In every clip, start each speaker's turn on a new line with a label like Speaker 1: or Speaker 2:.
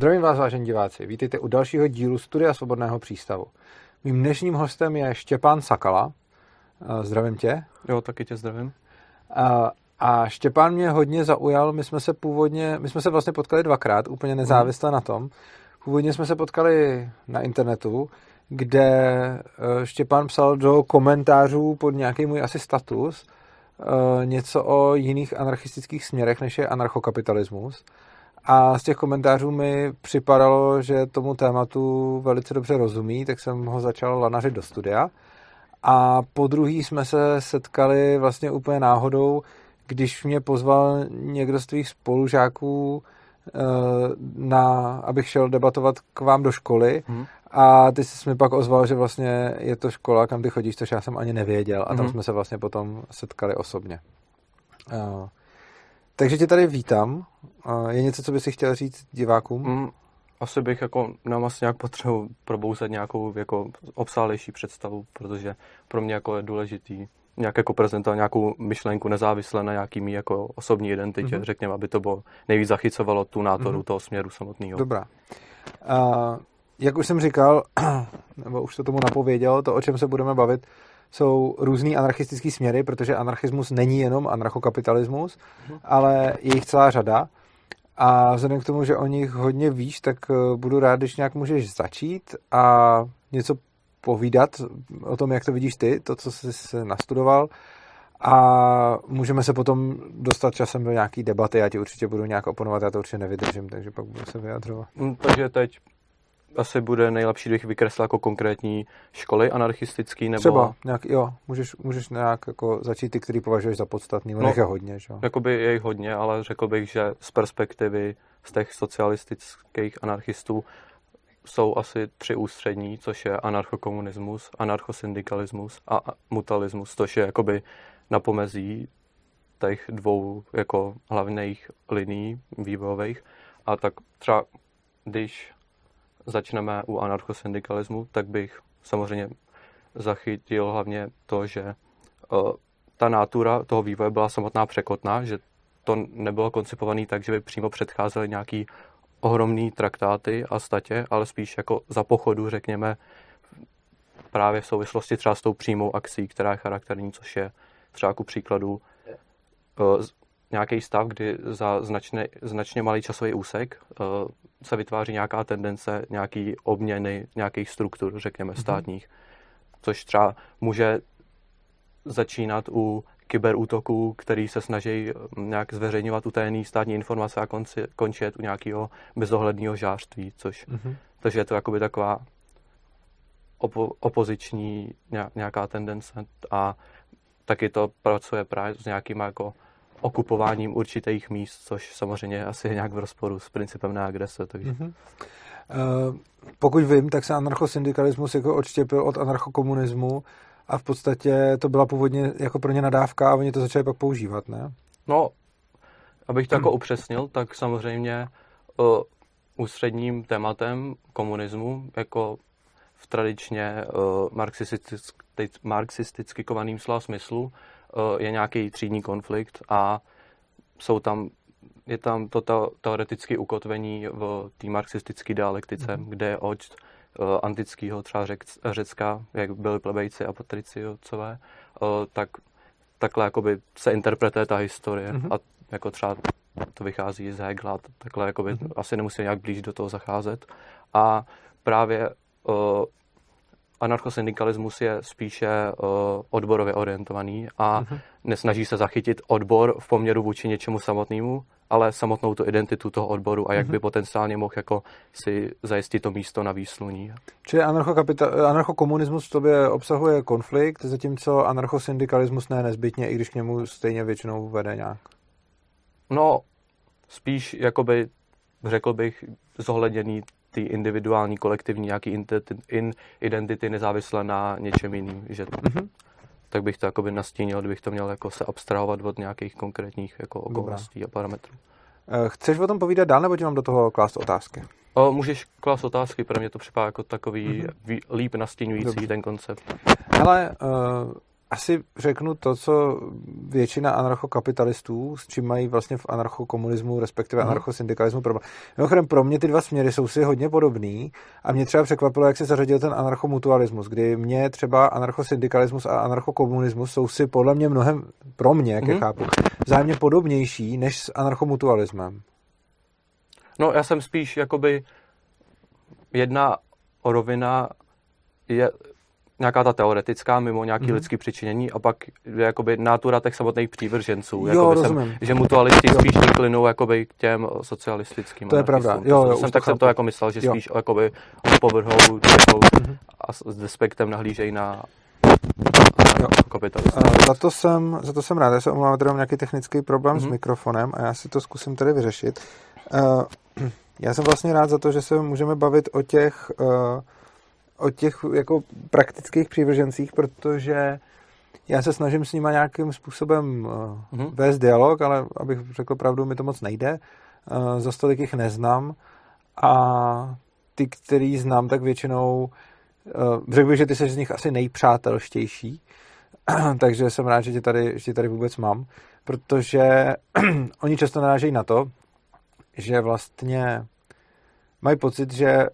Speaker 1: Zdravím vás, vážení diváci. Vítejte u dalšího dílu Studia Svobodného přístavu. Mým dnešním hostem je Štěpán Sakala. Eh, zdravím tě.
Speaker 2: Jo, taky tě zdravím.
Speaker 1: A, a Štěpán mě hodně zaujal. My jsme se původně, my jsme se vlastně potkali dvakrát, úplně nezávisle mm. na tom. Původně jsme se potkali na internetu, kde eh, Štěpán psal do komentářů pod nějaký můj asi status eh, něco o jiných anarchistických směrech, než je anarchokapitalismus. A z těch komentářů mi připadalo, že tomu tématu velice dobře rozumí, tak jsem ho začal lanařit do studia. A po druhý jsme se setkali vlastně úplně náhodou, když mě pozval někdo z tvých spolužáků, eh, na, abych šel debatovat k vám do školy hmm. a ty jsi mi pak ozval, že vlastně je to škola, kam ty chodíš, což já jsem ani nevěděl a tam hmm. jsme se vlastně potom setkali osobně. Uh, takže tě tady vítám. Je něco, co bys si chtěl říct divákům? Mm,
Speaker 2: asi bych jako nám asi nějak potřeboval probouzet nějakou jako obsálejší představu, protože pro mě jako je důležitý nějak jako prezentovat nějakou myšlenku nezávisle na nějaký mý jako osobní identitě, mm-hmm. řekněme, aby to bylo nejvíc zachycovalo tu nátoru mm-hmm. toho směru samotného.
Speaker 1: Dobrá. Uh, jak už jsem říkal, nebo už to tomu napověděl, to, o čem se budeme bavit, jsou různý anarchistický směry, protože anarchismus není jenom anarchokapitalismus, mm. ale je jich celá řada. A vzhledem k tomu, že o nich hodně víš, tak eh, budu rád, když nějak můžeš začít a něco povídat o tom, jak to vidíš ty, to, co jsi nastudoval. A můžeme se potom dostat časem do nějaké debaty, já ti určitě budu nějak oponovat, já to určitě nevydržím, takže pak budu se vyjadřovat.
Speaker 2: Mm, takže teď asi bude nejlepší, kdybych vykreslil jako konkrétní školy anarchistický, nebo...
Speaker 1: Třeba, nějak, jo, můžeš, můžeš nějak jako začít ty, který považuješ za podstatný, no, je hodně, že
Speaker 2: Jakoby je jich hodně, ale řekl bych, že z perspektivy z těch socialistických anarchistů jsou asi tři ústřední, což je anarchokomunismus, anarchosyndikalismus a mutalismus, což je jakoby na pomezí těch dvou jako hlavních liní vývojových. A tak třeba když začneme u anarchosyndikalismu, tak bych samozřejmě zachytil hlavně to, že uh, ta nátura toho vývoje byla samotná překotná, že to nebylo koncipované tak, že by přímo předcházely nějaký ohromný traktáty a statě, ale spíš jako za pochodu, řekněme, právě v souvislosti třeba s tou přímou akcí, která je charakterní, což je třeba ku příkladu uh, nějaký stav, kdy za značně, značně malý časový úsek uh, se vytváří nějaká tendence, nějaký obměny nějakých struktur, řekněme, mhm. státních. Mm-hmm. Což třeba může začínat u kyberútoků, který se snaží nějak zveřejňovat utajený státní informace a konci, končit u nějakého bezohledného žářství, což mm-hmm. takže je to jakoby taková opo, opoziční nějaká tendence a taky to pracuje právě s nějakýma jako okupováním určitých míst, což samozřejmě asi je nějak v rozporu s principem neagrese. Takže. Mm-hmm.
Speaker 1: Uh, pokud vím, tak se anarchosyndikalismus jako odštěpil od anarchokomunismu a v podstatě to byla původně jako pro ně nadávka a oni to začali pak používat, ne?
Speaker 2: No, abych to jako hmm. upřesnil, tak samozřejmě uh, ústředním tématem komunismu, jako v tradičně uh, marxisticky, marxisticky kovaným slova smyslu, Eh, je nějaký třídní konflikt a jsou tam, je tam to teoretické ukotvení v té marxistické dialektice, mm-hmm. kde je od uh, antického třeba řek, Řecka, jak byli plebejci a patriciocové, uh, tak takhle jakoby se interpretuje ta historie mm-hmm. a jako třeba to vychází z Hegla, takhle jakoby mm-hmm. asi nemusíme nějak blíž do toho zacházet. A právě anarchosyndikalismus je spíše uh, odborově orientovaný a uh-huh. nesnaží se zachytit odbor v poměru vůči něčemu samotnému, ale samotnou tu identitu toho odboru a jak uh-huh. by potenciálně mohl jako si zajistit to místo na výsluní.
Speaker 1: Čili anarchokomunismus v tobě obsahuje konflikt, zatímco anarchosyndikalismus ne nezbytně, i když k němu stejně většinou vede nějak.
Speaker 2: No, spíš jakoby řekl bych zohledněný ty individuální, kolektivní nějaký in, identity nezávisle na něčem jiným. Že, mm-hmm. Tak bych to jakoby nastínil, kdybych to měl jako se abstrahovat od nějakých konkrétních jako okolností a parametrů.
Speaker 1: Eh, chceš o tom povídat dál, nebo ti mám do toho klást otázky?
Speaker 2: O, můžeš klást otázky, pro mě to připadá jako takový mm-hmm. líp nastínující Dobře. ten koncept.
Speaker 1: Ale uh, asi řeknu to, co většina anarchokapitalistů, s čím mají vlastně v anarchokomunismu, respektive mm. anarchosyndikalismu problém. Mimochodem, pro mě ty dva směry jsou si hodně podobný a mě třeba překvapilo, jak se zařadil ten anarchomutualismus, kdy mě třeba anarchosyndikalismus a anarchokomunismus jsou si podle mě mnohem, pro mě, jak mm. je chápu, vzájemně podobnější než s anarchomutualismem.
Speaker 2: No, já jsem spíš jakoby jedna rovina je nějaká ta teoretická, mimo nějaký mm. lidský přičinění, a pak je jakoby natura těch samotných přívrženců.
Speaker 1: Jo, jsem,
Speaker 2: že mutualisti jo. spíš inklinují jakoby k těm socialistickým.
Speaker 1: To je pravda. Jo, jo,
Speaker 2: jsem, tak jsem to jako myslel, že jo. spíš jakoby povrhou jako mm. a s despektem nahlížejí na kapitalismu.
Speaker 1: Za to, jsem, za to jsem rád. Já se omlouvám, tady mám nějaký technický problém mm. s mhm. mikrofonem a já si to zkusím tady vyřešit. Uh, já jsem vlastně rád za to, že se můžeme bavit o těch uh, o těch jako praktických přívržencích, protože já se snažím s nimi nějakým způsobem uh-huh. vést dialog, ale abych řekl pravdu, mi to moc nejde. Uh, za stolik jich neznám a ty, který znám, tak většinou uh, řekl bych, že ty jsi z nich asi nejpřátelštější, takže jsem rád, že tě tady, že tě tady vůbec mám, protože oni často narážejí na to, že vlastně mají pocit, že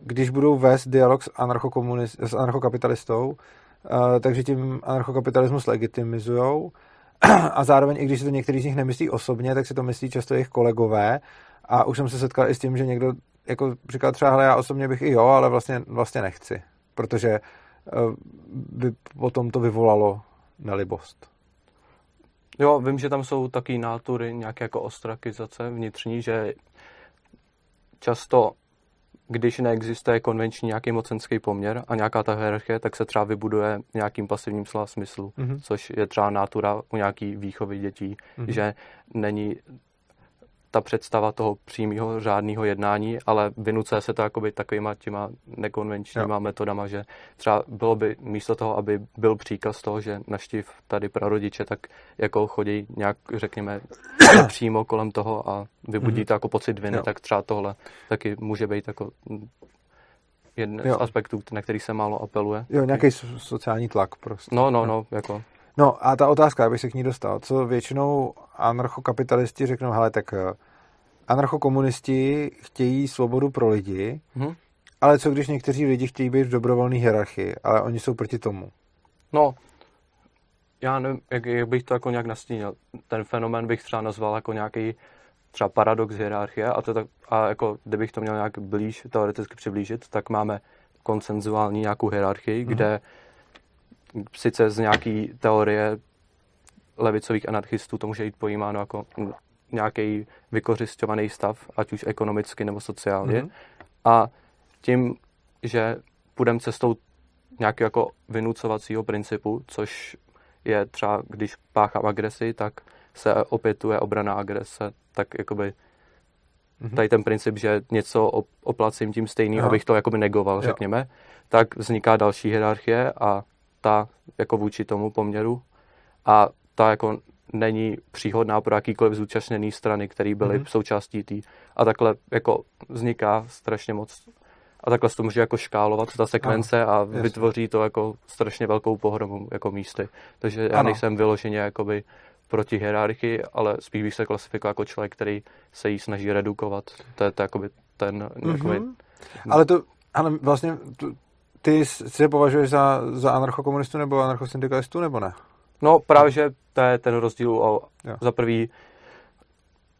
Speaker 1: když budou vést dialog s, s anarchokapitalistou, uh, takže tím anarchokapitalismus legitimizujou. A zároveň, i když si to některý z nich nemyslí osobně, tak si to myslí často jejich kolegové. A už jsem se setkal i s tím, že někdo jako říkal třeba, hele, já osobně bych i jo, ale vlastně, vlastně nechci, protože uh, by potom to vyvolalo nelibost.
Speaker 2: Jo, vím, že tam jsou taky nátury, nějaké jako ostrakizace vnitřní, že často když neexistuje konvenční nějaký mocenský poměr a nějaká ta hierarchie, tak se třeba vybuduje nějakým pasivním slova smyslu, mm-hmm. což je třeba natura u nějaký výchovy dětí, mm-hmm. že není ta představa toho přímého řádného jednání, ale vynucuje se to jakoby takovýma těma nekonvenčníma jo. metodama, že třeba bylo by místo toho, aby byl příkaz toho, že naštiv tady prarodiče, tak jako chodí nějak, řekněme, přímo kolem toho a vybudí mm-hmm. to jako pocit viny, jo. tak třeba tohle taky může být jako jeden jo. z aspektů, na který se málo apeluje.
Speaker 1: Jo, nějaký sociální tlak prostě.
Speaker 2: No, no, no, jako
Speaker 1: No a ta otázka, abych se k ní dostal, co většinou anarchokapitalisti řeknou, hele, tak eh, anarchokomunisti chtějí svobodu pro lidi, hmm. ale co když někteří lidi chtějí být v dobrovolné hierarchii, ale oni jsou proti tomu?
Speaker 2: No, já nevím, jak, jak bych to jako nějak nastínil. Ten fenomén bych třeba nazval jako nějaký třeba paradox hierarchie a, to tak, a jako, kdybych to měl nějak blíž, teoreticky přiblížit, tak máme konsenzuální nějakou hierarchii, hmm. kde sice z nějaký teorie levicových anarchistů to může jít pojímáno jako nějaký vykořišťovaný stav, ať už ekonomicky nebo sociálně. Mm-hmm. A tím, že půjdeme cestou nějakého jako vynucovacího principu, což je třeba, když páchám agresi, tak se opětuje obrana agrese, tak jakoby mm-hmm. tady ten princip, že něco oplacím tím stejným, abych to jakoby negoval, jo. řekněme, tak vzniká další hierarchie a ta jako vůči tomu poměru a ta jako není příhodná pro jakýkoliv zúčastněný strany, které byly mm-hmm. součástí té. A takhle jako vzniká strašně moc a takhle se to může jako škálovat, ta sekvence ano, a jasně. vytvoří to jako strašně velkou pohromu jako místy. Takže já ano. nejsem vyloženě jakoby proti hierarchii, ale spíš bych se klasifikoval jako člověk, který se jí snaží redukovat. To je to jakoby ten... Mm-hmm. Jakoby,
Speaker 1: ale to, ale vlastně ty se považuješ za, za anarchokomunistu nebo anarchosyndikalistu, nebo ne?
Speaker 2: No právě, že to je ten rozdíl o, za prvý,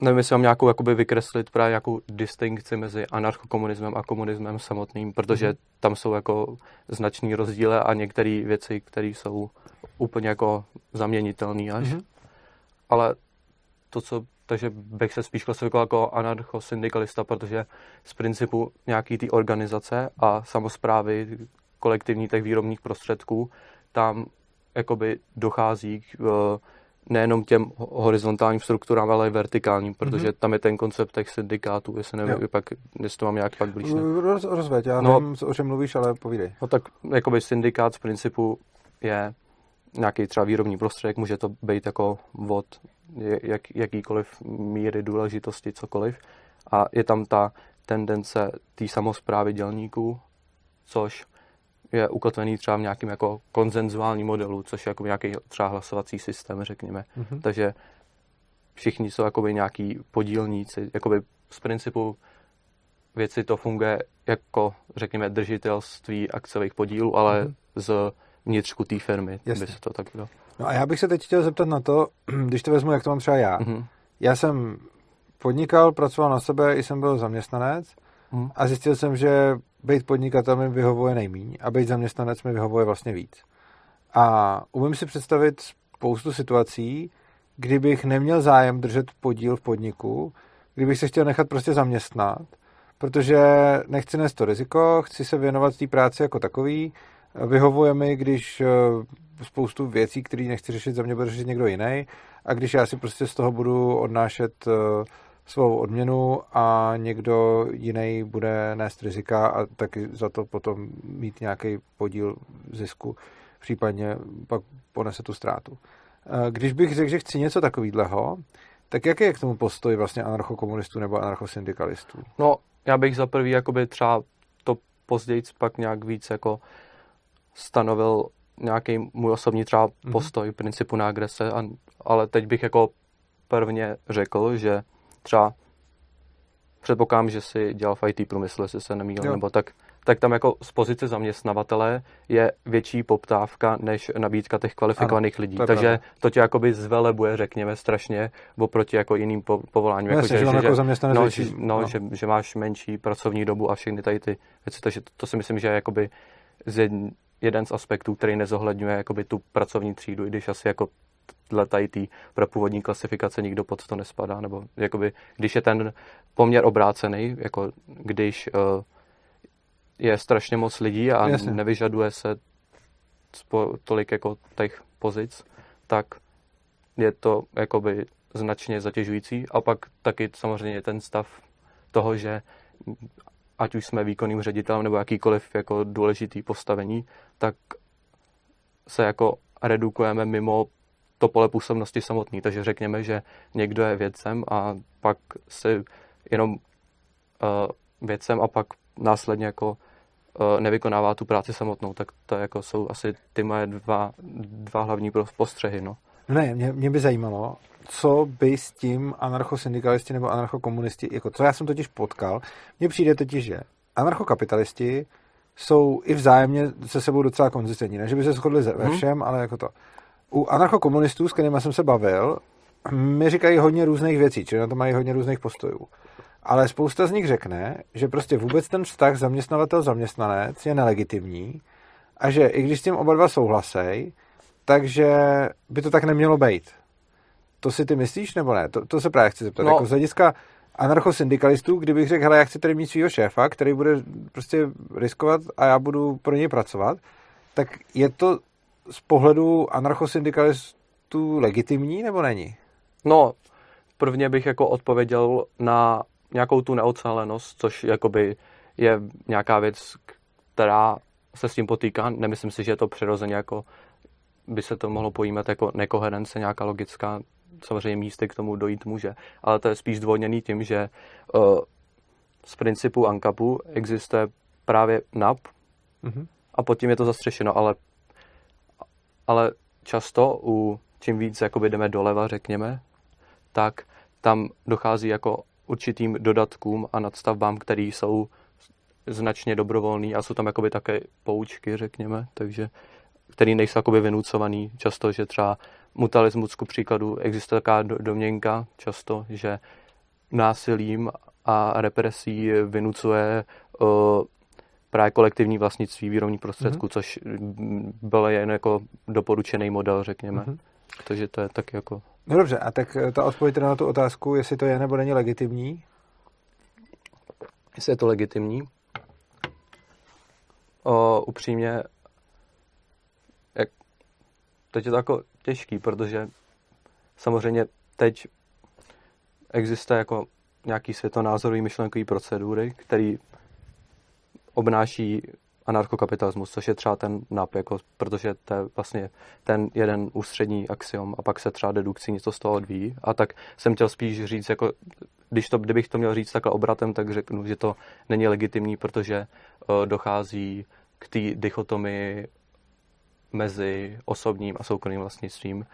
Speaker 2: nevím, jestli mám nějakou jakoby vykreslit právě nějakou distinkci mezi anarchokomunismem a komunismem samotným, protože mm. tam jsou jako značný rozdíly a některé věci, které jsou úplně jako zaměnitelné až. Mm. Ale to, co, takže bych se spíš klasifikoval jako anarchosyndikalista, protože z principu nějaký ty organizace a samozprávy kolektivní těch výrobních prostředků, tam jakoby dochází k uh, nejenom těm horizontálním strukturám, ale i vertikálním, protože mm-hmm. tam je ten koncept těch syndikátů, jestli nevím, jo. pak, jestli to mám nějak pak blíž.
Speaker 1: Roz, rozveď, já no, nevím, o čem mluvíš, ale povídej.
Speaker 2: No tak jakoby syndikát z principu je nějaký třeba výrobní prostředek, může to být jako vod jak, jakýkoliv míry důležitosti, cokoliv. A je tam ta tendence té samozprávy dělníků, což je ukotvený třeba v nějakém jako konzenzuálním modelu, což je jako nějaký třeba hlasovací systém, řekněme. Mm-hmm. Takže všichni jsou jakoby nějaký podílníci, jakoby z principu věci to funguje jako, řekněme, držitelství akciových podílů, ale mm-hmm. z vnitřku té firmy, Jasně. by se to tak bylo.
Speaker 1: No a já bych se teď chtěl zeptat na to, když to vezmu, jak to mám třeba já. Mm-hmm. Já jsem podnikal, pracoval na sebe, i jsem byl zaměstnanec mm. a zjistil jsem, že být podnikatel mi vyhovuje nejmíň a být zaměstnanec mi vyhovuje vlastně víc. A umím si představit spoustu situací, kdybych neměl zájem držet podíl v podniku, kdybych se chtěl nechat prostě zaměstnat, protože nechci nést to riziko, chci se věnovat té práci jako takový, vyhovuje mi, když eh, spoustu věcí, které nechci řešit, za mě bude řešit někdo jiný a když já si prostě z toho budu odnášet eh, svou odměnu a někdo jiný bude nést rizika a taky za to potom mít nějaký podíl zisku, případně pak ponese tu ztrátu. Eh, když bych řekl, že chci něco takového, tak jaký je k tomu postoj vlastně anarchokomunistů nebo anarchosyndikalistů?
Speaker 2: No, já bych za prvý jakoby třeba to později pak nějak víc jako stanovil nějaký můj osobní třeba mm-hmm. postoj principu na agrese, a, ale teď bych jako prvně řekl, že třeba předpokládám, že si dělal v IT průmyslu, jestli se nemýlím, nebo tak, tak tam jako z pozice zaměstnavatele je větší poptávka než nabídka těch kvalifikovaných ano, lidí. To Takže pravda. to tě jakoby zvelebuje, řekněme, strašně oproti jako jiným po, povoláním.
Speaker 1: No, jako, že, že, jako
Speaker 2: zaměstnanec no, že, no, no. Že, že, máš menší pracovní dobu a všechny tady ty věci. Takže to, to si myslím, že je jakoby z jeden z aspektů, který nezohledňuje jakoby tu pracovní třídu, i když asi jako tady tý pro původní klasifikace nikdo pod to nespadá, nebo jakoby, když je ten poměr obrácený, jako když uh, je strašně moc lidí a Jasně. nevyžaduje se spo, tolik jako těch pozic, tak je to jakoby značně zatěžující a pak taky samozřejmě ten stav toho, že ať už jsme výkonným ředitelem nebo jakýkoliv jako důležitý postavení, tak se jako redukujeme mimo to pole působnosti samotný. Takže řekněme, že někdo je vědcem a pak si jenom uh, vědcem a pak následně jako uh, nevykonává tu práci samotnou, tak to jako jsou asi ty moje dva, dva hlavní postřehy. No.
Speaker 1: Ne, mě, mě by zajímalo, co by s tím anarchosyndikalisti nebo anarchokomunisti, jako co já jsem totiž potkal, mně přijde totiž, že anarchokapitalisti jsou i vzájemně se sebou docela konzistentní. Ne, že by se shodli ve mhm. všem, hmm. ale jako to. U anarchokomunistů, s kterými jsem se bavil, mi říkají hodně různých věcí, čili na to mají hodně různých postojů. Ale spousta z nich řekne, že prostě vůbec ten vztah zaměstnavatel-zaměstnanec je nelegitimní a že i když s tím oba dva souhlasej, takže by to tak nemělo být. To si ty myslíš, nebo ne? To, to se právě chci zeptat. No. Jako z hlediska anarchosyndikalistů, kdybych řekl, hele, já chci tady mít svého šéfa, který bude prostě riskovat a já budu pro něj pracovat, tak je to z pohledu anarchosyndikalistů legitimní nebo není?
Speaker 2: No, prvně bych jako odpověděl na nějakou tu neocelenost, což jakoby je nějaká věc, která se s tím potýká. Nemyslím si, že je to přirozeně jako by se to mohlo pojímat jako nekoherence, nějaká logická, samozřejmě místy k tomu dojít může, ale to je spíš zdůvodněný tím, že uh, z principu ANCAPu existuje právě NAP mm-hmm. a pod tím je to zastřešeno, ale, ale často u čím víc jakoby jdeme doleva, řekněme, tak tam dochází jako určitým dodatkům a nadstavbám, které jsou značně dobrovolný a jsou tam jakoby také poučky, řekněme, takže který nejsou jakoby vynucovaný. Často, že třeba mutalismus, ku příkladu, existuje taková domněnka často, že násilím a represí vynucuje uh, právě kolektivní vlastnictví výrobních prostředků, mm-hmm. což byl jen jako doporučený model, řekněme. Mm-hmm. Takže to je tak jako...
Speaker 1: No dobře, a tak eh, ta odpověď na tu otázku, jestli to je nebo není legitimní?
Speaker 2: Jestli je to legitimní? O, upřímně, jak, teď je to jako těžký, protože samozřejmě teď existuje jako nějaký světonázorový myšlenkový procedury, který obnáší anarchokapitalismus, což je třeba ten NAP, jako, protože to je vlastně ten jeden ústřední axiom a pak se třeba dedukcí něco z toho odvíjí. A tak jsem chtěl spíš říct, jako, když to, kdybych to měl říct takhle obratem, tak řeknu, že to není legitimní, protože uh, dochází k té dichotomii mezi osobním a soukromým vlastnictvím.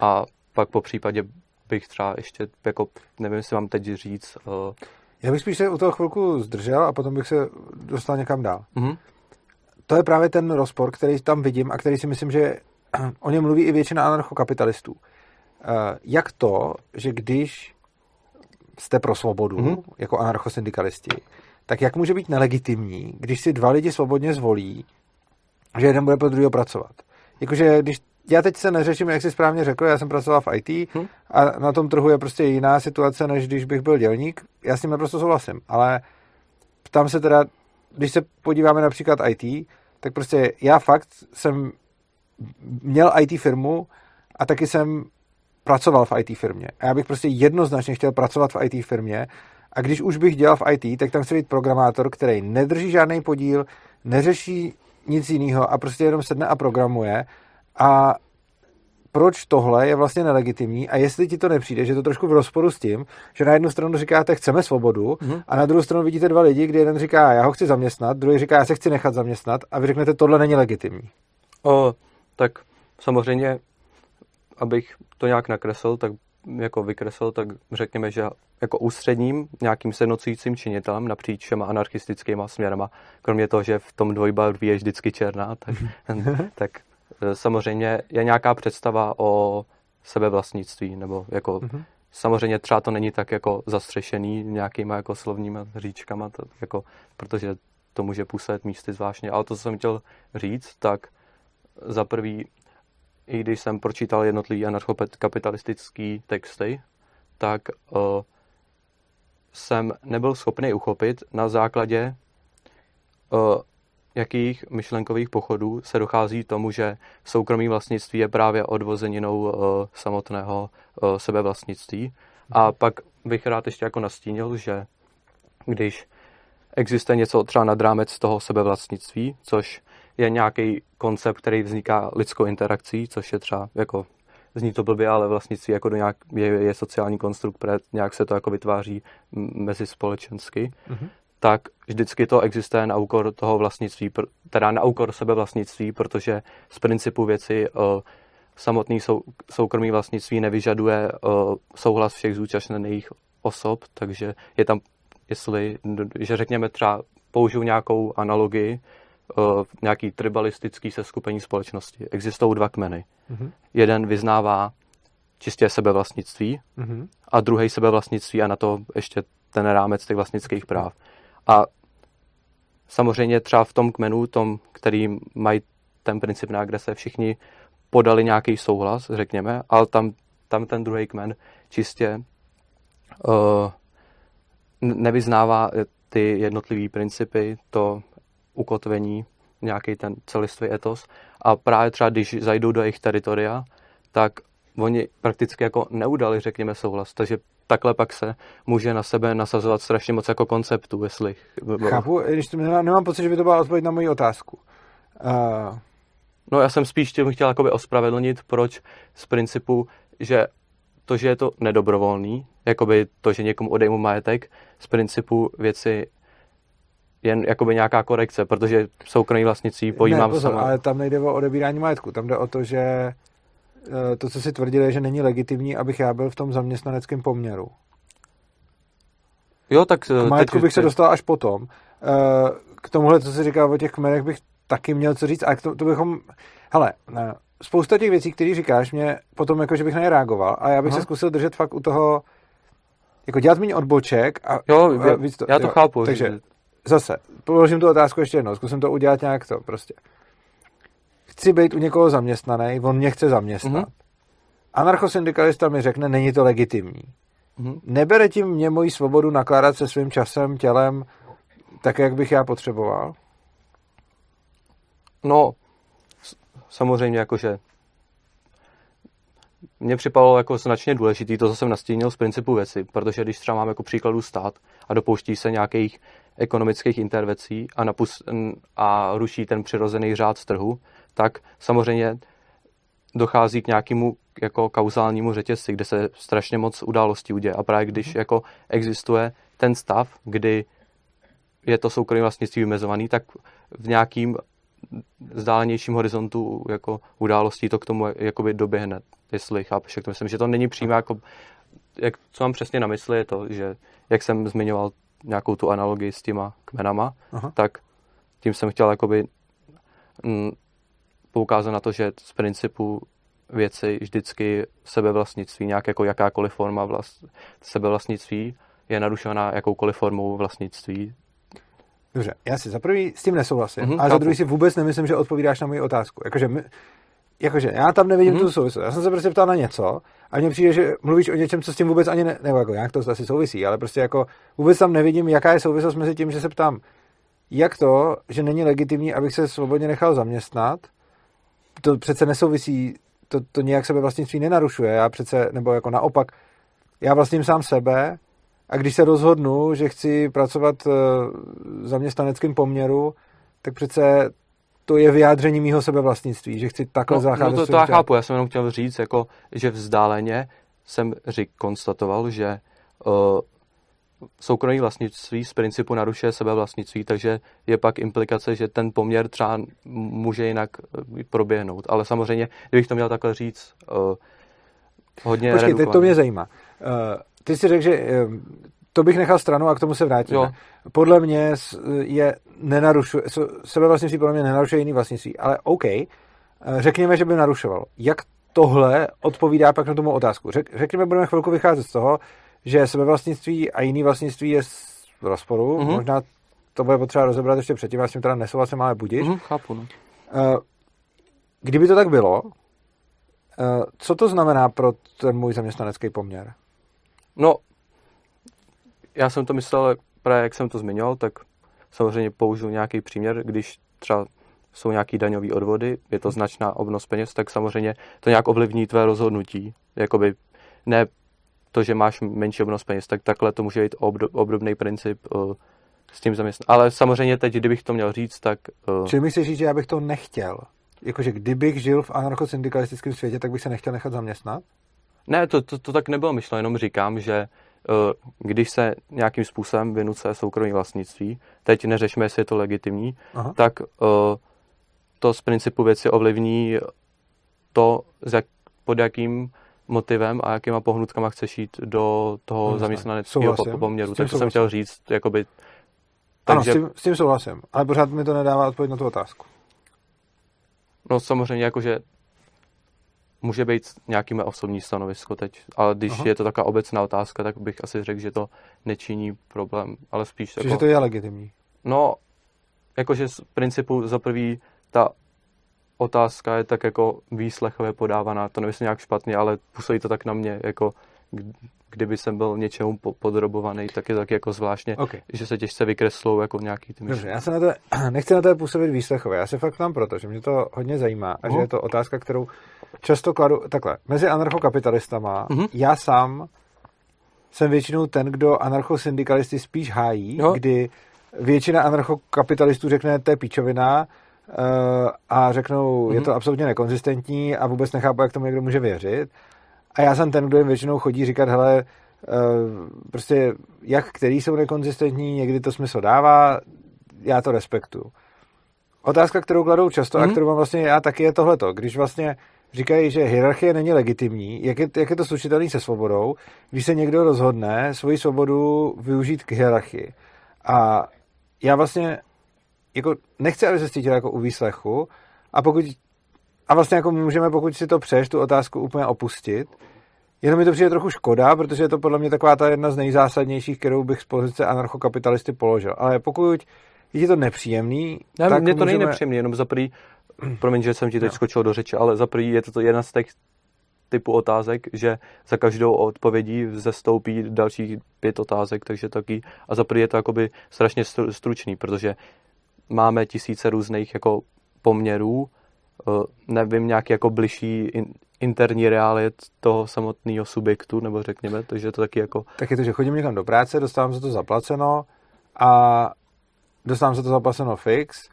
Speaker 2: A pak po případě bych třeba ještě, jako, nevím, jestli mám teď říct. Uh...
Speaker 1: Já bych spíš se u toho chvilku zdržel a potom bych se dostal někam dál.
Speaker 2: Mm-hmm.
Speaker 1: To je právě ten rozpor, který tam vidím a který si myslím, že o něm mluví i většina anarchokapitalistů. Uh, jak to, že když jste pro svobodu, mm-hmm. jako anarchosyndikalisti, tak jak může být nelegitimní, když si dva lidi svobodně zvolí, že jeden bude pro druhého pracovat? Jakože když já teď se neřeším, jak jsi správně řekl, já jsem pracoval v IT hmm. a na tom trhu je prostě jiná situace, než když bych byl dělník. Já s tím naprosto souhlasím, ale ptám se teda, když se podíváme například IT, tak prostě já fakt jsem měl IT firmu a taky jsem pracoval v IT firmě. A já bych prostě jednoznačně chtěl pracovat v IT firmě a když už bych dělal v IT, tak tam chci být programátor, který nedrží žádný podíl, neřeší nic jiného a prostě jenom sedne a programuje a proč tohle je vlastně nelegitimní a jestli ti to nepřijde, že je to trošku v rozporu s tím, že na jednu stranu říkáte, chceme svobodu mm-hmm. a na druhou stranu vidíte dva lidi, kdy jeden říká, já ho chci zaměstnat, druhý říká, já se chci nechat zaměstnat a vy řeknete, tohle není legitimní.
Speaker 2: O, tak samozřejmě, abych to nějak nakreslil, tak jako vykreslil, tak řekněme, že jako ústředním nějakým sjednocujícím činitelem napříč všema anarchistickýma směrama, kromě toho, že v tom dvojbarví je vždycky černá, tak, tak samozřejmě je nějaká představa o sebevlastnictví, nebo jako mm-hmm. samozřejmě třeba to není tak jako zastřešený nějakýma jako slovníma říčkama, to, jako, protože to může působit místy zvláštně, ale to, co jsem chtěl říct, tak za prvý i když jsem pročítal jednotlivý anarchokapitalistický texty, tak uh, jsem nebyl schopný uchopit na základě uh, jakých myšlenkových pochodů se dochází tomu, že soukromý vlastnictví je právě odvozeninou uh, samotného uh, sebevlastnictví. A pak bych rád ještě jako nastínil, že když existuje něco třeba nad rámec toho sebevlastnictví, což je nějaký koncept, který vzniká lidskou interakcí, což je třeba jako zní to blbě, ale vlastnictví jako do nějak, je, je sociální konstrukt, nějak se to jako vytváří mezi společensky, mm-hmm. Tak vždycky to existuje na úkor toho vlastnictví, teda na úkor sebevlastnictví, protože z principu věci uh, samotný sou, soukromý vlastnictví nevyžaduje uh, souhlas všech zúčastněných osob, takže je tam, jestli, že řekněme třeba použiju nějakou analogii, uh, nějaký tribalistický seskupení společnosti. Existují dva kmeny. Mm-hmm. Jeden vyznává čistě sebevlastnictví mm-hmm. a druhý sebevlastnictví a na to ještě ten rámec těch vlastnických práv. A samozřejmě třeba v tom kmenu, tom, který mají ten princip na agrese, všichni podali nějaký souhlas, řekněme, ale tam, tam ten druhý kmen čistě uh, nevyznává ty jednotlivé principy, to ukotvení, nějaký ten celistvý etos. A právě třeba, když zajdou do jejich teritoria, tak oni prakticky jako neudali, řekněme, souhlas. Takže takhle pak se může na sebe nasazovat strašně moc jako konceptu, jestli...
Speaker 1: Chápu, když nemám, nemám pocit, že by to byla odpověď na moji otázku. Uh...
Speaker 2: No já jsem spíš tím chtěl jakoby ospravedlnit, proč z principu, že to, že je to nedobrovolný, jakoby to, že někomu odejmu majetek, z principu věci jen jakoby nějaká korekce, protože soukromí vlastnictví pojímám ne, pozor, sama.
Speaker 1: ale tam nejde o odebírání majetku, tam jde o to, že to, co si tvrdili, je, že není legitimní, abych já byl v tom zaměstnaneckém poměru.
Speaker 2: Jo, tak...
Speaker 1: K eh, majetku teď, bych se dostal až potom. Eh, k tomuhle, co jsi říkal o těch kmenech, bych taky měl co říct, a to, to bychom... Hele, spousta těch věcí, které říkáš, mě potom jako, že bych na ně reagoval a já bych Aha. se zkusil držet fakt u toho, jako dělat méně odboček a,
Speaker 2: jo, a víc to. Já to jo, chápu.
Speaker 1: Takže zase, položím tu otázku ještě jednou, zkusím to udělat nějak to prostě. Chci být u někoho zaměstnaný, on mě chce zaměstnat. Mm-hmm. Anarchosyndikalista mi řekne, není to legitimní. Mm-hmm. Nebere tím mě moji svobodu nakládat se svým časem, tělem, tak, jak bych já potřeboval?
Speaker 2: No, samozřejmě jakože mně připadalo jako značně důležitý to, co jsem nastínil z principu věci, protože když třeba mám jako příkladu stát a dopouští se nějakých ekonomických intervencí a, napus- a ruší ten přirozený řád z trhu, tak samozřejmě dochází k nějakému jako kauzálnímu řetězci, kde se strašně moc událostí uděje. A právě když mhm. jako existuje ten stav, kdy je to soukromé vlastnictví vymezovaný, tak v nějakým vzdálenějším horizontu jako událostí to k tomu jakoby doběhne, jestli chápeš, jak to myslím, že to není přímo jako, jak, co mám přesně na mysli, je to, že jak jsem zmiňoval nějakou tu analogii s těma kmenama, Aha. tak tím jsem chtěl jakoby m, mm, poukázat na to, že z principu věci vždycky sebevlastnictví, nějak jako jakákoliv forma vlast, sebevlastnictví je narušená jakoukoliv formou vlastnictví.
Speaker 1: Dobře, já si za prvý s tím nesouhlasím, mm-hmm, a za druhý si vůbec nemyslím, že odpovídáš na moji otázku. Jakože, my, jakože já tam nevidím mm-hmm. tu souvislost. Já jsem se prostě ptal na něco a mně přijde, že mluvíš o něčem, co s tím vůbec ani ne, nebo jako nějak to asi souvisí, ale prostě jako vůbec tam nevidím, jaká je souvislost mezi tím, že se ptám, jak to, že není legitimní, abych se svobodně nechal zaměstnat, to přece nesouvisí, to, to nějak sebe vlastnictví nenarušuje. Já přece, nebo jako naopak, já vlastním sám sebe a když se rozhodnu, že chci pracovat v zaměstnaneckém poměru, tak přece to je vyjádření mýho sebevlastnictví, že chci takhle no, zacházet.
Speaker 2: No to, to já chápu, já jsem jenom chtěl říct, jako, že vzdáleně jsem řík, konstatoval, že uh, soukromé vlastnictví z principu narušuje sebevlastnictví, takže je pak implikace, že ten poměr třeba může jinak eh, proběhnout. Ale samozřejmě, kdybych to měl takhle říct, uh, hodně
Speaker 1: Počkej, teď to mě zajímá. Uh, ty jsi řekl, že uh, to bych nechal stranu a k tomu se vrátím. Podle mě je nenarušuje, sebevlastnictví podle mě nenarušuje jiný vlastnictví, ale OK, řekněme, že by narušoval. Jak tohle odpovídá pak na tomu otázku? Řek, řekněme, budeme chvilku vycházet z toho, že sebevlastnictví a jiný vlastnictví je v rozporu. Mm-hmm. Možná to bude potřeba rozebrat ještě předtím, já s tím teda nesouhlasím, ale budíš.
Speaker 2: Mm-hmm, chápu, no.
Speaker 1: Uh, kdyby to tak bylo, uh, co to znamená pro ten můj zaměstnanecký poměr?
Speaker 2: No, já jsem to myslel právě, jak jsem to zmiňoval, tak samozřejmě použiju nějaký příměr, když třeba jsou nějaký daňové odvody, je to značná obnos peněz, tak samozřejmě to nějak ovlivní tvé rozhodnutí. Jakoby ne to, že máš menší obnos peněz, tak takhle to může být obdobný princip uh, s tím zaměstnat. Ale samozřejmě teď, kdybych to měl říct, tak...
Speaker 1: Uh... Čili myslíš říct, že já bych to nechtěl? Jakože kdybych žil v anarchosyndikalistickém světě, tak bych se nechtěl nechat zaměstnat?
Speaker 2: Ne, to, to, to tak nebylo myšleno, jenom říkám, že uh, když se nějakým způsobem vynuce soukromí vlastnictví, teď neřešme, jestli je to legitimní, Aha. tak uh, to z principu věci ovlivní to, jak, pod jakým motivem a jakýma pohnutkama chceš jít do toho no, zaměstnaneckého poměru. Tak to jsem chtěl říct, jakoby...
Speaker 1: Takže... Ano, s tím, s tím souhlasím, ale pořád mi to nedává odpověď na tu otázku.
Speaker 2: No samozřejmě, jakože může být nějaký osobní stanovisko teď, ale když Aha. je to taková obecná otázka, tak bych asi řekl, že to nečiní problém, ale spíš...
Speaker 1: Čiže jako, to je legitimní.
Speaker 2: No, jakože z principu za prvý ta otázka je tak jako výslechově podávaná, to nemyslím nějak špatně, ale působí to tak na mě, jako kdyby jsem byl něčemu podrobovaný, tak je tak jako zvláštně, okay. že se těžce vykreslou jako nějaký ty
Speaker 1: Dobře, já se na to, nechci na to působit výslechově, já se fakt tam proto, že mě to hodně zajímá a uh-huh. že mhm. je to otázka, kterou často kladu, takhle, mezi anarchokapitalistama, uh-huh. já sám jsem většinou ten, kdo anarchosyndikalisty spíš hájí, uh-huh. kdy většina anarchokapitalistů řekne, to je píčovina, a řeknou, mm-hmm. je to mhm. absolutně nekonzistentní a vůbec nechápu, jak tomu někdo může věřit. A já jsem ten, kdo jim většinou chodí říkat, hele, eh, prostě jak který jsou nekonzistentní, někdy to smysl dává, já to respektuju. Otázka, kterou kladou často mm-hmm. a mhm. kterou mám vlastně já taky je tohleto. Když vlastně říkají, že hierarchie není legitimní, jak je, jak je to slučitelný se svobodou, když se někdo rozhodne svoji svobodu využít k hierarchii. A já vlastně jako nechci, aby se cítil jako u výslechu a pokud a vlastně jako můžeme, pokud si to přeš, tu otázku úplně opustit. Jenom mi to přijde trochu škoda, protože je to podle mě taková ta jedna z nejzásadnějších, kterou bych z pozice anarchokapitalisty položil. Ale pokud je to nepříjemný,
Speaker 2: ne, tak mně to můžeme... není nepříjemný, jenom za prvý, promiň, že jsem ti teď no. skočil do řeči, ale za prvý je to jedna z těch typu otázek, že za každou odpovědí zestoupí dalších pět otázek, takže taky, a za prvý je to jakoby strašně stručný, protože máme tisíce různých jako poměrů, eh, nevím, nějaký jako bližší interní realit toho samotného subjektu, nebo řekněme, takže to taky jako...
Speaker 1: Tak je to, že chodím někam do práce, dostávám se to zaplaceno a dostávám se to zaplaceno fix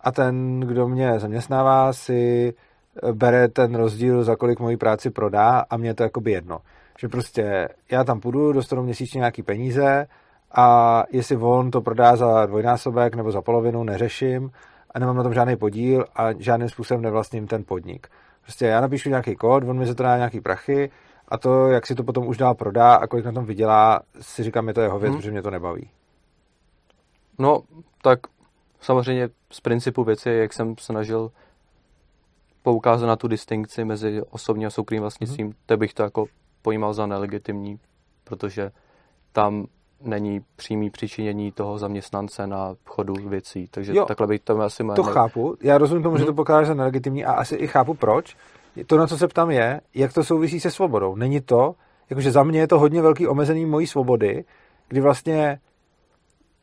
Speaker 1: a ten, kdo mě zaměstnává, si eh, bere ten rozdíl, za kolik moji práci prodá a mě je to jakoby jedno. Že prostě já tam půjdu, dostanu měsíčně nějaký peníze a jestli on to prodá za dvojnásobek nebo za polovinu, neřeším a nemám na tom žádný podíl a žádným způsobem nevlastním ten podnik. Prostě já napíšu nějaký kód, on mi za to dá nějaký prachy a to, jak si to potom už dál prodá a kolik na tom vydělá, si říkám, je to jeho věc, hmm. protože mě to nebaví.
Speaker 2: No, tak samozřejmě z principu věci, jak jsem snažil poukázat na tu distinkci mezi osobním a soukromým vlastnictvím, hmm. to bych to jako pojímal za nelegitimní, protože tam není přímý přičinění toho zaměstnance na chodu věcí. Takže jo, takhle bych to asi
Speaker 1: To ne... chápu. Já rozumím tomu, hmm. že to mhm. pokládáš za nelegitimní a asi i chápu proč. To, na co se ptám, je, jak to souvisí se svobodou. Není to, jakože za mě je to hodně velký omezení mojí svobody, kdy vlastně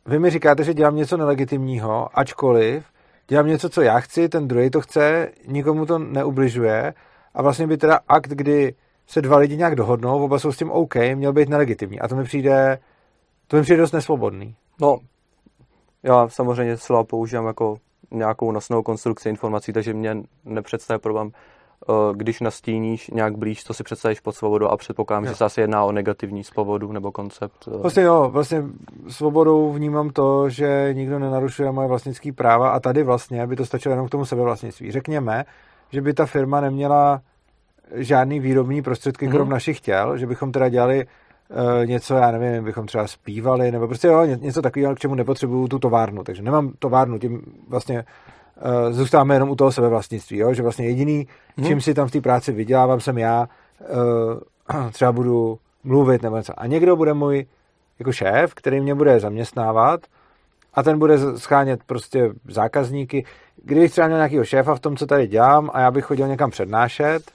Speaker 1: vy mi říkáte, že dělám něco nelegitimního, ačkoliv dělám něco, co já chci, ten druhý to chce, nikomu to neubližuje a vlastně by teda akt, kdy se dva lidi nějak dohodnou, oba jsou s tím OK, měl být nelegitimní. A to mi přijde, to mi přijde dost nesvobodný.
Speaker 2: No, já samozřejmě slova používám jako nějakou nosnou konstrukci informací, takže mě nepředstavuje problém Eh, když nastíníš nějak blíž, co si představíš pod svobodou a předpokládám, jo. že se asi jedná o negativní svobodu nebo koncept.
Speaker 1: Eh. Vlastně jo, vlastně svobodou vnímám to, že nikdo nenarušuje moje vlastnické práva a tady vlastně by to stačilo jenom k tomu sebevlastnictví. Řekněme, že by ta firma neměla žádný výrobní prostředky mm-hmm. krom našich těl, že bychom teda dělali něco, já nevím, bychom třeba zpívali, nebo prostě jo, něco takového, k čemu nepotřebuju tu továrnu. Takže nemám továrnu, tím vlastně uh, zůstáváme jenom u toho sebevlastnictví, jo? že vlastně jediný, hmm. čím si tam v té práci vydělávám, jsem já, uh, třeba budu mluvit nebo něco. A někdo bude můj jako šéf, který mě bude zaměstnávat a ten bude schánět prostě zákazníky. Kdybych třeba měl nějakého šéfa v tom, co tady dělám a já bych chodil někam přednášet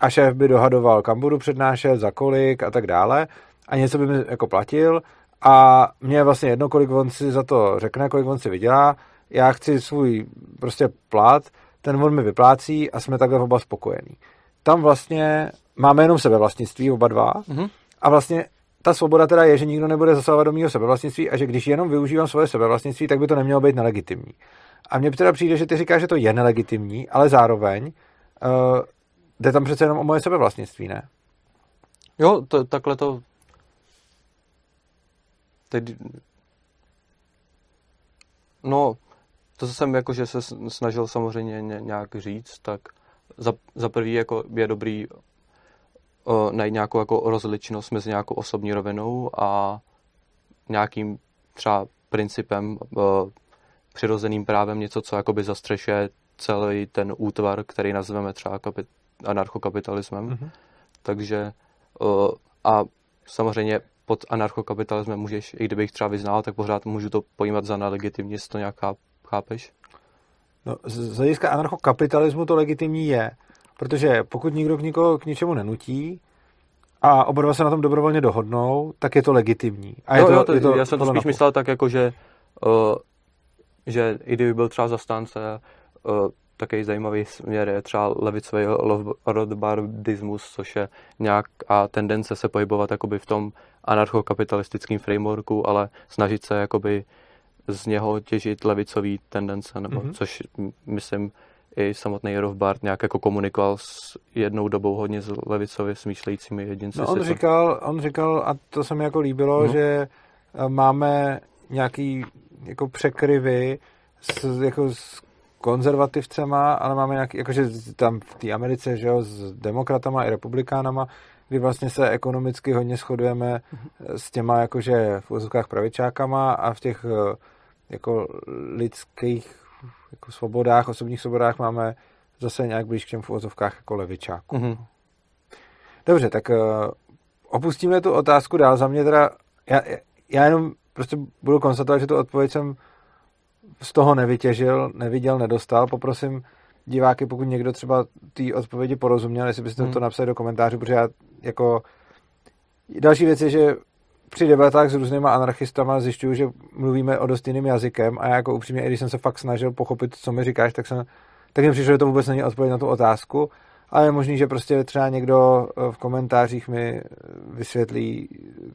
Speaker 1: a šéf by dohadoval, kam budu přednášet, za kolik a tak dále a něco by mi jako platil a mě je vlastně jedno, kolik on si za to řekne, kolik on si vydělá já chci svůj prostě plat, ten on mi vyplácí a jsme takhle oba spokojení. Tam vlastně máme jenom sebevlastnictví oba dva mm-hmm. a vlastně ta svoboda teda je, že nikdo nebude zasahovat do mého sebevlastnictví a že když jenom využívám svoje sebevlastnictví, tak by to nemělo být nelegitimní. A mně teda přijde, že ty říkáš, že to je nelegitimní, ale zároveň uh, jde tam přece jenom o moje sebevlastnictví, ne?
Speaker 2: Jo, to, takhle to teď no to, co jsem jakože se snažil samozřejmě nějak říct, tak za, za prvý jako je dobrý uh, najít nějakou jako rozličnost mezi nějakou osobní rovinou a nějakým třeba principem, uh, přirozeným právem, něco, co jakoby zastřešuje celý ten útvar, který nazveme třeba anarchokapitalismem. Mm-hmm. Takže uh, a samozřejmě pod anarchokapitalismem můžeš, i kdybych třeba vyznal, tak pořád můžu to pojímat za nelegitimní, jestli to nějak Chápeš?
Speaker 1: No, z hlediska anarchokapitalismu to legitimní je, protože pokud nikdo k nikoho k ničemu nenutí a oba dva se na tom dobrovolně dohodnou, tak je to legitimní. A je
Speaker 2: no,
Speaker 1: to,
Speaker 2: jo, to,
Speaker 1: je to,
Speaker 2: já jsem to spíš myslel tak, jako že, uh, že i kdyby byl třeba zastánce uh, takový zajímavý směr je třeba levicový rodbardismus, což je nějaká tendence se pohybovat jakoby v tom anarchokapitalistickém frameworku, ale snažit se jakoby z něho těžit levicový tendence, nebo mm-hmm. což myslím i samotný Rothbard nějak jako komunikoval s jednou dobou hodně s levicově smýšlejícími jedinci.
Speaker 1: No on říkal, on říkal, a to se mi jako líbilo, mm-hmm. že eh, máme nějaký jako překryvy s, jako s konzervativcema, ale máme nějaký, jakože tam v té Americe, že jo, s demokratama i republikánama, kdy vlastně se ekonomicky hodně shodujeme s těma jakože v úzkách pravičákama a v těch eh, jako lidských jako svobodách, osobních svobodách máme zase nějak blíž k těm v úzovkách jako levičáku. Mm-hmm. Dobře, tak uh, opustíme tu otázku dál. Za mě teda, já, já jenom prostě budu konstatovat, že tu odpověď jsem z toho nevytěžil, neviděl, nedostal. Poprosím diváky, pokud někdo třeba té odpovědi porozuměl, jestli byste hmm. to napsali do komentářů, protože já jako další věc je, že při debatách s různýma anarchistama zjišťuju, že mluvíme o dost jiným jazykem a jako upřímně, i když jsem se fakt snažil pochopit, co mi říkáš, tak jsem tak mi přišlo, že to vůbec není odpověď na tu otázku, ale je možný, že prostě třeba někdo eh, v komentářích mi vysvětlí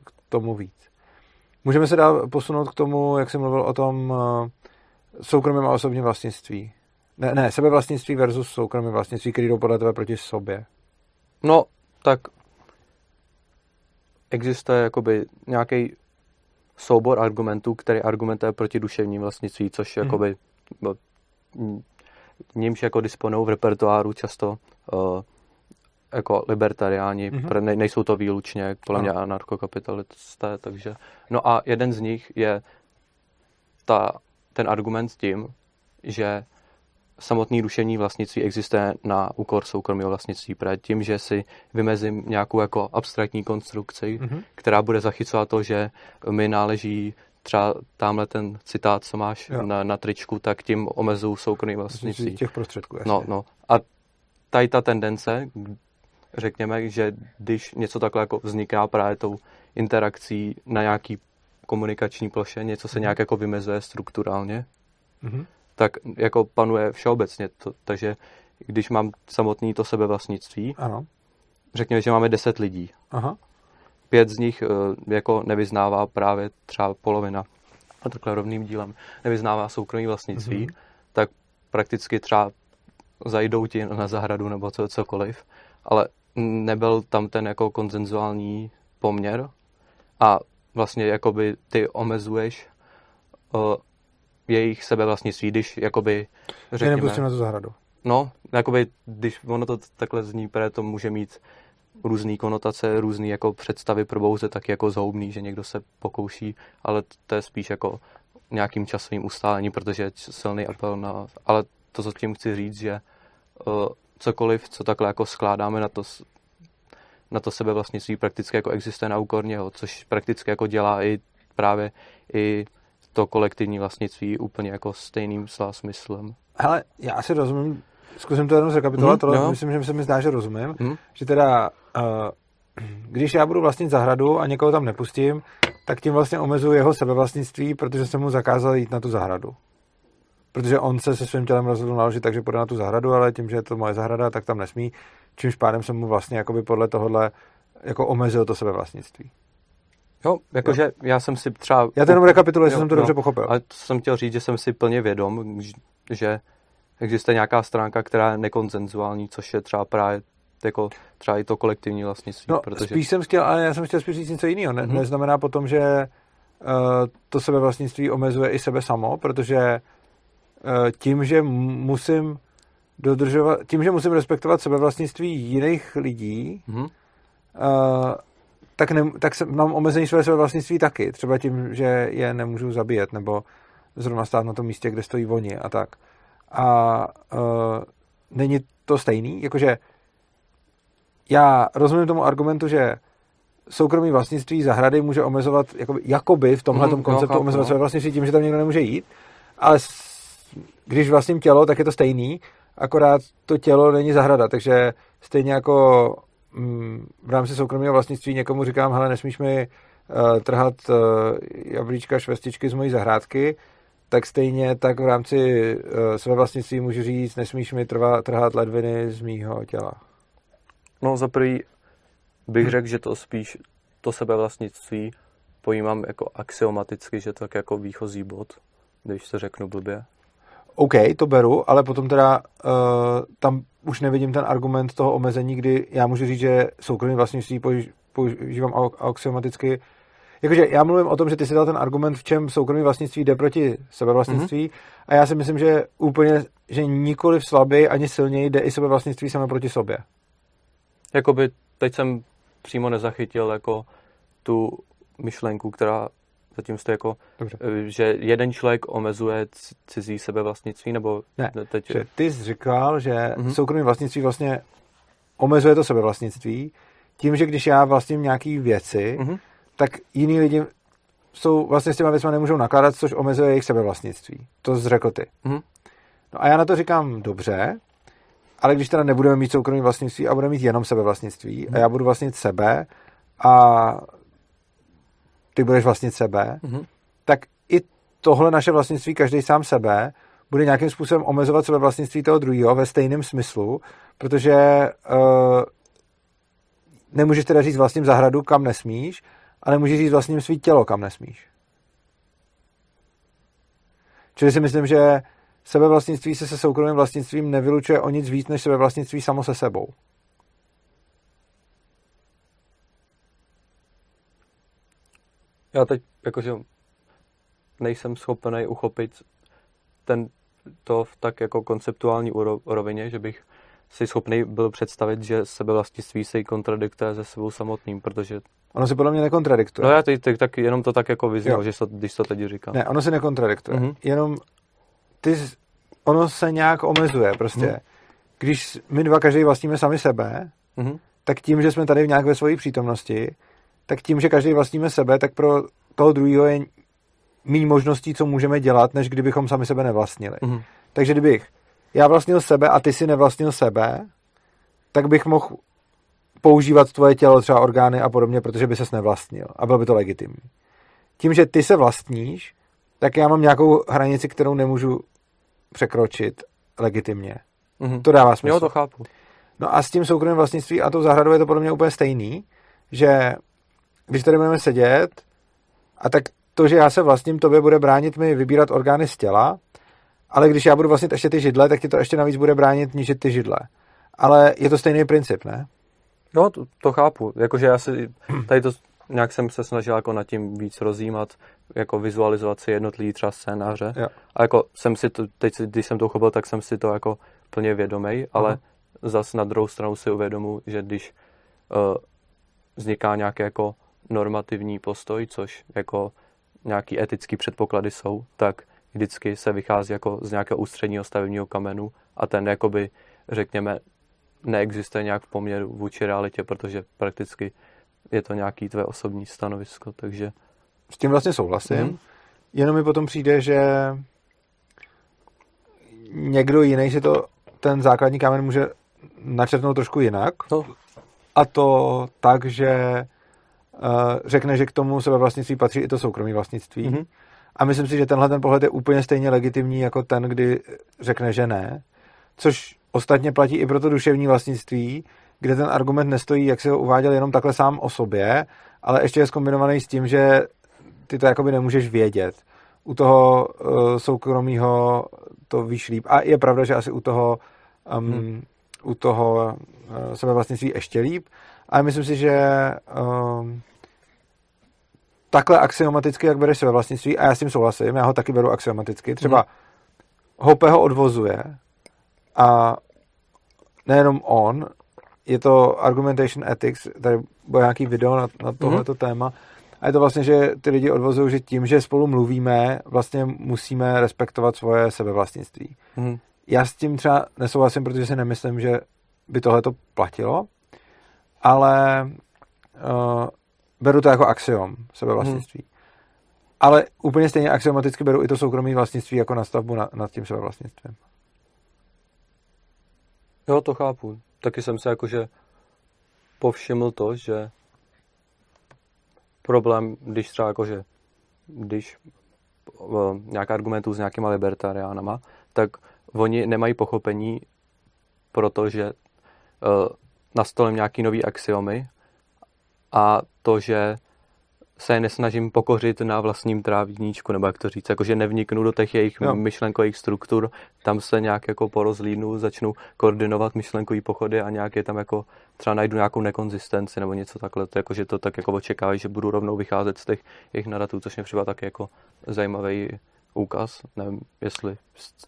Speaker 1: k tomu víc. Můžeme se dál posunout k tomu, jak jsem mluvil o tom eh, soukromém a osobním vlastnictví. Ne, ne, sebevlastnictví versus soukromé vlastnictví, který jdou podle tebe proti sobě.
Speaker 2: No, tak existuje jakoby nějaký soubor argumentů, který argumentuje proti duševním vlastnictví, což hmm. jakoby nímž jako disponují v repertoáru často uh, jako libertariáni, mm-hmm. ne, nejsou to výlučně podle mě anarchokapitalisté, takže no a jeden z nich je ta, ten argument s tím, že samotný rušení vlastnictví existuje na úkor soukromého vlastnictví. Protože tím, že si vymezím nějakou jako abstraktní konstrukci, mm-hmm. která bude zachycovat to, že mi náleží třeba tamhle ten citát, co máš na, na tričku, tak tím omezuju soukromý vlastnictví.
Speaker 1: Těch prostředků, jasně.
Speaker 2: No, no. A tady ta tendence, řekněme, že když něco takhle jako vzniká právě tou interakcí na nějaký komunikační ploše, něco se mm-hmm. nějak jako vymezuje strukturálně, mm-hmm tak jako panuje všeobecně. To, takže když mám samotný to sebevlastnictví, ano. řekněme, že máme 10 lidí. Aha. Pět z nich uh, jako nevyznává právě třeba polovina a takhle rovným dílem nevyznává soukromý vlastnictví, mm-hmm. tak prakticky třeba zajdou ti na zahradu nebo co, cokoliv, ale nebyl tam ten jako konzenzuální poměr a vlastně jakoby ty omezuješ uh, jejich sebevlastnictví, když jakoby
Speaker 1: řekněme... nepustím na tu zahradu.
Speaker 2: No, jakoby, když ono to takhle zní, protože to může mít různé konotace, různé jako představy probouze, tak jako zhoubný, že někdo se pokouší, ale to je spíš jako nějakým časovým ustálením, protože je silný apel na... Ale to, co tím chci říct, že uh, cokoliv, co takhle jako skládáme na to, na to sebevlastnictví prakticky jako existuje na úkor něho, což prakticky jako dělá i právě i to kolektivní vlastnictví úplně jako stejným svá smyslem.
Speaker 1: Hele, já asi rozumím, zkusím to jenom zrekapitulovat, mm, ale myslím, že se mi zdá, že rozumím, mm. že teda uh, když já budu vlastnit zahradu a někoho tam nepustím, tak tím vlastně omezuju jeho sebevlastnictví, protože jsem mu zakázal jít na tu zahradu. Protože on se se svým tělem rozhodl naložit, takže půjde na tu zahradu, ale tím, že je to moje zahrada, tak tam nesmí. Čímž pádem jsem mu vlastně jakoby podle tohohle jako omezil to sebevlastnictví.
Speaker 2: Jo, jakože já jsem si třeba...
Speaker 1: Já to jenom rekapituluji, jestli jsem to no, dobře pochopil.
Speaker 2: Ale to jsem chtěl říct, že jsem si plně vědom, že existuje nějaká stránka, která je nekonzenzuální, což je třeba právě jako třeba i to kolektivní vlastnictví.
Speaker 1: No, protože... spíš jsem chtěl, ale já jsem chtěl spíš říct něco jiného. Ne, mm-hmm. Neznamená potom, že uh, to sebevlastnictví omezuje i sebe samo, protože uh, tím, že musím dodržovat, tím, že musím respektovat sebevlastnictví jiných lidí, mm-hmm. uh, tak, ne, tak se, mám omezení své, své vlastnictví taky. Třeba tím, že je nemůžu zabíjet, nebo zrovna stát na tom místě, kde stojí oni a tak. A uh, není to stejný? Jakože já rozumím tomu argumentu, že soukromý vlastnictví zahrady může omezovat, jakoby, jakoby v tomhle mm, konceptu no, omezovat no. své vlastnictví tím, že tam někdo nemůže jít, ale když vlastním tělo, tak je to stejný, akorát to tělo není zahrada, takže stejně jako Mm, v rámci soukromého vlastnictví někomu říkám, hele, nesmíš mi uh, trhat uh, jablíčka, švestičky z mojí zahrádky, tak stejně tak v rámci uh, své vlastnictví můžu říct, nesmíš mi trva, trhat ledviny z mýho těla.
Speaker 2: No za prvý bych řekl, že to spíš to sebevlastnictví pojímám jako axiomaticky, že to tak jako výchozí bod, když to řeknu blbě.
Speaker 1: OK, to beru, ale potom teda uh, tam už nevidím ten argument toho omezení, kdy já můžu říct, že soukromý vlastnictví používám axiomaticky. Jakože já mluvím o tom, že ty si dal ten argument, v čem soukromý vlastnictví jde proti sebevlastnictví mm-hmm. a já si myslím, že úplně, že nikoli v slabý ani silněji jde i sebevlastnictví samo proti sobě.
Speaker 2: Jakoby teď jsem přímo nezachytil jako tu myšlenku, která Zatím jste jako, Dobře. Eh, že jeden člověk omezuje cizí sebevlastnictví, nebo
Speaker 1: ne, teď... Že ty jsi říkal, že mm-hmm. soukromé vlastnictví vlastně omezuje to sebevlastnictví tím, že když já vlastním nějaký věci, mm-hmm. tak jiní lidi jsou vlastně s těma věcmi nemůžou nakládat, což omezuje jejich sebevlastnictví. To jsi řekl ty. Mm-hmm. No a já na to říkám dobře, ale když teda nebudeme mít soukromé vlastnictví a budeme mít jenom sebevlastnictví mm-hmm. a já budu vlastnit sebe a ty budeš vlastnit sebe, mm-hmm. tak i tohle naše vlastnictví, každý sám sebe, bude nějakým způsobem omezovat sebe vlastnictví toho druhého ve stejném smyslu, protože uh, nemůžeš teda říct vlastním zahradu, kam nesmíš, ale můžeš říct vlastním svý tělo, kam nesmíš. Čili si myslím, že sebevlastnictví se se soukromým vlastnictvím nevylučuje o nic víc než sebevlastnictví samo se sebou.
Speaker 2: Já teď jakože nejsem schopený uchopit ten to v tak jako konceptuální rovině, že bych si schopný byl představit, že sebevlastnictví se kontradiktuje se sebou samotným, protože...
Speaker 1: Ono se podle mě nekontradiktuje.
Speaker 2: No já teď, teď tak jenom to tak jako vyznělo, že so, když to teď říkám.
Speaker 1: Ne, ono se nekontradiktuje. Mm-hmm. Jenom ty, ono se nějak omezuje prostě. Mm-hmm. Když my dva každý vlastníme sami sebe, mm-hmm. tak tím, že jsme tady nějak ve své přítomnosti, tak tím, že každý vlastníme sebe, tak pro toho druhého je méně možností, co můžeme dělat, než kdybychom sami sebe nevlastnili. Mm-hmm. Takže kdybych já vlastnil sebe a ty si nevlastnil sebe, tak bych mohl používat tvoje tělo, třeba orgány a podobně, protože by ses nevlastnil a bylo by to legitimní. Tím, že ty se vlastníš, tak já mám nějakou hranici, kterou nemůžu překročit legitimně. Mm-hmm. To dává smysl.
Speaker 2: Jo, to chápu.
Speaker 1: No a s tím soukromým vlastnictví a tou zahradou je to podle mě úplně stejný, že když tady budeme sedět a tak to, že já se vlastním, tobě bude bránit mi vybírat orgány z těla, ale když já budu vlastnit ještě ty židle, tak ti to ještě navíc bude bránit ničit ty židle. Ale je to stejný princip, ne?
Speaker 2: No, to, to chápu. Jakože já si tady to nějak jsem se snažil jako nad tím víc rozjímat, jako vizualizovat si jednotlivý třeba scénáře. Jo. A jako jsem si to, teď, když jsem to uchopil, tak jsem si to jako plně vědomý, ale uh-huh. zas na druhou stranu si uvědomu, že když uh, vzniká nějaký jako normativní postoj, což jako nějaký etický předpoklady jsou, tak vždycky se vychází jako z nějakého ústředního stavebního kamenu a ten jakoby, řekněme, neexistuje nějak v poměru vůči realitě, protože prakticky je to nějaký tvé osobní stanovisko, takže...
Speaker 1: S tím vlastně souhlasím, mm. jenom mi potom přijde, že někdo jiný si to, ten základní kámen může načrtnout trošku jinak. No. A to tak, že řekne, že k tomu sebevlastnictví patří i to soukromí vlastnictví. Mm-hmm. A myslím si, že tenhle ten pohled je úplně stejně legitimní jako ten, kdy řekne, že ne. Což ostatně platí i pro to duševní vlastnictví, kde ten argument nestojí, jak si ho uváděl, jenom takhle sám o sobě, ale ještě je zkombinovaný s tím, že ty to jakoby nemůžeš vědět. U toho uh, soukromého to víš líp. A je pravda, že asi u toho, um, hmm. u toho uh, sebevlastnictví ještě líp. Ale myslím si, že um, takhle axiomaticky, jak bereš své vlastnictví, a já s tím souhlasím, já ho taky beru axiomaticky, třeba hmm. Hope ho odvozuje a nejenom on, je to Argumentation Ethics, tady bylo nějaký video na, na tohleto mm-hmm. téma, a je to vlastně, že ty lidi odvozují, že tím, že spolu mluvíme, vlastně musíme respektovat svoje sebevlastnictví. Mm-hmm. Já s tím třeba nesouhlasím, protože si nemyslím, že by tohle to platilo, ale uh, beru to jako axiom sebevlastnictví. Hmm. Ale úplně stejně axiomaticky beru i to soukromé vlastnictví jako nastavbu na, nad tím sebevlastnictvím.
Speaker 2: Jo, to chápu. Taky jsem se jakože povšiml to, že problém, když třeba jakože, když uh, nějak argumentu s nějakýma libertariánama, tak oni nemají pochopení, protože uh, nastolím nějaký nový axiomy a to, že se nesnažím pokořit na vlastním trávníčku, nebo jak to říct, jakože nevniknu do těch jejich no. myšlenkových struktur, tam se nějak jako porozlínu, začnu koordinovat myšlenkový pochody a nějak je tam jako třeba najdu nějakou nekonzistenci nebo něco takhle, to jakože to tak jako očekávají, že budu rovnou vycházet z těch jejich narratů, což mě připadá taky jako zajímavý úkaz. Nevím, jestli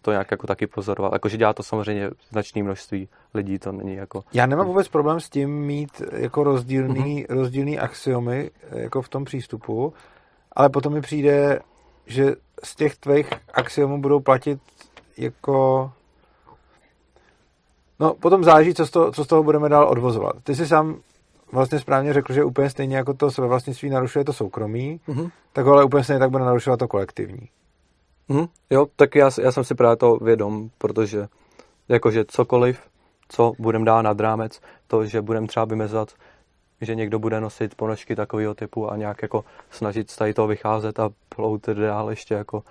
Speaker 2: to nějak jako taky pozoroval. Jakože dělá to samozřejmě značné množství lidí, to není jako...
Speaker 1: Já nemám vůbec problém s tím mít jako rozdílný, mm-hmm. rozdílný axiomy jako v tom přístupu, ale potom mi přijde, že z těch tvých axiomů budou platit jako... No, potom záleží, co z, toho, co z toho budeme dál odvozovat. Ty jsi sám vlastně správně řekl, že úplně stejně jako to sebevlastnictví narušuje to soukromí, mm-hmm. tak ale úplně stejně tak bude narušovat to kolektivní.
Speaker 2: Hmm, jo, tak já, já jsem si právě to vědom, protože jakože cokoliv, co budeme dát nad rámec, to, že budeme třeba vymezat, že někdo bude nosit ponožky takového typu a nějak jako snažit z tady toho vycházet a ploutit dál ještě jako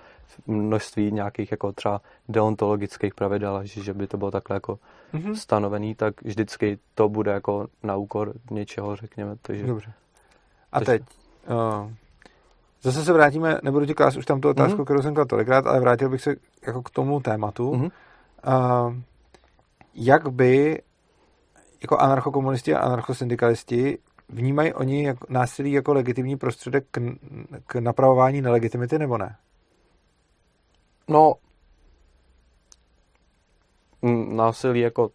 Speaker 2: množství nějakých jako třeba deontologických pravidel, že, že by to bylo takhle jako mm-hmm. stanovený, tak vždycky to bude jako na úkor něčeho, řekněme. Takže,
Speaker 1: Dobře. A teď, uh, Zase se vrátíme, nebudu ti klást už tam tu otázku, mm-hmm. kterou jsem kladl tolikrát, ale vrátil bych se jako k tomu tématu. Mm-hmm. Uh, jak by jako anarchokomunisti a anarchosyndikalisti vnímají oni jako násilí jako legitimní prostředek k, k napravování nelegitimity nebo ne?
Speaker 2: No, násilí jako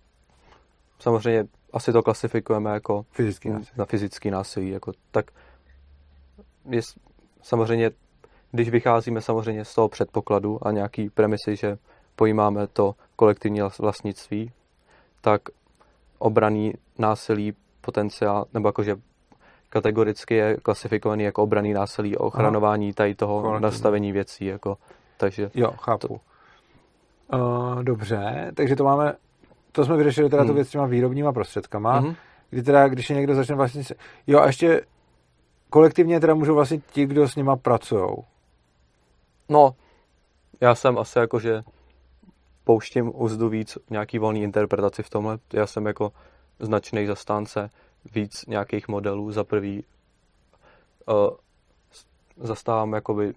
Speaker 2: samozřejmě asi to klasifikujeme jako
Speaker 1: fyzický násilí.
Speaker 2: na fyzický násilí. Jako, tak je, samozřejmě, když vycházíme samozřejmě z toho předpokladu a nějaký premisy, že pojímáme to kolektivní vlastnictví, tak obraný násilí potenciál, nebo jakože kategoricky je klasifikovaný jako obraný násilí a ochranování tady toho Kolektivní. nastavení věcí. Jako, takže
Speaker 1: jo, chápu. To... Uh, dobře, takže to máme, to jsme vyřešili teda hmm. tu věc s těma výrobníma prostředkama, hmm. kdy teda, když je někdo začne vlastně, jo a ještě kolektivně teda můžou vlastně ti, kdo s nima pracují.
Speaker 2: No, já jsem asi jako, že pouštím uzdu víc nějaký volný interpretaci v tomhle. Já jsem jako značný zastánce víc nějakých modelů. Za prvý uh, zastávám jakoby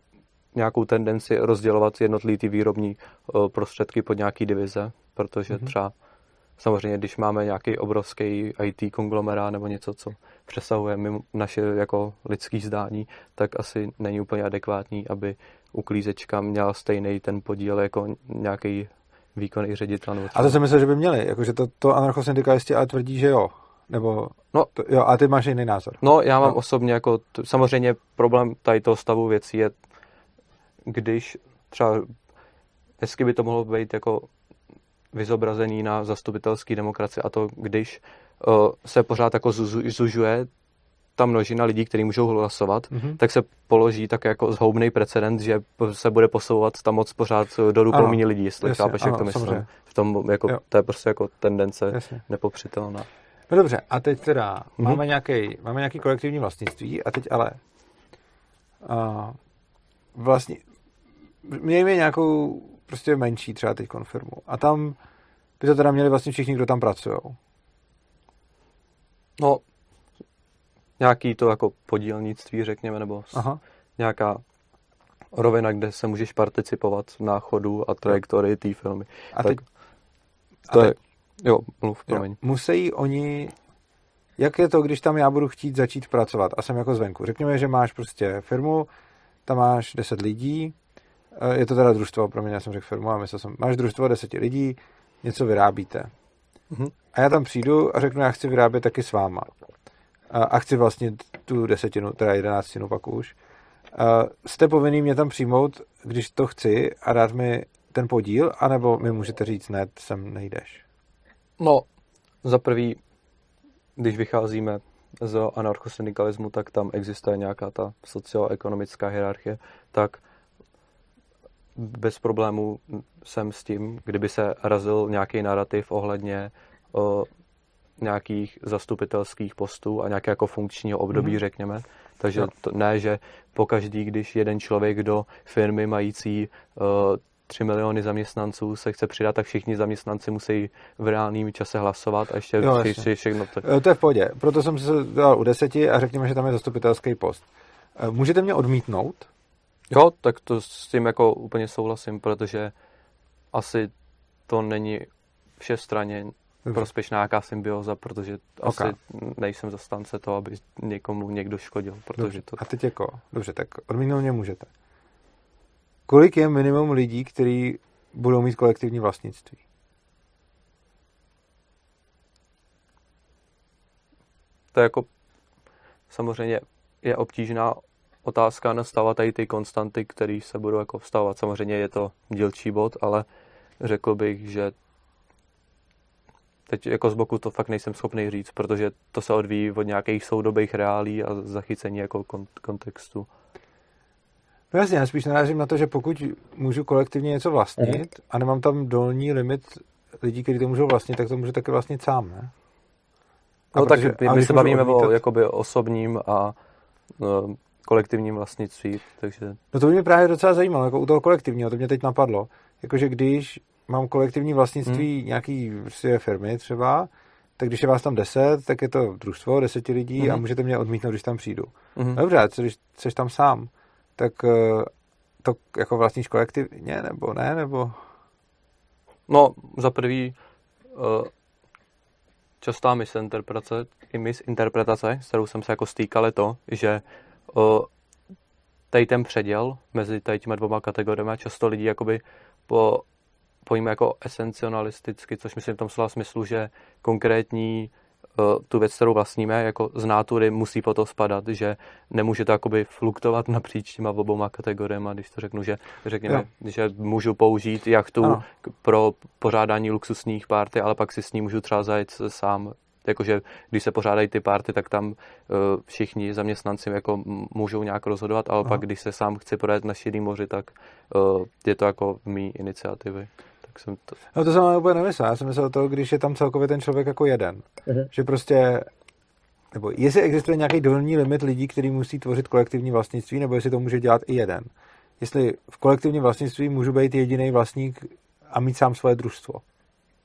Speaker 2: nějakou tendenci rozdělovat jednotlivý ty výrobní uh, prostředky pod nějaký divize, protože mm-hmm. třeba samozřejmě, když máme nějaký obrovský IT konglomerát nebo něco, co přesahuje mimo naše jako lidský zdání, tak asi není úplně adekvátní, aby uklízečka měla stejný ten podíl jako nějaký výkonný ředitel.
Speaker 1: a to si myslím, že by měli, jakože to, to anarchosyndikalisti ale tvrdí, že jo. Nebo, no, to, jo, a ty máš jiný názor.
Speaker 2: No, já mám no. osobně jako, t- samozřejmě problém tady toho stavu věcí je, když třeba, hezky by to mohlo být jako vyzobrazený na zastupitelský demokracii a to, když uh, se pořád jako zužuje ta množina lidí, kteří můžou hlasovat, mm-hmm. tak se položí tak jako zhoubný precedent, že se bude posouvat ta moc pořád do rukou méně lidí, jestli jasně, chápeš, jak to myslím. V tom, jako, to je prostě jako tendence jasně. nepopřitelná.
Speaker 1: No dobře, a teď teda mm-hmm. máme, nějaký, máme nějaký kolektivní vlastnictví a teď ale uh, vlastně mějme nějakou prostě menší třeba teď firmu a tam by to teda měli vlastně všichni, kdo tam pracují.
Speaker 2: No, nějaký to jako podílnictví, řekněme, nebo Aha. nějaká rovina, kde se můžeš participovat na chodu a trajektorii té filmy. A tak teď, to a teď, je, jo, mluv, promiň. Jo,
Speaker 1: musí oni, jak je to, když tam já budu chtít začít pracovat a jsem jako zvenku. Řekněme, že máš prostě firmu, tam máš 10 lidí, je to teda družstvo, pro mě já jsem řekl firmu a myslel jsem, máš družstvo 10 lidí, něco vyrábíte. Mm-hmm. A já tam přijdu a řeknu, já chci vyrábět taky s váma a, a chci vlastně tu desetinu, teda jedenáctinu pak už, a jste povinný mě tam přijmout, když to chci a dát mi ten podíl, anebo mi můžete říct, ne, sem nejdeš?
Speaker 2: No, za prvý, když vycházíme z anarchosyndikalismu, tak tam existuje nějaká ta socioekonomická hierarchie, tak bez problémů jsem s tím, kdyby se razil nějaký narrativ ohledně o, nějakých zastupitelských postů a nějaké jako funkčního období, mm. řekněme. Takže to, ne, že pokaždý, když jeden člověk do firmy mající uh, 3 miliony zaměstnanců se chce přidat, tak všichni zaměstnanci musí v reálném čase hlasovat a ještě, jo, ještě všechno
Speaker 1: to... To je v pohodě. Proto jsem se dal u deseti a řekněme, že tam je zastupitelský post. Eh, můžete mě odmítnout?
Speaker 2: Jo, tak to s tím jako úplně souhlasím, protože asi to není všestranně prospěšná nějaká symbioza, protože okay. asi nejsem zastánce toho, aby někomu někdo škodil. Protože
Speaker 1: dobře.
Speaker 2: to...
Speaker 1: A teď jako, dobře, tak odmítnout mě můžete. Kolik je minimum lidí, kteří budou mít kolektivní vlastnictví?
Speaker 2: To je jako samozřejmě je obtížná otázka nastavovat tady ty konstanty, které se budou jako vstávat. Samozřejmě je to dílčí bod, ale řekl bych, že teď jako z boku to fakt nejsem schopný říct, protože to se odvíjí od nějakých soudobých reálí a zachycení jako kontextu.
Speaker 1: No jasně, já spíš narážím na to, že pokud můžu kolektivně něco vlastnit mm. a nemám tam dolní limit lidí, kteří to můžou vlastnit, tak to můžu taky vlastnit sám, ne?
Speaker 2: A no protože, tak my se bavíme odmítat... o jakoby osobním a no, kolektivním vlastnictví, takže...
Speaker 1: No to by mě právě docela zajímalo, jako u toho kolektivního, to mě teď napadlo. Jakože když mám kolektivní vlastnictví hmm. nějaký prostě firmy třeba, tak když je vás tam deset, tak je to družstvo deseti lidí hmm. a můžete mě odmítnout, když tam přijdu. Hmm. Dobře, co když jsi tam sám, tak eh, to jako vlastníš kolektivně, nebo ne, nebo...
Speaker 2: No, za prvý uh, častá misinterpretace, i misinterpretace, s kterou jsem se jako stýkal, je to, že uh, tady ten předěl mezi tady těma dvoma kategoriemi často lidi jakoby po pojíme jako esencionalisticky, což myslím v tom slova smyslu, že konkrétní tu věc, kterou vlastníme, jako z nátury musí po to spadat, že nemůže to jakoby fluktovat napříč těma obouma kategoriemi, když to řeknu, že řekněme, jo. že můžu použít jachtu ano. pro pořádání luxusních párty, ale pak si s ní můžu třeba zajet sám jakože když se pořádají ty párty, tak tam uh, všichni zaměstnanci jako můžou nějak rozhodovat, ale Aha. pak když se sám chci projet na širý moři, tak uh, je to jako mý iniciativy. Tak jsem to...
Speaker 1: No to jsem úplně nemyslel. Já jsem myslel to, když je tam celkově ten člověk jako jeden. Uh-huh. Že prostě nebo jestli existuje nějaký dolní limit lidí, který musí tvořit kolektivní vlastnictví, nebo jestli to může dělat i jeden. Jestli v kolektivním vlastnictví můžu být jediný vlastník a mít sám svoje družstvo,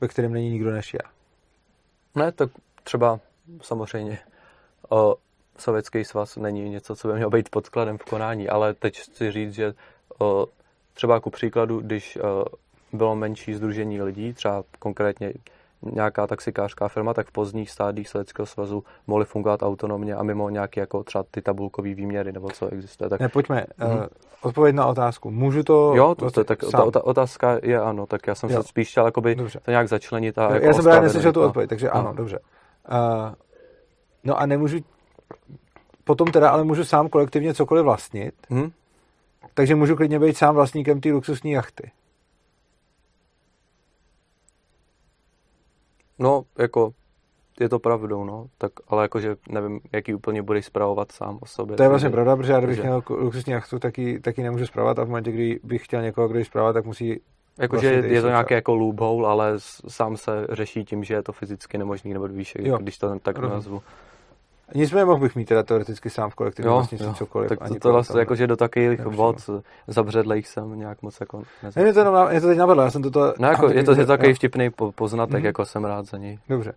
Speaker 1: ve kterém není nikdo než já.
Speaker 2: Ne, tak třeba samozřejmě o, Sovětský svaz není něco, co by mělo být podkladem v konání, ale teď chci říct, že o, třeba ku příkladu, když o, bylo menší združení lidí, třeba konkrétně nějaká taxikářská firma, tak v pozdních stádích Sovětského svazu mohly fungovat autonomně a mimo nějaké jako třeba ty tabulkové výměry nebo co existuje. Tak...
Speaker 1: Ne, pojďme. Mm-hmm. Uh, odpověď na otázku. Můžu to
Speaker 2: Jo, to, to, tak sám. ta otázka je ano, tak já jsem jo. se spíš chtěl jakoby to nějak začlenit. A
Speaker 1: jako já jsem právě neslyšel tu odpověď, takže ano, ano dobře. Uh, no a nemůžu potom teda ale můžu sám kolektivně cokoliv vlastnit, hmm. takže můžu klidně být sám vlastníkem té luxusní jachty.
Speaker 2: No, jako je to pravdou, no, tak, ale jakože nevím, jaký úplně budeš zpravovat sám o sobě.
Speaker 1: To je vlastně pravda, protože já kdybych že... měl luxusní jachtu, taky, taky nemůžu zpravovat a v momentě, kdy bych chtěl někoho, kdo ji tak musí
Speaker 2: Jakože vlastně je to nějaký jako loophole, ale sám se řeší tím, že je to fyzicky nemožný, nebo víš, jo. když to tak Rozumím. nazvu.
Speaker 1: Nicméně mohl bych mít teda teoreticky sám v kolektivním vlastnictví cokoliv.
Speaker 2: Tak to, to vlastně jako, že do takových vod zabředlejch jsem nějak moc jako
Speaker 1: Ne, je to, je to teď napadlo, já jsem toto...
Speaker 2: No jako, je to, je to takový vtipný poznatek, mm-hmm. jako jsem rád za něj.
Speaker 1: Dobře.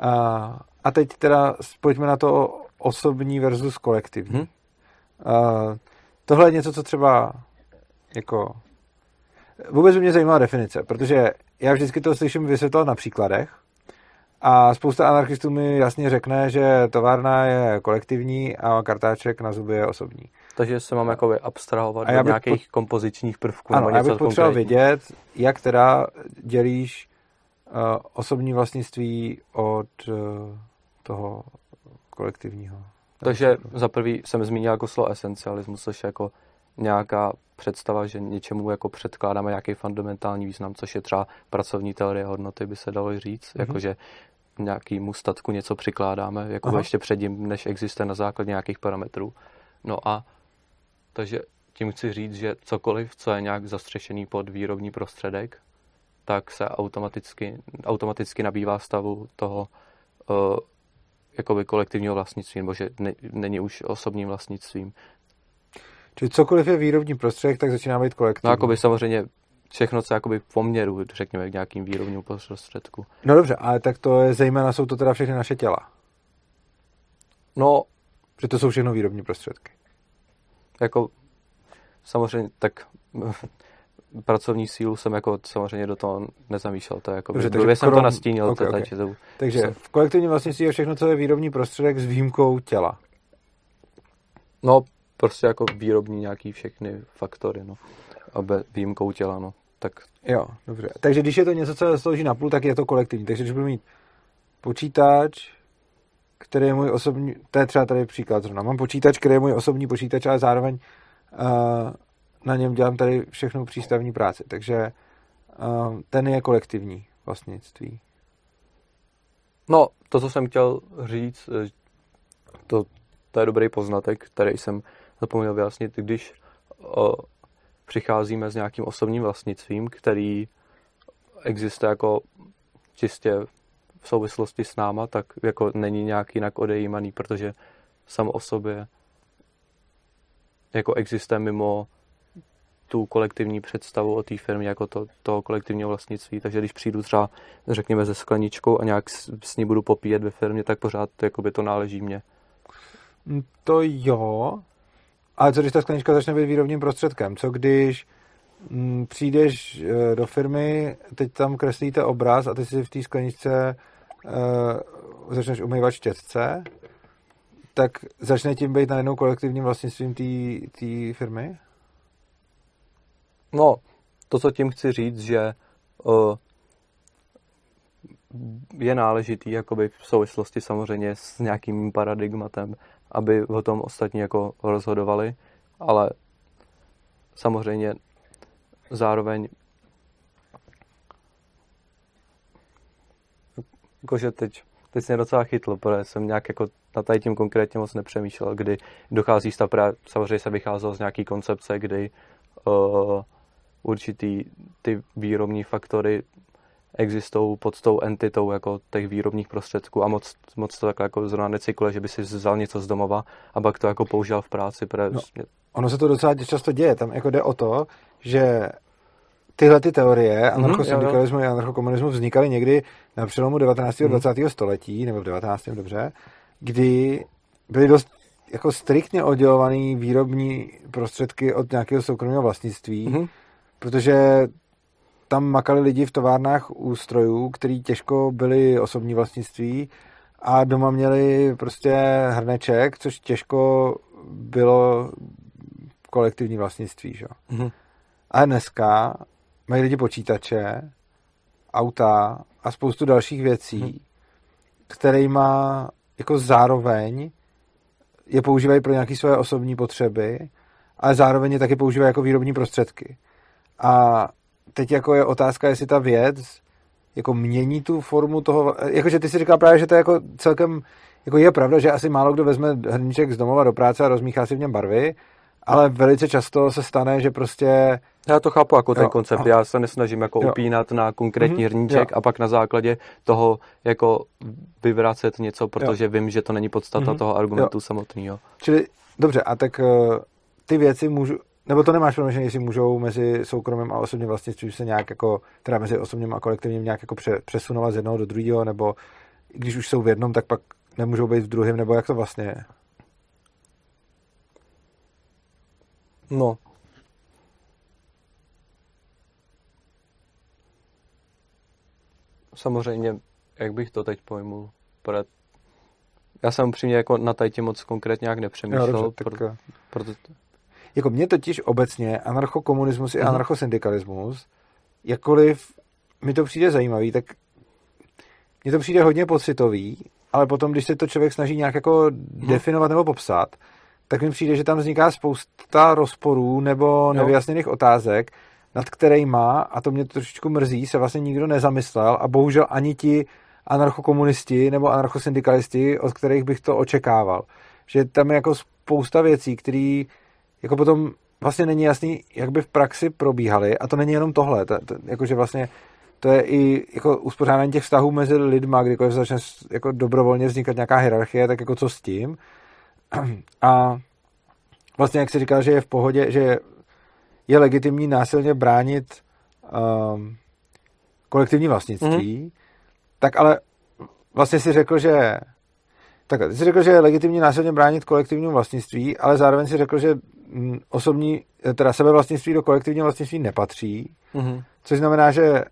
Speaker 1: A, a teď teda pojďme na to osobní versus kolektivní. Mm-hmm. A, tohle je něco, co třeba jako Vůbec by mě zajímala definice, protože já vždycky to slyším vysvětlovat na příkladech a spousta anarchistů mi jasně řekne, že továrna je kolektivní a kartáček na zuby je osobní.
Speaker 2: Takže se mám jakoby abstrahovat do nějakých po... kompozičních prvků.
Speaker 1: Ano, já bych potřeboval vědět, jak teda dělíš uh, osobní vlastnictví od uh, toho kolektivního.
Speaker 2: Takže za prvý jsem zmínil jako slovo esencialismus, což je jako nějaká představa, že něčemu jako předkládáme nějaký fundamentální význam, což je třeba pracovní teorie hodnoty, by se dalo říct, mm-hmm. jakože nějakýmu statku něco přikládáme, jako Aha. ještě předtím, než existuje na základě nějakých parametrů. No a takže tím chci říct, že cokoliv, co je nějak zastřešený pod výrobní prostředek, tak se automaticky, automaticky nabývá stavu toho uh, jakoby kolektivního vlastnictví, nebo že ne, není už osobním vlastnictvím.
Speaker 1: Čili cokoliv je výrobní prostředek, tak začíná být kolektivní.
Speaker 2: No, jako by samozřejmě všechno, co jakoby v poměru, řekněme, k nějakým výrobním prostředku.
Speaker 1: No dobře, ale tak to je zejména, jsou to teda všechny naše těla.
Speaker 2: No.
Speaker 1: Že to jsou všechno výrobní prostředky.
Speaker 2: Jako, samozřejmě, tak pracovní sílu jsem jako samozřejmě do toho nezamýšlel. To je jako, Dobře, takže jsem krom... to nastínil. Okay, to, okay. Takže, to,
Speaker 1: takže jsem... v kolektivním vlastnictví je všechno, co je výrobní prostředek s výjimkou těla.
Speaker 2: No, prostě jako výrobní nějaký všechny faktory, no. A výjimkou těla, no. Tak...
Speaker 1: Jo, dobře. Takže když je to něco, co slouží na půl, tak je to kolektivní. Takže když budu mít počítač, který je můj osobní, to je třeba tady příklad zrovna. Mám počítač, který je můj osobní počítač, ale zároveň uh, na něm dělám tady všechnu přístavní práci. Takže uh, ten je kolektivní vlastnictví.
Speaker 2: No, to, co jsem chtěl říct, eh, to, to je dobrý poznatek, který jsem zapomněl vyjasnit, když o, přicházíme s nějakým osobním vlastnictvím, který existuje jako čistě v souvislosti s náma, tak jako není nějak jinak odejímaný, protože sam o sobě jako existuje mimo tu kolektivní představu o té firmě jako to, toho kolektivního vlastnictví. Takže když přijdu třeba, řekněme, ze skleničkou a nějak s, s ní budu popíjet ve firmě, tak pořád by to náleží mně.
Speaker 1: To jo, ale co když ta sklenička začne být výrobním prostředkem? Co když m, mm, přijdeš e, do firmy, teď tam kreslíte obraz a ty si v té skleničce e, začneš umývat štětce, tak začne tím být najednou kolektivním vlastnictvím té firmy?
Speaker 2: No, to, co tím chci říct, že uh, je náležitý jakoby v souvislosti samozřejmě s nějakým paradigmatem, aby o tom ostatní jako rozhodovali, ale samozřejmě zároveň jakože teď, teď jsem docela chytl, protože jsem nějak jako na tady tím konkrétně moc nepřemýšlel, kdy dochází stav, samozřejmě se vycházelo z nějaký koncepce, kdy uh, určitý ty výrobní faktory existují pod tou entitou jako těch výrobních prostředků a moc, moc to takhle jako zrovna necykluje, že by si vzal něco z domova a pak to jako použil v práci. No,
Speaker 1: ono se to docela často děje, tam jako jde o to, že tyhle ty teorie mhm, anarchosyndikalismu mm-hmm, a anarchokomunismu vznikaly někdy na přelomu 19. a mm. 20. století, nebo v 19. dobře, kdy byly dost jako striktně oddělované výrobní prostředky od nějakého soukromého vlastnictví, mm-hmm. protože tam makali lidi v továrnách ústrojů, který těžko byli osobní vlastnictví a doma měli prostě hrneček, což těžko bylo kolektivní vlastnictví. Že? Mm-hmm. A dneska mají lidi počítače, auta a spoustu dalších věcí, mm-hmm. kterýma jako zároveň je používají pro nějaké své osobní potřeby, ale zároveň je taky používají jako výrobní prostředky. A teď jako je otázka, jestli ta věc jako mění tu formu toho, jakože ty si říkal právě, že to je jako celkem, jako je pravda, že asi málo kdo vezme hrníček z domova do práce a rozmíchá si v něm barvy, ale velice často se stane, že prostě...
Speaker 2: Já to chápu jako ten jo, koncept, aha. já se nesnažím jako jo. upínat na konkrétní mm-hmm, hrníček jo. a pak na základě toho jako vyvracet něco, protože jo. vím, že to není podstata mm-hmm, toho argumentu samotného.
Speaker 1: Čili, dobře, a tak uh, ty věci můžu, nebo to nemáš promyšlené, jestli můžou mezi soukromým a osobním vlastnictvím se nějak jako, teda mezi osobním a kolektivním nějak jako pře, přesunovat z jednoho do druhého, nebo když už jsou v jednom, tak pak nemůžou být v druhém, nebo jak to vlastně je?
Speaker 2: No. Samozřejmě, jak bych to teď pojmul, já jsem upřímně jako na tajtě moc konkrétně jak nepřemýšlel. No, dobře, tak... pro, proto...
Speaker 1: Jako mě totiž obecně anarchokomunismus i mm. anarchosyndikalismus, jakkoliv mi to přijde zajímavý, tak mně to přijde hodně pocitový, ale potom, když se to člověk snaží nějak jako mm. definovat nebo popsat, tak mi přijde, že tam vzniká spousta rozporů nebo nevyjasněných otázek, nad kterýma, a to mě trošičku mrzí, se vlastně nikdo nezamyslel a bohužel ani ti anarchokomunisti nebo anarchosyndikalisti, od kterých bych to očekával. Že tam je jako spousta věcí, které jako potom vlastně není jasný, jak by v praxi probíhaly a to není jenom tohle, to, to, jakože vlastně to je i jako uspořádání těch vztahů mezi lidma, kdykoliv začne jako dobrovolně vznikat nějaká hierarchie, tak jako co s tím. A vlastně, jak si říkal, že je v pohodě, že je legitimní násilně bránit um, kolektivní vlastnictví, mm-hmm. tak ale vlastně si řekl, že tak, ty jsi řekl, že je legitimní násilně bránit kolektivnímu vlastnictví, ale zároveň si řekl, že mm, osobní, teda sebevlastnictví do kolektivního vlastnictví nepatří, mm-hmm. což znamená, že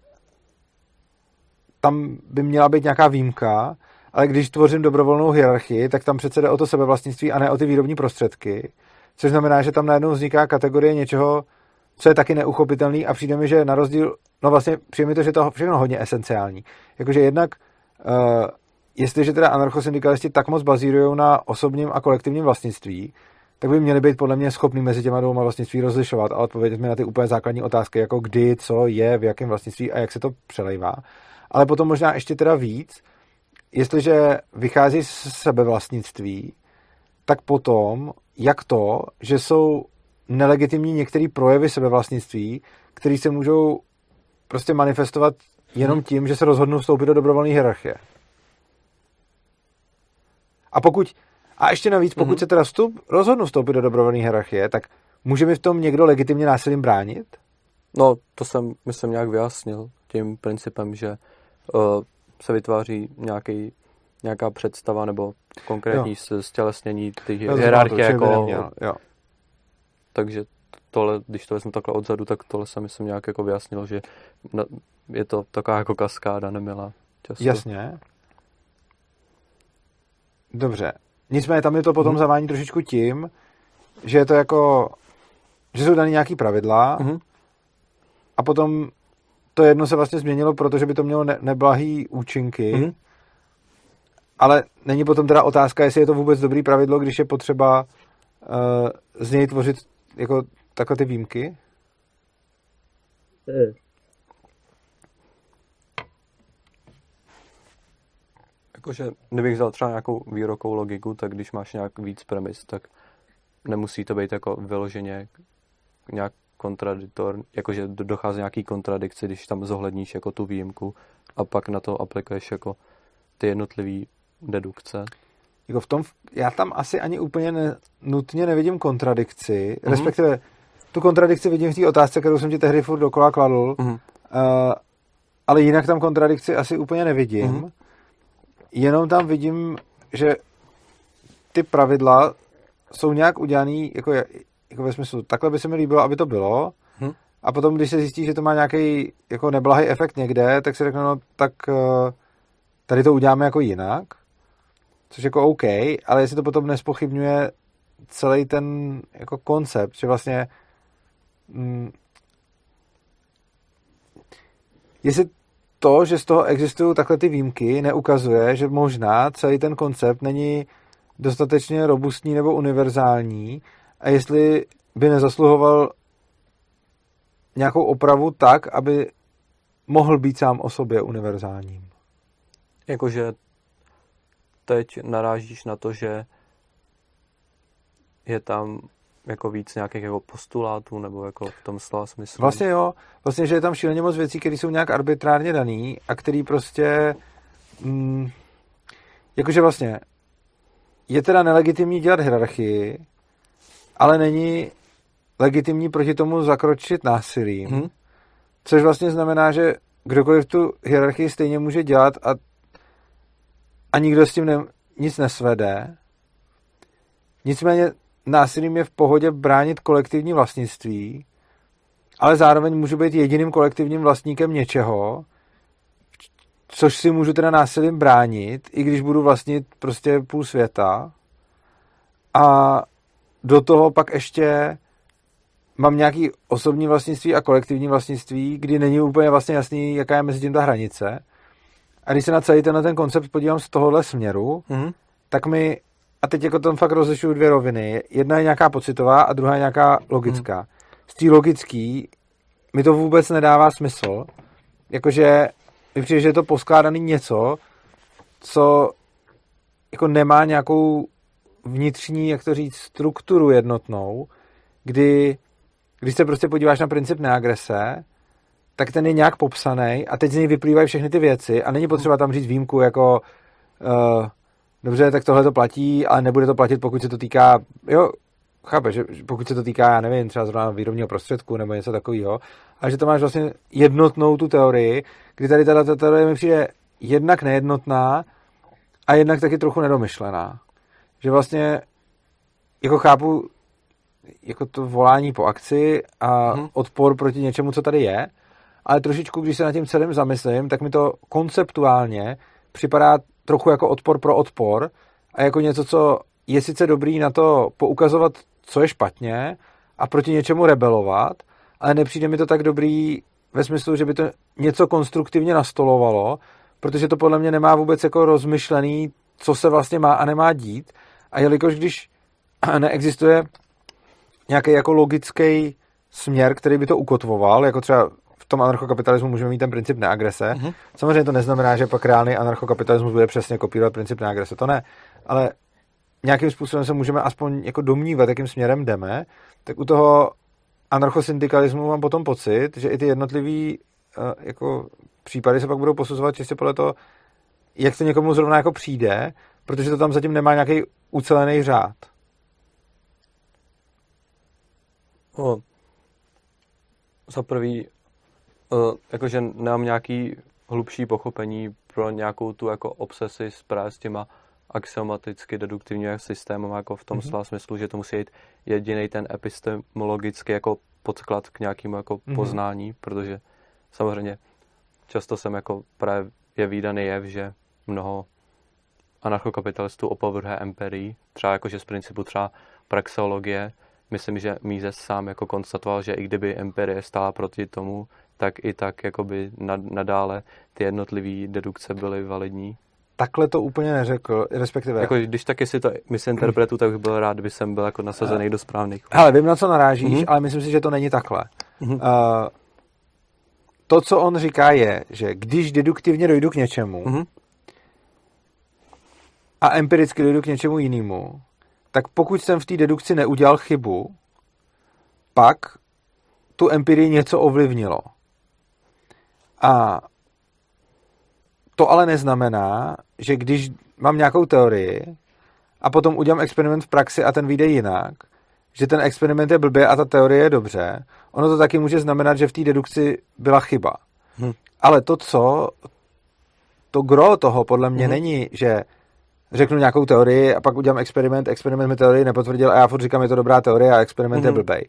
Speaker 1: tam by měla být nějaká výjimka, ale když tvořím dobrovolnou hierarchii, tak tam přece jde o to sebevlastnictví a ne o ty výrobní prostředky, což znamená, že tam najednou vzniká kategorie něčeho, co je taky neuchopitelný a přijde mi, že na rozdíl, no vlastně přijde mi to, že to všechno hodně esenciální. Jakože jednak, uh, jestliže teda anarchosyndikalisti tak moc bazírují na osobním a kolektivním vlastnictví, tak by měli být podle mě schopni mezi těma dvěma vlastnictví rozlišovat a odpovědět mi na ty úplně základní otázky, jako kdy, co je, v jakém vlastnictví a jak se to přelejvá. Ale potom možná ještě teda víc, jestliže vychází z sebevlastnictví, tak potom, jak to, že jsou nelegitimní některé projevy sebevlastnictví, které se můžou prostě manifestovat jenom tím, že se rozhodnou vstoupit do dobrovolné hierarchie. A pokud, a ještě navíc, pokud mm-hmm. se teda vstup, rozhodnu vstoupit do dobrovolné hierarchie, tak může mi v tom někdo legitimně násilím bránit?
Speaker 2: No, to jsem, myslím, nějak vyjasnil tím principem, že uh, se vytváří nějaký, nějaká představa nebo konkrétní jo. stělesnění ty hierarchie jako... Neměl, jo. Takže tohle, když to vezmu takhle odzadu, tak tohle jsem myslím nějak jako vyjasnil, že je to taková jako kaskáda nemilá.
Speaker 1: Často. Jasně. Dobře. Nicméně tam je to potom hmm. zavání trošičku tím, že je to jako, že jsou dané nějaký pravidla hmm. a potom to jedno se vlastně změnilo, protože by to mělo ne- neblahý účinky,
Speaker 2: Mhm.
Speaker 1: ale není potom teda otázka, jestli je to vůbec dobrý pravidlo, když je potřeba uh, z něj tvořit jako takhle ty výjimky.
Speaker 2: Jakože, kdybych vzal třeba nějakou výrokovou logiku, tak když máš nějak víc premis, tak nemusí to být jako vyloženě nějak kontraditor, jakože do- dochází nějaký kontradikci, když tam zohledníš jako tu výjimku a pak na to aplikuješ jako ty jednotlivé dedukce.
Speaker 1: Jako v tom, já tam asi ani úplně ne, nutně nevidím kontradikci,
Speaker 2: Mhm.
Speaker 1: respektive tu kontradikci vidím v té otázce, kterou jsem ti tehdy furt dokola kladl,
Speaker 2: Mhm.
Speaker 1: uh, ale jinak tam kontradikci asi úplně nevidím.
Speaker 2: Mhm.
Speaker 1: Jenom tam vidím, že ty pravidla jsou nějak udělaný, jako, jako ve smyslu, takhle by se mi líbilo, aby to bylo,
Speaker 2: Mhm.
Speaker 1: a potom, když se zjistí, že to má nějaký jako neblahý efekt někde, tak si řeknu, no tak uh, tady to uděláme jako jinak, což jako OK, ale jestli to potom nespochybňuje celý ten jako koncept, že vlastně mm, jestli to, že z toho existují takhle ty výjimky, neukazuje, že možná celý ten koncept není dostatečně robustní nebo univerzální a jestli by nezasluhoval nějakou opravu tak, aby mohl být sám o sobě univerzálním.
Speaker 2: Jakože teď narážíš na to, že je tam jako víc nějakých jako postulátů, nebo jako v tom slova smyslu.
Speaker 1: Vlastně jo, vlastně, že je tam šíleně moc věcí, které jsou nějak arbitrárně daný a který prostě mm, jakože vlastně je teda nelegitimní dělat hierarchii, ale není legitimní proti tomu zakročit násilím.
Speaker 2: Mhm.
Speaker 1: Což vlastně znamená, že kdokoliv tu hierarchii stejně může dělat a, a nikdo s tím ne, nic nesvede. Nicméně násilím je v pohodě bránit kolektivní vlastnictví, ale zároveň můžu být jediným kolektivním vlastníkem něčeho, což si můžu teda násilím bránit, i když budu vlastnit prostě půl světa. A do toho pak ještě mám nějaký osobní vlastnictví a kolektivní vlastnictví, kdy není úplně vlastně jasný, jaká je mezi tím ta hranice. A když se na celý tenhle ten koncept podívám z tohohle směru,
Speaker 2: Mhm.
Speaker 1: tak mi, a teď jako tam fakt rozlišuju dvě roviny. Jedna je nějaká pocitová a druhá je nějaká logická. Z té logický mi to vůbec nedává smysl. Jakože mi přijde, že je to poskládaný něco, co jako nemá nějakou vnitřní, jak to říct, strukturu jednotnou, kdy když se prostě podíváš na princip neagrese, tak ten je nějak popsaný a teď z něj vyplývají všechny ty věci a není potřeba tam říct výjimku jako uh, dobře, tak tohle to platí, ale nebude to platit, pokud se to týká, jo, chápe, že pokud se to týká, já nevím, třeba zrovna výrobního prostředku nebo něco takového, ale že to máš vlastně jednotnou tu teorii, kdy tady ta, teorie mi přijde jednak nejednotná a jednak taky trochu nedomyšlená. Že vlastně jako chápu jako to volání po akci a
Speaker 2: Mhm.
Speaker 1: odpor proti něčemu, co tady je, ale trošičku, když se nad tím celým zamyslím, tak mi to konceptuálně připadá trochu jako odpor pro odpor a jako něco, co je sice dobrý na to poukazovat, co je špatně a proti něčemu rebelovat, ale nepřijde mi to tak dobrý ve smyslu, že by to něco konstruktivně nastolovalo, protože to podle mě nemá vůbec jako rozmyšlený, co se vlastně má a nemá dít. A jelikož když neexistuje nějaký jako logický směr, který by to ukotvoval, jako třeba tom anarchokapitalismu můžeme mít ten princip neagrese.
Speaker 2: Mhm.
Speaker 1: Samozřejmě to neznamená, že pak reálný anarchokapitalismus bude přesně kopírovat princip neagrese, to ne, ale nějakým způsobem se můžeme aspoň jako domnívat, jakým směrem jdeme, tak u toho anarchosyndikalismu mám potom pocit, že i ty jednotlivý uh, jako případy se pak budou posuzovat čistě podle toho, jak to někomu zrovna jako přijde, protože to tam zatím nemá nějaký ucelený řád.
Speaker 2: O, za prvý, uh, jakože nemám nějaký hlubší pochopení pro nějakou tu jako obsesi s právě s těma axiomaticky deduktivními systémy, jako v tom
Speaker 1: Mhm.
Speaker 2: mm-hmm. slova smyslu, že to musí být jediný ten epistemologický jako podklad k nějakému jako
Speaker 1: Mhm.
Speaker 2: mm-hmm. poznání, protože samozřejmě často jsem jako právě je výdaný jev, že mnoho anarchokapitalistů opovrhuje empirii, třeba jakože z principu třeba praxeologie, myslím, že Mises sám jako konstatoval, že i kdyby empirie stála proti tomu, tak i tak jakoby nadále ty jednotlivé dedukce byly validní.
Speaker 1: Takhle to úplně neřekl, respektive...
Speaker 2: Jako, když taky si to misinterpretu, tak bych byl rád, kdyby jsem byl jako nasazený do správných.
Speaker 1: Ale vím, na co narážíš, mm-hmm. ale myslím si, že to není takhle. Mm-hmm. Uh, to, co on říká, je, že když deduktivně dojdu k něčemu mm-hmm. a empiricky dojdu k něčemu jinému, tak pokud jsem v té dedukci neudělal chybu, pak tu empirii něco ovlivnilo. A to ale neznamená, že když mám nějakou teorii a potom udělám experiment v praxi a ten vyjde jinak, že ten experiment je blbě a ta teorie je dobře, ono to taky může znamenat, že v té dedukci byla chyba. Hm. Ale to, co to gro toho podle mě hm. není, že řeknu nějakou teorii a pak udělám experiment, experiment mi teorii nepotvrdil a já furt říkám, je to dobrá teorie a experiment hm. je mhm. blbej.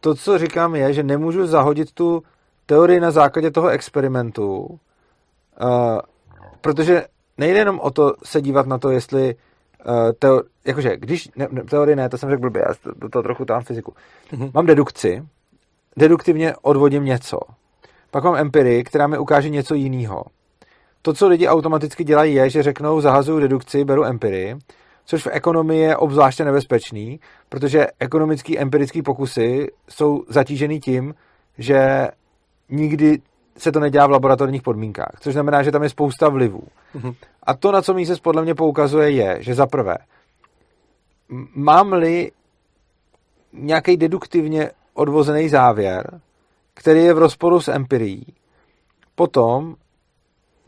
Speaker 1: To, co říkám, je, že nemůžu zahodit tu teorii na základě toho experimentu, uh, protože nejde jenom o to se dívat na to, jestli uh, teo, jakože, když, ne, ne, teorie ne, to jsem řekl blbě, já to, to trochu tam fyziku. Mm-hmm. Mám dedukci, deduktivně odvodím něco. Pak mám empirii, která mi ukáže něco jiného. To, co lidi automaticky dělají, je, že řeknou, zahazuju dedukci, beru empirii, což v ekonomii je obzvláště nebezpečný, protože ekonomický empirický pokusy jsou zatížený tím, že nikdy se to nedělá v laboratorních podmínkách, což znamená, že tam je spousta vlivů. Mm-hmm. A to, na co se podle mě poukazuje, je, že za prvé, mám-li nějaký deduktivně odvozený závěr, který je v rozporu s empirií, potom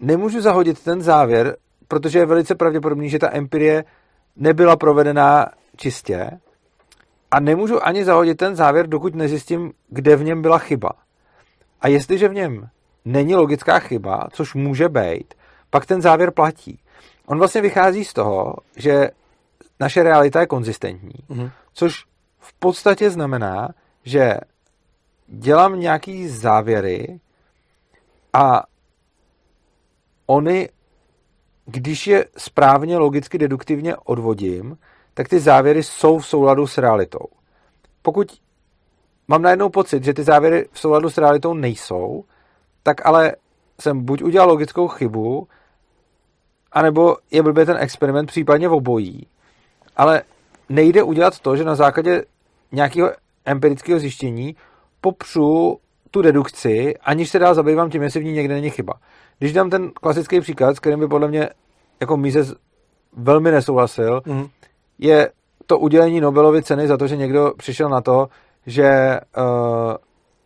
Speaker 1: nemůžu zahodit ten závěr, protože je velice pravděpodobný, že ta empirie nebyla provedená čistě a nemůžu ani zahodit ten závěr, dokud nezjistím, kde v něm byla chyba. A jestliže v něm není logická chyba, což může být, pak ten závěr platí. On vlastně vychází z toho, že naše realita je konzistentní, mm-hmm. což v podstatě znamená, že dělám nějaký závěry a oni, když je správně logicky deduktivně odvodím, tak ty závěry jsou v souladu s realitou. Pokud mám najednou pocit, že ty závěry v souladu s realitou nejsou, tak ale jsem buď udělal logickou chybu, anebo je blbě ten experiment, případně v obojí. Ale nejde udělat to, že na základě nějakého empirického zjištění popřu tu dedukci, aniž se dál zabývám tím, jestli v ní někde není chyba. Když dám ten klasický příklad, s kterým by podle mě jako Mises velmi nesouhlasil, mm. je to udělení Nobelovy ceny za to, že někdo přišel na to, že uh,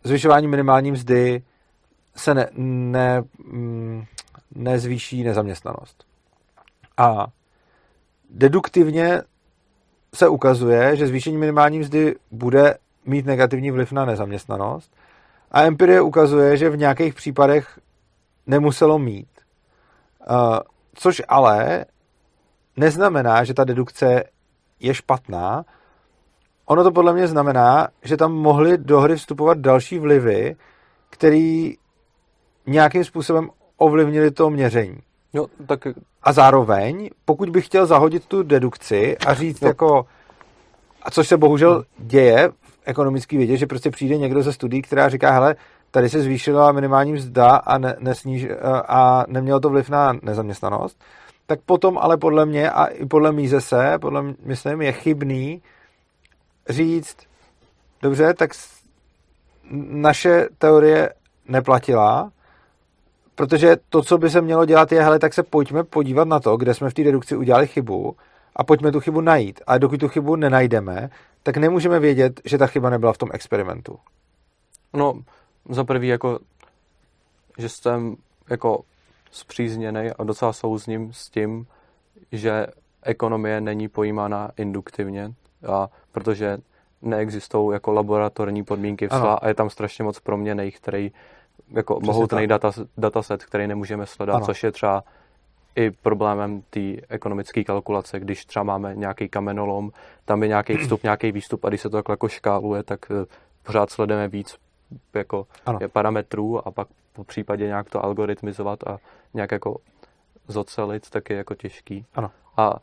Speaker 1: zvyšování minimální mzdy se ne, ne, mm, nezvýší nezaměstnanost. A deduktivně se ukazuje, že zvýšení minimální mzdy bude mít negativní vliv na nezaměstnanost a empirie ukazuje, že v nějakých případech nemuselo mít. Uh, což ale neznamená, že ta dedukce je špatná. Ono to podle mě znamená, že tam mohly do hry vstupovat další vlivy, který nějakým způsobem ovlivnili to měření.
Speaker 2: No, tak...
Speaker 1: A zároveň, pokud bych chtěl zahodit tu dedukci a říct no. jako, a což se bohužel děje v ekonomické vědě, že prostě přijde někdo ze studií, která říká, hele, tady se zvýšila minimální mzda a, ne, nesníž, a nemělo to vliv na nezaměstnanost, tak potom ale podle mě a i podle Mízese, podle mě, myslím, je chybný říct, dobře, tak naše teorie neplatila, protože to, co by se mělo dělat, je, hele, tak se pojďme podívat na to, kde jsme v té dedukci udělali chybu a pojďme tu chybu najít. A dokud tu chybu nenajdeme, tak nemůžeme vědět, že ta chyba nebyla v tom experimentu.
Speaker 2: No, za prvý jako, že jsem jako zpřízněný a docela souzním s tím, že ekonomie není pojímána induktivně, a protože neexistují jako laboratorní podmínky v a je tam strašně moc proměných, který jako Přesně mohutný data, dataset, který nemůžeme sledovat, ano. což je třeba i problémem té ekonomické kalkulace, když třeba máme nějaký kamenolom, tam je nějaký vstup, nějaký výstup a když se to takhle jako škáluje, tak eh, pořád sledujeme víc jako je parametrů a pak po případě nějak to algoritmizovat a nějak jako zocelit, tak je jako těžký.
Speaker 1: Ano.
Speaker 2: A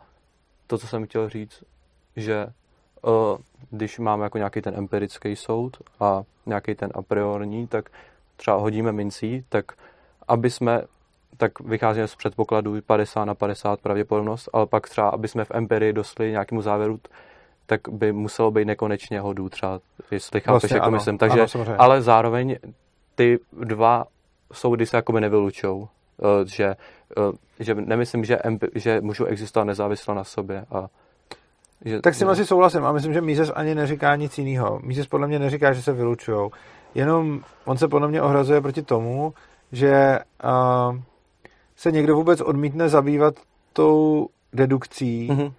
Speaker 2: to, co jsem chtěl říct, že když máme jako nějaký ten empirický soud a nějaký ten a priorní, tak třeba hodíme mincí, tak aby jsme tak vycházíme z předpokladu 50 na 50 pravděpodobnost, ale pak třeba, aby jsme v empirii dostali nějakému závěru, tak by muselo být nekonečně hodů třeba, jestli chápeš, vlastně, jako ano, myslím. Takže, ano, ale zároveň ty dva soudy se jakoby nevylučou. Eh, že, eh, že nemyslím, že, že můžu existovat nezávisle na sobě a
Speaker 1: že, tak s tím asi souhlasím a myslím, že Mises ani neříká nic jiného. Mises podle mě neříká, že se vylučují. Jenom on se podle mě ohrazuje proti tomu, že uh, se někdo vůbec odmítne zabývat tou dedukcí, mm-hmm.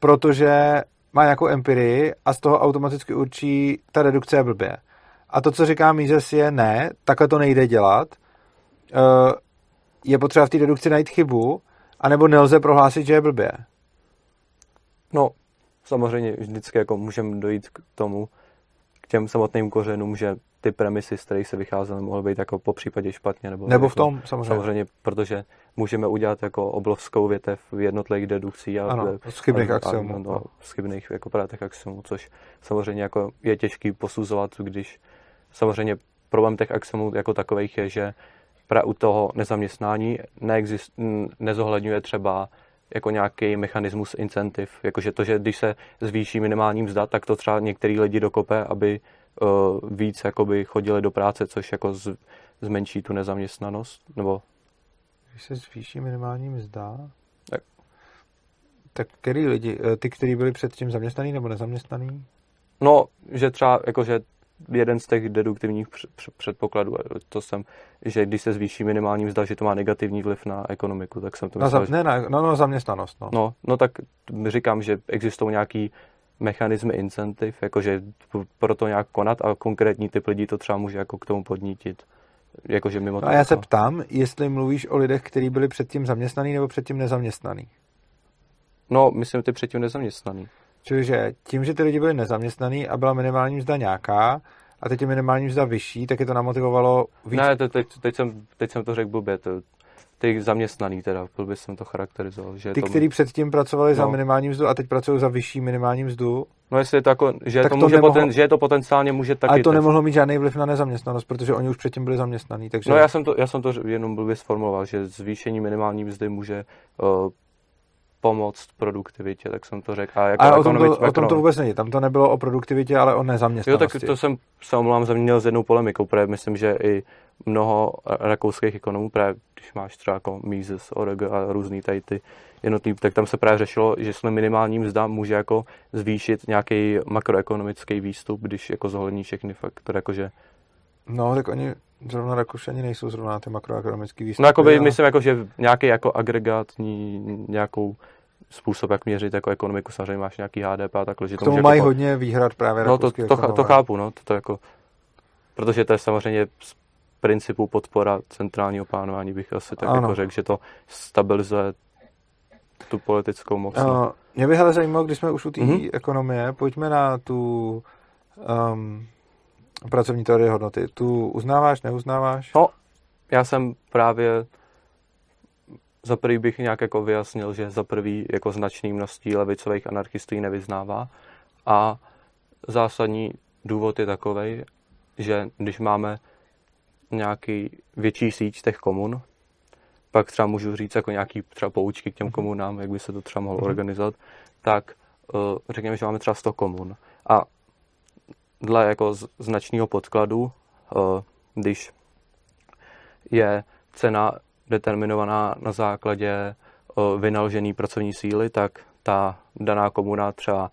Speaker 1: protože má nějakou empirii a z toho automaticky určí, ta redukce je blbě. A to, co říká Mises, je ne, takhle to nejde dělat. Uh, je potřeba v té dedukci najít chybu, anebo nelze prohlásit, že je blbě.
Speaker 2: No, samozřejmě vždycky jako můžeme dojít k tomu, k těm samotným kořenům, že ty premisy, z kterých se vycházely, mohly být jako po případě špatně. Nebo,
Speaker 1: nebo
Speaker 2: v
Speaker 1: jako tom, samozřejmě.
Speaker 2: Samozřejmě, protože můžeme udělat jako oblovskou větev v jednotlivých dedukcí. A,
Speaker 1: ano, z chybných axiomů.
Speaker 2: No, z chybných jako právě axiomů, což samozřejmě jako je těžký posuzovat, když samozřejmě problém těch axiomů jako takových je, že právě u toho nezaměstnání neexist, nezohledňuje třeba jako nějaký mechanismus incentiv, jakože to, že když se zvýší minimální mzda, tak to třeba některý lidi dokope, aby uh, víc jakoby chodili do práce, což jako z, zmenší tu nezaměstnanost, nebo...
Speaker 1: Když se zvýší minimální mzda, tak, tak který lidi, eh, ty, kteří byli předtím zaměstnaný nebo nezaměstnaný?
Speaker 2: No, že třeba, jakože jeden z těch deduktivních předpokladů, to jsem, že když se zvýší minimální mzda, že to má negativní vliv na ekonomiku, tak jsem to
Speaker 1: myslel.
Speaker 2: Na,
Speaker 1: za, ne, ne, no, no, zaměstnanost. No.
Speaker 2: no. No, tak říkám, že existují nějaký mechanismy incentiv, jakože pro to nějak konat a konkrétní typ lidí to třeba může jako k tomu podnítit. Jakože mimo
Speaker 1: no a já se ptám, jestli mluvíš o lidech, kteří byli předtím zaměstnaný nebo předtím nezaměstnaný.
Speaker 2: No, myslím ty předtím nezaměstnaný.
Speaker 1: Čili tím, že ty lidi byli nezaměstnaný a byla minimální mzda nějaká, a teď je minimální mzda vyšší, tak je to namotivovalo víc...
Speaker 2: Ne, teď, teď, jsem, teď jsem to řekl blbě, to, ty zaměstnaný teda, blbě jsem to charakterizoval. Že
Speaker 1: ty,
Speaker 2: to...
Speaker 1: kteří předtím pracovali no. za minimální mzdu a teď pracují za vyšší minimální mzdu,
Speaker 2: No jestli je to jako, že, to, to může nemohlo... poten, že to potenciálně může taky...
Speaker 1: Ale to nemohlo mít žádný vliv na nezaměstnanost, protože oni už předtím byli zaměstnaní, takže...
Speaker 2: No já jsem to, já jsem to jenom blbě sformuloval, že zvýšení minimální mzdy může uh, pomoct produktivitě, tak jsem to řekl. A, jako
Speaker 1: a o, tom to, o tom to vůbec není. Tam to nebylo o produktivitě, ale o nezaměstnanosti.
Speaker 2: Jo, tak to jsem se omlouvám zaměnil s jednou polemikou, protože myslím, že i mnoho rakouských ekonomů, právě když máš třeba jako Mises, Oreg a různý tady ty jednotlivý, tak tam se právě řešilo, že jestli minimální mzda může jako zvýšit nějaký makroekonomický výstup, když jako zohlední všechny faktory, jakože
Speaker 1: No, tak oni zrovna Rakušani nejsou zrovna na ty makroekonomické výstupy.
Speaker 2: No, jako by, a... myslím, jako, že nějaký jako agregátní nějakou způsob, jak měřit jako ekonomiku, samozřejmě máš nějaký HDP a takhle. Že
Speaker 1: K tomu mají jako... hodně výhrad právě
Speaker 2: No, to, to, to, chápu, no, to, to jako, protože to je samozřejmě z principu podpora centrálního plánování, bych asi tak ano. jako řekl, že to stabilizuje tu politickou moc. Uh,
Speaker 1: mě by ale zajímalo, když jsme už u té mm-hmm. ekonomie, pojďme na tu um, pracovní teorie hodnoty. Tu uznáváš, neuznáváš?
Speaker 2: No, já jsem právě za prvý bych nějak jako vyjasnil, že za prvý jako značný množství levicových anarchistů ji nevyznává a zásadní důvod je takový, že když máme nějaký větší síť těch komun, pak třeba můžu říct jako nějaký třeba poučky k těm mhm. komunám, jak by se to třeba mohlo mm-hmm. organizovat, tak uh, řekněme, že máme třeba 100 komun. A dle jako značného podkladu, eh, když je cena determinovaná na základě eh, vynaložené pracovní síly, tak ta daná komuna třeba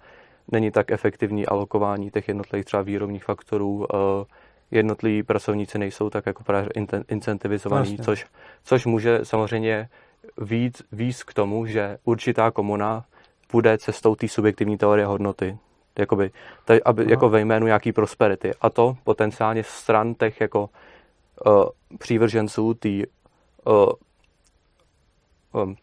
Speaker 2: není tak efektivní alokování těch jednotlivých třeba výrobních faktorů, eh, jednotliví pracovníci nejsou tak jako právě incentivizovaní, vlastně. což, což může samozřejmě víc, víc k tomu, že určitá komuna půjde cestou té subjektivní teorie hodnoty jakoby, tady, aby, jako ve jménu nějaký prosperity. A to potenciálně stran těch jako uh, přívrženců té uh, um,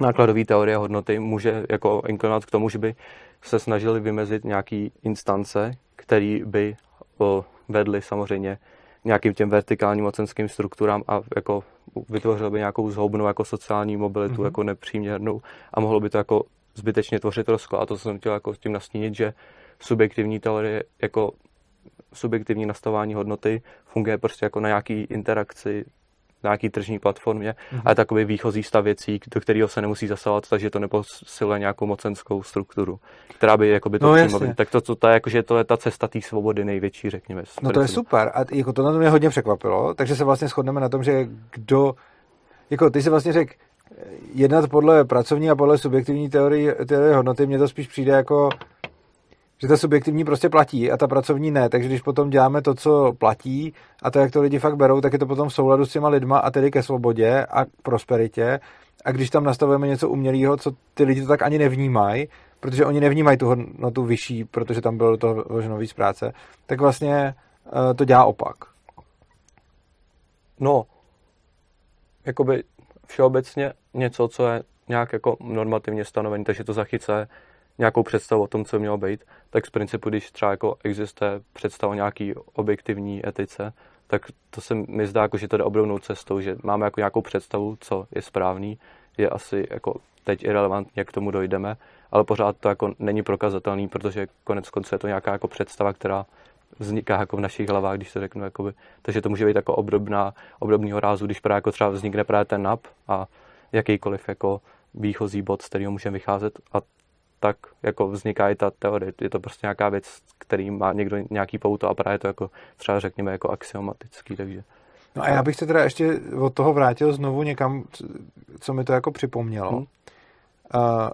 Speaker 2: nákladové teorie hodnoty může jako inklinovat k tomu, že by se snažili vymezit nějaký instance, které by uh, vedly samozřejmě nějakým těm vertikálním mocenským strukturám a jako vytvořil by nějakou zhoubnou jako sociální mobilitu, mm-hmm. jako nepříměrnou a mohlo by to jako zbytečně tvořit rozklad. A to jsem chtěl jako tím nastínit, že subjektivní teorie jako subjektivní nastavování hodnoty funguje prostě jako na nějaký interakci na nějaký tržní platformě, mm-hmm. ale takový výchozí stav věcí, do kterého se nemusí zasahovat, takže to neposiluje nějakou mocenskou strukturu, která by jako by to
Speaker 1: No,
Speaker 2: přímo... Tak to, to, to, je jako, že to je ta cesta té svobody největší, řekněme.
Speaker 1: No to je super. A jako to na to mě hodně překvapilo, takže se vlastně shodneme na tom, že kdo, jako ty si vlastně řekl, jednat podle pracovní a podle subjektivní teorie, teorie hodnoty, mně to spíš přijde jako, že ta subjektivní prostě platí a ta pracovní ne, takže když potom děláme to, co platí a to, jak to lidi fakt berou, tak je to potom v souladu s těma lidma a tedy ke svobodě a k prosperitě a když tam nastavujeme něco umělého, co ty lidi to tak ani nevnímají, protože oni nevnímají tu hodnotu vyšší, protože tam bylo toho vloženo víc práce, tak vlastně uh, to dělá opak.
Speaker 2: No, jakoby všeobecně něco, co je nějak jako normativně stanovený, takže to zachycuje nějakou představu o tom, co mělo být, tak z principu, když třeba jako existuje představa nějaký objektivní etice, tak to se mi zdá, jako, že to jde obrovnou cestou, že máme jako nějakou představu, co je správný, je asi jako teď irrelevantní, jak k tomu dojdeme, ale pořád to jako není prokazatelný, protože konec konců je to nějaká jako představa, která vzniká jako v našich hlavách, když to řeknu, jakoby. takže to může být jako obdobná, obdobného rázu, když právě jako třeba vznikne právě ten NAP a jakýkoliv jako výchozí bod, z kterého můžeme vycházet a tak jako vzniká i ta teorie. Je to prostě nějaká věc, který má někdo nějaký pouto a právě to jako třeba řekněme jako axiomatický, takže
Speaker 1: No a já bych se teda ještě od toho vrátil znovu někam, co mi to jako připomnělo.
Speaker 2: Hmm.
Speaker 1: Uh,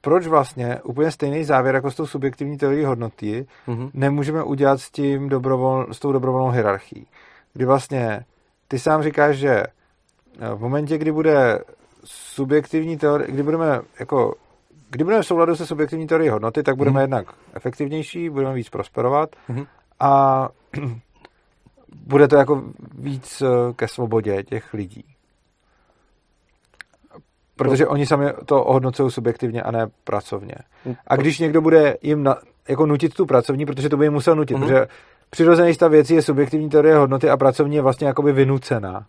Speaker 1: proč vlastně úplně stejný závěr jako s tou subjektivní teorií hodnoty
Speaker 2: mhm.
Speaker 1: nemůžeme udělat s, tím dobrovol, s tou dobrovolnou hierarchií? Kdy vlastně ty sám říkáš, že eh, v momentě, kdy bude subjektivní teorie, kdy budeme jako kdy budeme v souladu se subjektivní teorií hodnoty, tak budeme
Speaker 2: Mhm.
Speaker 1: jednak efektivnější, budeme víc prosperovat
Speaker 2: Mhm.
Speaker 1: a bude to jako víc eh, ke svobodě těch lidí. Protože oni sami to ohodnocují subjektivně a ne pracovně. A když někdo bude jim na, jako nutit tu pracovní, protože to by jim musel nutit,
Speaker 2: Mhm.
Speaker 1: protože přirozený stav věcí je subjektivní teorie hodnoty a pracovní je vlastně jakoby vynucená.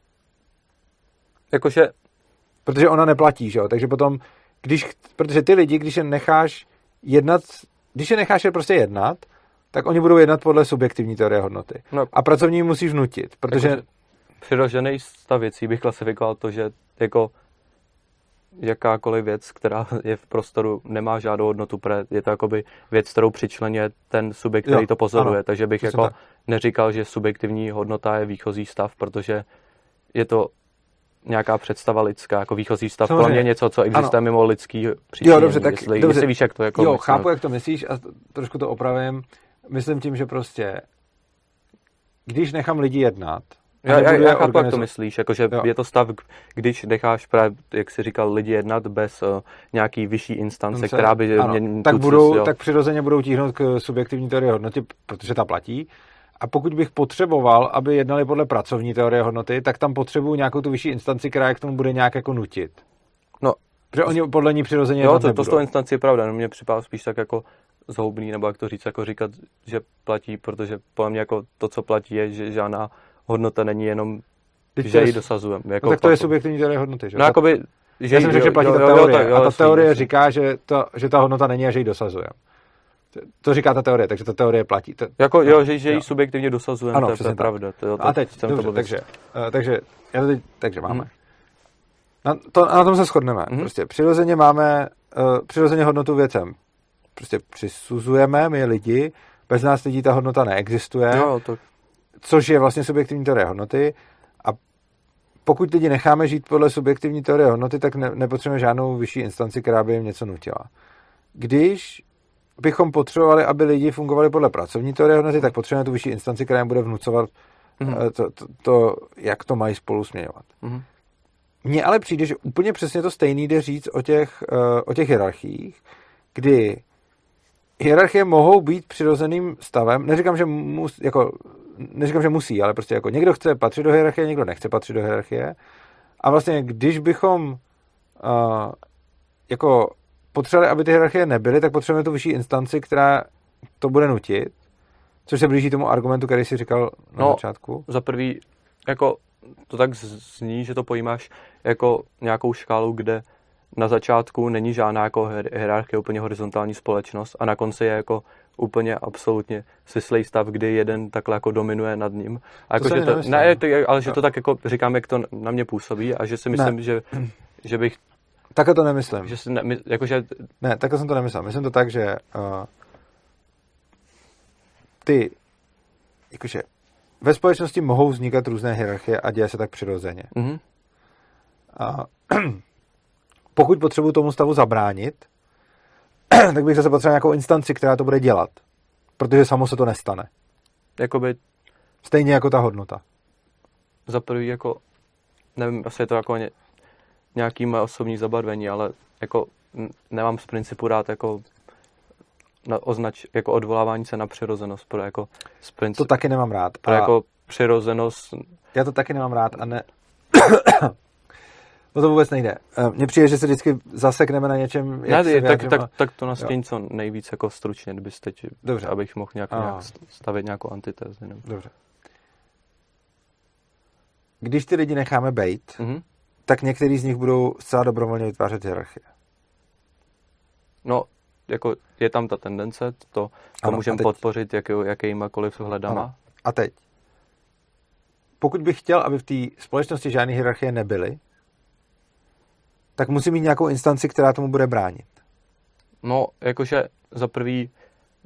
Speaker 2: Jakože
Speaker 1: Protože ona neplatí, že jo? Takže potom, když, protože ty lidi, když je necháš jednat, když je necháš je prostě jednat, tak oni budou jednat podle subjektivní teorie hodnoty.
Speaker 2: No.
Speaker 1: A pracovní musíš vnutit, protože...
Speaker 2: Jakože přirozený stav věcí bych klasifikoval to, že jako jakákoliv věc, která je v prostoru, nemá žádnou hodnotu, protože je to jakoby věc, kterou přičlenuje ten subjekt, který
Speaker 1: Jo,
Speaker 2: to pozoruje.
Speaker 1: ano,
Speaker 2: Takže bych jako
Speaker 1: tak.
Speaker 2: neříkal, že subjektivní hodnota je výchozí stav, protože je to nějaká představa lidská, jako výchozí stav. Pro mě něco, co existuje mimo lidský příčinění.
Speaker 1: Jo, dobře, tak
Speaker 2: jestli,
Speaker 1: dobře.
Speaker 2: jestli víš, jak to jako
Speaker 1: jo,
Speaker 2: myslím.
Speaker 1: chápu, jak to myslíš a trošku to opravím. Myslím tím, že prostě když nechám lidi jednat,
Speaker 2: Já, já, já chápu, jak to myslíš, jakože
Speaker 1: Jo.
Speaker 2: je to stav, když necháš právě, jak jsi říkal, lidi jednat bez uh, nějaký vyšší instance,
Speaker 1: Dobře,
Speaker 2: která by
Speaker 1: ano,
Speaker 2: mě,
Speaker 1: tak, budou,
Speaker 2: cest,
Speaker 1: tak přirozeně budou tíhnout k subjektivní teorii hodnoty, protože ta platí. A pokud bych potřeboval, aby jednali podle pracovní teorie hodnoty, tak tam potřebuju nějakou tu vyšší instanci, která je k tomu bude nějak jako nutit.
Speaker 2: No,
Speaker 1: Protože oni podle ní přirozeně
Speaker 2: jo, to, to
Speaker 1: nebudou.
Speaker 2: tou instancí je pravda, no mě připadá spíš tak jako zhoubný, nebo jak to říct, jako říkat, že platí, protože podle mě jako to, co platí, je, že žádná hodnota není jenom,
Speaker 1: Teď
Speaker 2: že
Speaker 1: je-
Speaker 2: ji dosazujeme. Jako
Speaker 1: No, tak to je
Speaker 2: fakt-
Speaker 1: subjektivní teorie hodnoty, že?
Speaker 2: No,
Speaker 1: Ta-
Speaker 2: jakoby, že
Speaker 1: Já jsem řekl, že platí ta teorie. a ta
Speaker 2: jasný,
Speaker 1: teorie
Speaker 2: jasný.
Speaker 1: říká, že, to, že ta hodnota není a že ji dosazujeme. To- říká ta teorie, takže ta teorie platí. To,
Speaker 2: Jako, jo, že, že
Speaker 1: jo.
Speaker 2: ji subjektivně dosazujeme,
Speaker 1: Ano,
Speaker 2: to, je- je
Speaker 1: tak.
Speaker 2: pravda. To, jo, to,
Speaker 1: a teď,
Speaker 2: jsem
Speaker 1: dobře,
Speaker 2: to
Speaker 1: takže,
Speaker 2: takže...
Speaker 1: uh, takže, já to teď, takže máme.
Speaker 2: Mhm.
Speaker 1: Na, to, na tom se shodneme.
Speaker 2: Mhm.
Speaker 1: Prostě přirozeně máme, uh, přirozeně hodnotu věcem. Prostě přisuzujeme my lidi, bez nás lidí ta hodnota neexistuje,
Speaker 2: Jo, to,
Speaker 1: což je vlastně subjektivní teorie hodnoty. A pokud lidi necháme žít podle subjektivní teorie hodnoty, tak ne, nepotřebujeme žádnou vyšší instanci, která by jim něco nutila. Když bychom potřebovali, aby lidi fungovali podle pracovní teorie hodnoty, tak potřebujeme tu vyšší instanci, která jim bude vnucovat
Speaker 2: Mhm.
Speaker 1: eh, to, to, to, jak to mají spolu směňovat.
Speaker 2: mhm.
Speaker 1: Mně ale přijde, že úplně přesně to stejný jde říct o těch, eh, o těch hierarchiích, kdy hierarchie mohou být přirozeným stavem. Neříkám, že, mus, jako, neříkám, že musí, ale prostě jako někdo chce patřit do hierarchie, někdo nechce patřit do hierarchie. A vlastně, když bychom uh, jako potřebovali, aby ty hierarchie nebyly, tak potřebujeme tu vyšší instanci, která to bude nutit. Což se blíží tomu argumentu, který jsi říkal na
Speaker 2: No,
Speaker 1: začátku.
Speaker 2: za prvý, jako to tak zní, že to pojímáš jako nějakou škálu, kde na začátku není žádná jako hierarchie, úplně horizontální společnost a na konci je jako úplně absolutně svislý stav, kdy jeden takhle jako dominuje nad ním. A jako,
Speaker 1: To
Speaker 2: že to, ne, ale že to tak jako říkám, jak to na mě působí a že si myslím,
Speaker 1: Ne.
Speaker 2: že, že bych,
Speaker 1: Takhle to nemyslím.
Speaker 2: že si ne, my- jakože,
Speaker 1: Ne, takhle jsem to nemyslel. Myslím to tak, že uh, ty, jakože ve společnosti mohou vznikat různé hierarchie a děje se tak přirozeně.
Speaker 2: mhm,
Speaker 1: A pokud potřebuji tomu stavu zabránit, tak bych zase potřeboval nějakou instanci, která to bude dělat. Protože samo se to nestane.
Speaker 2: jakoby
Speaker 1: Stejně jako ta hodnota.
Speaker 2: za prvý jako, nevím, asi je to jako ně, nějaký moje osobní zabarvení, ale jako nemám z principu rád jako na, označ, jako odvolávání se na přirozenost, pro jako z
Speaker 1: To
Speaker 2: principu,
Speaker 1: taky nemám rád.
Speaker 2: pro
Speaker 1: A
Speaker 2: jako přirozenost,
Speaker 1: Já to taky nemám rád a ne... no to vůbec nejde. Eh, Mně přijde, že se vždycky zasekneme na něčem, jak
Speaker 2: ne,
Speaker 1: se
Speaker 2: tak, tak, tak, to nastěň co nejvíc jako stručně, kdybys teď,
Speaker 1: Dobře.
Speaker 2: abych mohl nějak, nějak stavit nějakou antitézi. Nebo.
Speaker 1: Dobře. Když ty lidi necháme bejt,
Speaker 2: Mhm.
Speaker 1: tak některý z nich budou zcela dobrovolně vytvářet hierarchie.
Speaker 2: No, jako je tam ta tendence, to, to
Speaker 1: Ano,
Speaker 2: můžeme podpořit jaký, jakýmakoliv hledama.
Speaker 1: Ano. A teď. Pokud bych chtěl, aby v té společnosti žádné hierarchie nebyly, tak musím mít nějakou instanci, která tomu bude bránit.
Speaker 2: No, jakože za prvý,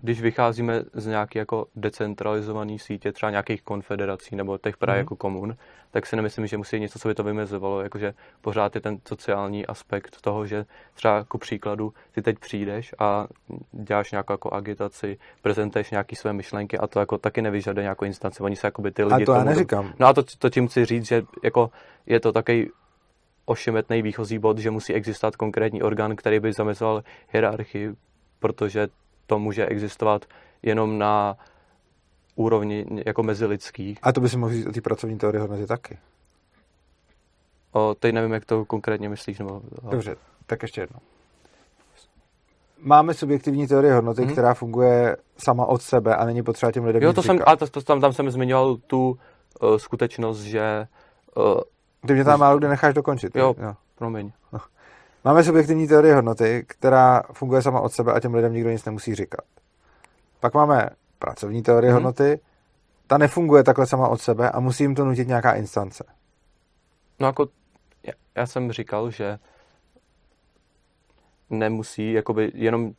Speaker 2: když vycházíme z nějaké jako decentralizované sítě, třeba nějakých konfederací nebo těch právě
Speaker 1: Mhm.
Speaker 2: jako komun, tak si nemyslím, že musí něco, co by to vymezovalo. Jakože pořád je ten sociální aspekt toho, že třeba ku příkladu ty teď přijdeš a děláš nějakou jako agitaci, prezentuješ nějaké své myšlenky a to jako taky nevyžaduje nějakou instanci. Oni se jakoby ty lidi
Speaker 1: Ale to já
Speaker 2: tomu-
Speaker 1: neříkám.
Speaker 2: No a to, to tím chci říct, že jako je to takový ošemetný výchozí bod, že musí existovat konkrétní orgán, který by zamezoval hierarchii, protože to může existovat jenom na úrovni jako mezilidských.
Speaker 1: A to by si mohl říct o té pracovní teorii hodnoty taky.
Speaker 2: O, teď nevím, jak to konkrétně myslíš. Nebo,
Speaker 1: Dobře, tak ještě jedno. Máme subjektivní teorii hodnoty,
Speaker 2: Mhm.
Speaker 1: která funguje sama od sebe a není potřeba těm lidem
Speaker 2: Jo, to jsem, a to, to, tam, tam jsem zmiňoval tu uh, skutečnost, že uh,
Speaker 1: Ty mě tam málo kdy necháš dokončit.
Speaker 2: Jo.
Speaker 1: jo.
Speaker 2: promiň,
Speaker 1: Máme subjektivní teorii hodnoty, která funguje sama od sebe a těm lidem nikdo nic nemusí říkat. Pak máme pracovní teorii
Speaker 2: Mhm.
Speaker 1: hodnoty, ta nefunguje takhle sama od sebe a musí jim to nutit nějaká instance.
Speaker 2: No jako, já, já jsem říkal, že nemusí, jakoby jenom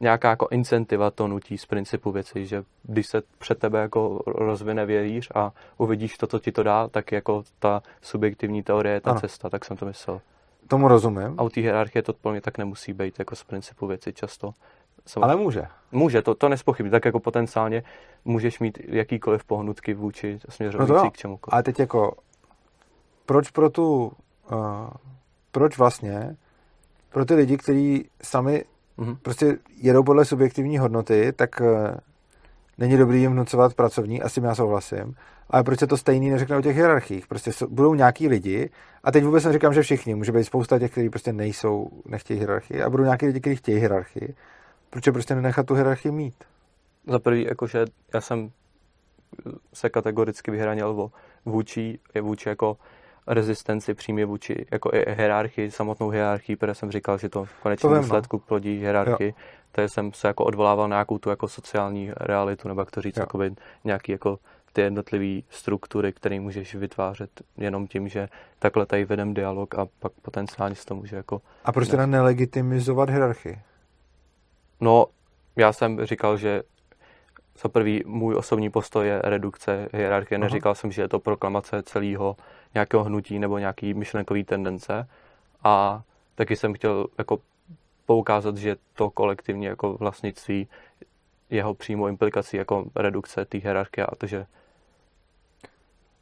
Speaker 2: nějaká jako incentiva to nutí z principu věci, že když se před tebe jako rozvine vějíř a uvidíš to, co ti to dá, tak jako ta subjektivní teorie je ta
Speaker 1: Ano.
Speaker 2: cesta, tak jsem to myslel.
Speaker 1: Tomu rozumím,
Speaker 2: A u té hierarchie to podle mě tak nemusí být jako z principu věci často. Jsem,
Speaker 1: ale může.
Speaker 2: Může, to, to nespochybí, tak jako potenciálně můžeš mít jakýkoliv pohnutky vůči směřující
Speaker 1: No
Speaker 2: k čemukoliv.
Speaker 1: Ale teď jako, proč pro tu, uh, proč vlastně pro ty lidi, kteří sami
Speaker 2: Mhm.
Speaker 1: prostě jedou podle subjektivní hodnoty, tak uh, není dobrý jim vnucovat pracovní, a s tím já souhlasím. Ale proč se to stejný neřekne o těch hierarchiích? Prostě jsou- budou nějaký lidi, a teď vůbec neříkám, že všichni, může být spousta těch, kteří prostě nejsou, nechtějí hierarchii, a budou nějaký lidi, kteří chtějí hierarchii. Proč je prostě nenechat tu hierarchii mít?
Speaker 2: Za prvý, jakože já jsem se kategoricky vyhranil vůči, je vůči jako rezistenci přímě vůči jako i hierarchii, samotnou hierarchii, protože jsem říkal, že to v konečném
Speaker 1: vím, no.
Speaker 2: plodí hierarchii, takže jsem se jako odvolával na nějakou tu jako sociální realitu, nebo jak to říct,
Speaker 1: Jo.
Speaker 2: jakoby nějaký jako ty jednotlivé struktury, které můžeš vytvářet jenom tím, že takhle tady vedem dialog a pak potenciálně se to může jako
Speaker 1: A proč teda nelegitimizovat hierarchii?
Speaker 2: No, já jsem říkal, že za prvý můj osobní postoj je redukce hierarchie.
Speaker 1: Aha.
Speaker 2: Neříkal jsem, že je to proklamace celého nějakého hnutí nebo nějaký myšlenkový tendence. A taky jsem chtěl jako poukázat, že to kolektivní jako vlastnictví jeho přímou implikací jako redukce té hierarchie a to, že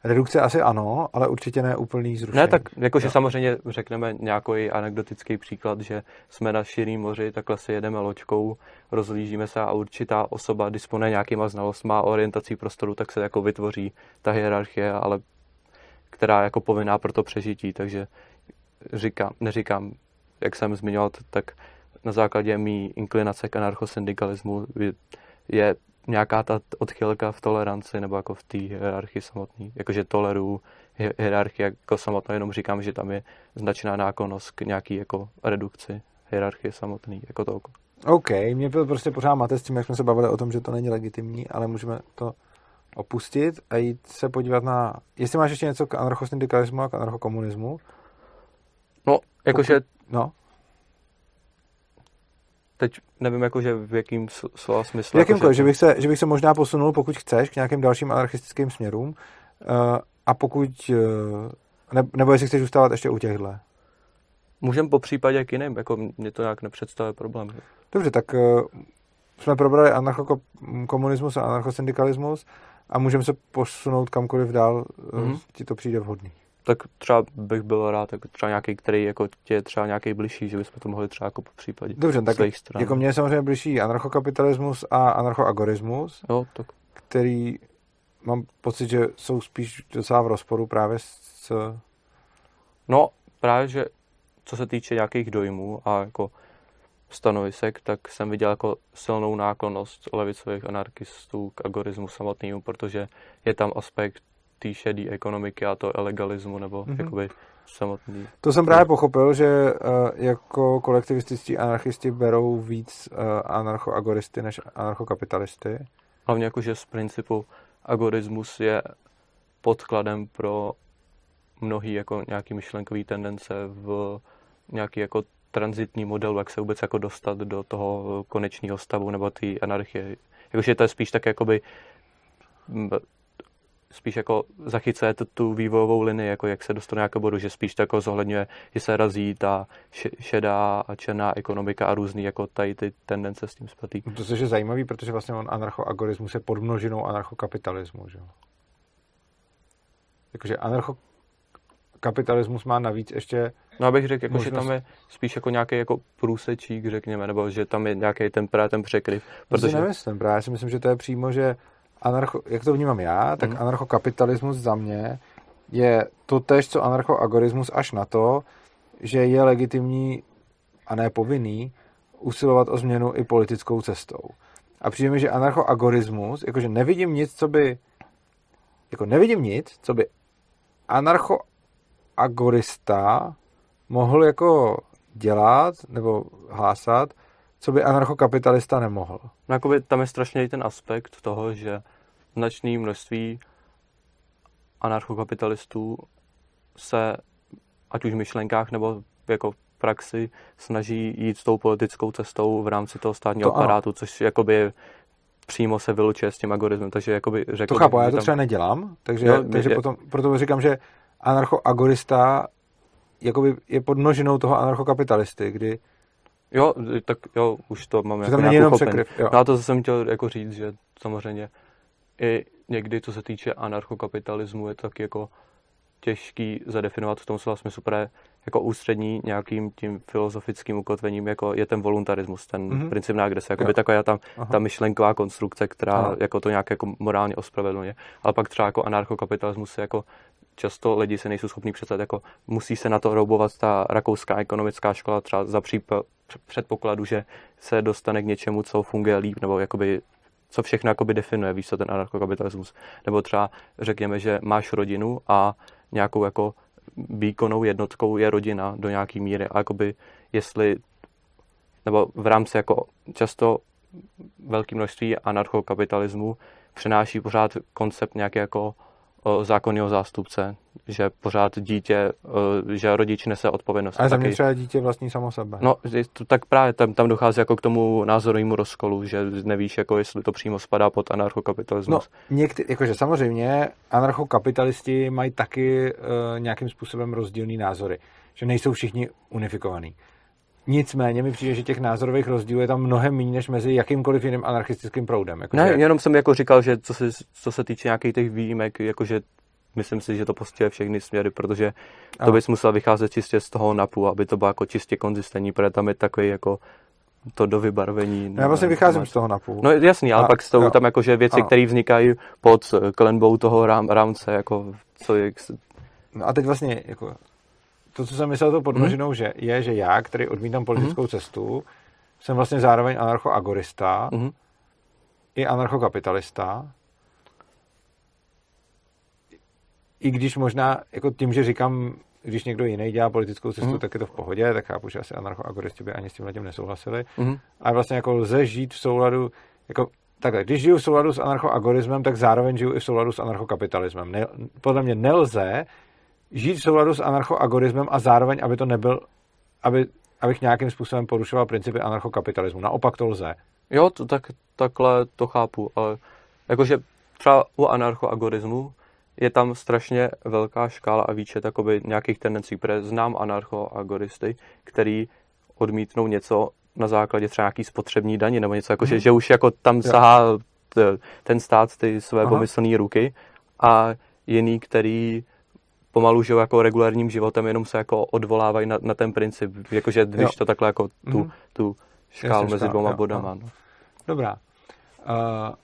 Speaker 1: Redukce asi ano, ale určitě ne úplný zrušení.
Speaker 2: Ne, tak jakože
Speaker 1: Jo.
Speaker 2: samozřejmě řekneme nějaký anekdotický příklad, že jsme na širým moři, takhle si jedeme loďkou, rozlížíme se a určitá osoba disponuje nějakýma znalostma a orientací prostoru, tak se jako vytvoří ta hierarchie, ale která je jako povinná pro to přežití, takže říkám, neříkám, jak jsem zmiňoval, tak na základě mý inklinace k anarchosyndikalismu je, nějaká ta odchylka v toleranci nebo jako v té hierarchii samotné. Jakože toleruju hierarchii jako samotnou, jenom říkám, že tam je značná náklonost k nějaký jako redukci hierarchie samotný, jako to
Speaker 1: OK, mě byl prostě pořád máte s tím, jak jsme se bavili o tom, že to není legitimní, ale můžeme to opustit a jít se podívat na... Jestli máš ještě něco k anarchosyndikalismu a k anarchokomunismu?
Speaker 2: No, jakože...
Speaker 1: No.
Speaker 2: Teď nevím, jakože v jakým slova smyslu.
Speaker 1: V jakýmkoliv, jako, že, bych se, že bych se možná posunul, pokud chceš, k nějakým dalším anarchistickým směrům. Uh, a pokud... Uh, ne, nebo jestli chceš zůstávat ještě u těchhle.
Speaker 2: Můžeme po případě k jiným, jako mě to nějak nepředstavuje problém.
Speaker 1: Dobře, tak uh, jsme probrali anarchokomunismus a anarchosyndikalismus a můžeme se posunout kamkoliv dál, mm-hmm. ti to přijde vhodný.
Speaker 2: Tak třeba bych byl rád, jako třeba nějaký, který jako tě je třeba nějaký blížší, že bychom to mohli třeba jako po případě
Speaker 1: Dobře, tak stran. jako mě je samozřejmě blížší anarchokapitalismus a anarchoagorismus,
Speaker 2: jo, tak.
Speaker 1: který mám pocit, že jsou spíš docela v rozporu právě s...
Speaker 2: No, právě, že co se týče nějakých dojmů a jako stanovisek, tak jsem viděl jako silnou náklonost levicových anarchistů k agorismu samotnému, protože je tam aspekt té šedé ekonomiky a to legalismu nebo mm-hmm. jakoby samotný.
Speaker 1: To jsem právě pochopil, že uh, jako kolektivističtí anarchisti berou víc uh, anarchoagoristy než anarchokapitalisty.
Speaker 2: Hlavně jakože z principu agorismus je podkladem pro mnohý jako nějaký myšlenkový tendence v nějaký jako transitní model, jak se vůbec jako dostat do toho konečného stavu nebo té anarchie. Jakože to je spíš tak jakoby spíš jako zachycuje tu, vývojovou linii, jako jak se dostane nějakého bodu, že spíš tak jako zohledňuje, že se razí ta šedá a černá ekonomika a různý jako tady ty tendence s tím spatý.
Speaker 1: To je zajímavý, protože vlastně on anarchoagorismus je podmnožinou anarchokapitalismu, že jo? Jakože anarcho kapitalismus má navíc ještě...
Speaker 2: No abych řekl, jako, možnost... že tam je spíš jako nějaký jako průsečík, řekněme, nebo že tam je nějaký ten právě ten překryv.
Speaker 1: Protože... si nemyslím, právě si myslím, že to je přímo, že anarcho, jak to vnímám já, tak mm. anarchokapitalismus za mě je to tež, co anarchoagorismus až na to, že je legitimní a ne povinný usilovat o změnu i politickou cestou. A přijde mi, že anarchoagorismus, jakože nevidím nic, co by jako nevidím nic, co by anarcho agorista mohl jako dělat nebo hlásat, co by anarchokapitalista nemohl.
Speaker 2: No jakoby tam je strašně ten aspekt toho, že značné množství anarchokapitalistů se, ať už v myšlenkách nebo jako v praxi, snaží jít s tou politickou cestou v rámci toho státního to aparátu, ano. což jakoby přímo se vylučuje s tím agorismem, takže jakoby řekl
Speaker 1: To chápu, já to tam... třeba nedělám, takže, no, takže je... potom, proto říkám, že anarchoagorista jakoby je pod množinou toho anarchokapitalisty, kdy
Speaker 2: Jo, tak jo, už to mám jako
Speaker 1: nějak jenom překryv, jo.
Speaker 2: No a to jsem chtěl jako říct, že samozřejmě i někdy, co se týče anarchokapitalismu, je tak jako těžký zadefinovat v tom slova smyslu, protože jako ústřední nějakým tím filozofickým ukotvením, jako je ten voluntarismus, ten mm-hmm. princip na agrese, jako by taková ta, ta myšlenková konstrukce, která Aha. jako to nějak jako morálně ospravedlňuje. Ale pak třeba jako anarchokapitalismus je jako často lidi se nejsou schopní představit, jako musí se na to roubovat ta rakouská ekonomická škola třeba za případ, předpokladu, že se dostane k něčemu, co funguje líp, nebo jakoby co všechno jakoby definuje, víš co, ten anarchokapitalismus. Nebo třeba řekněme, že máš rodinu a nějakou jako výkonnou jednotkou je rodina do nějaký míry. A jakoby jestli, nebo v rámci jako často velké množství anarchokapitalismu přináší pořád koncept nějaké jako zákonného zástupce, že pořád dítě, že rodič nese odpovědnost.
Speaker 1: Ale za mě třeba dítě vlastní samo sebe.
Speaker 2: No, tak právě tam, tam dochází jako k tomu názorovému rozkolu, že nevíš, jako jestli to přímo spadá pod anarchokapitalismus.
Speaker 1: No, někdy, jakože samozřejmě anarchokapitalisti mají taky uh, nějakým způsobem rozdílný názory, že nejsou všichni unifikovaní. Nicméně mi přijde, že těch názorových rozdílů je tam mnohem méně než mezi jakýmkoliv jiným anarchistickým proudem.
Speaker 2: Jako ne, že... jenom jsem jako říkal, že co se, co se týče nějakých těch výjimek, jakože myslím si, že to postihuje všechny směry, protože to bys musel vycházet čistě z toho napu, aby to bylo jako čistě konzistentní, protože tam je takový jako to do vybarvení.
Speaker 1: Já vlastně vycházím máš... z toho napů.
Speaker 2: No jasný, ale a, pak jsou tam jakože věci, které vznikají pod klenbou toho rám, rámce, jako co je...
Speaker 1: No a teď vlastně jako to, co jsem myslel tou podmnožinou, mm. že je, že já, který odmítám politickou mm. cestu, jsem vlastně zároveň anarchoagorista mm. i anarchokapitalista. i když možná, jako tím, že říkám, když někdo jiný dělá politickou cestu, mm. tak je to v pohodě, tak chápu, že asi anarchoagoristi by ani s tím tím nesouhlasili.
Speaker 2: Mhm.
Speaker 1: A vlastně jako lze žít v souladu, jako takhle, když žiju v souladu s anarchoagorismem, tak zároveň žiju i v souladu s anarchokapitalismem. Ne, podle mě nelze žít v souladu s anarchoagorismem a zároveň, aby to nebyl, aby, abych nějakým způsobem porušoval principy anarchokapitalismu. Naopak to lze.
Speaker 2: Jo, to, tak, takhle to chápu, ale jakože třeba u anarchoagorismu je tam strašně velká škála a výčet jakoby nějakých tendencí, protože znám anarchoagoristy, který odmítnou něco na základě třeba nějaký spotřební daně nebo něco, jako, že, že už jako tam sahá t- ten stát ty své
Speaker 1: Aha.
Speaker 2: pomyslné ruky a jiný, který pomalu žijou jako regulárním životem, jenom se jako odvolávají na, na ten princip, jakože když
Speaker 1: Jo.
Speaker 2: to takhle jako tu,
Speaker 1: Mhm.
Speaker 2: tu škálu
Speaker 1: Jasně,
Speaker 2: mezi dvěma
Speaker 1: jo,
Speaker 2: bodama. No.
Speaker 1: Dobrá. Uh,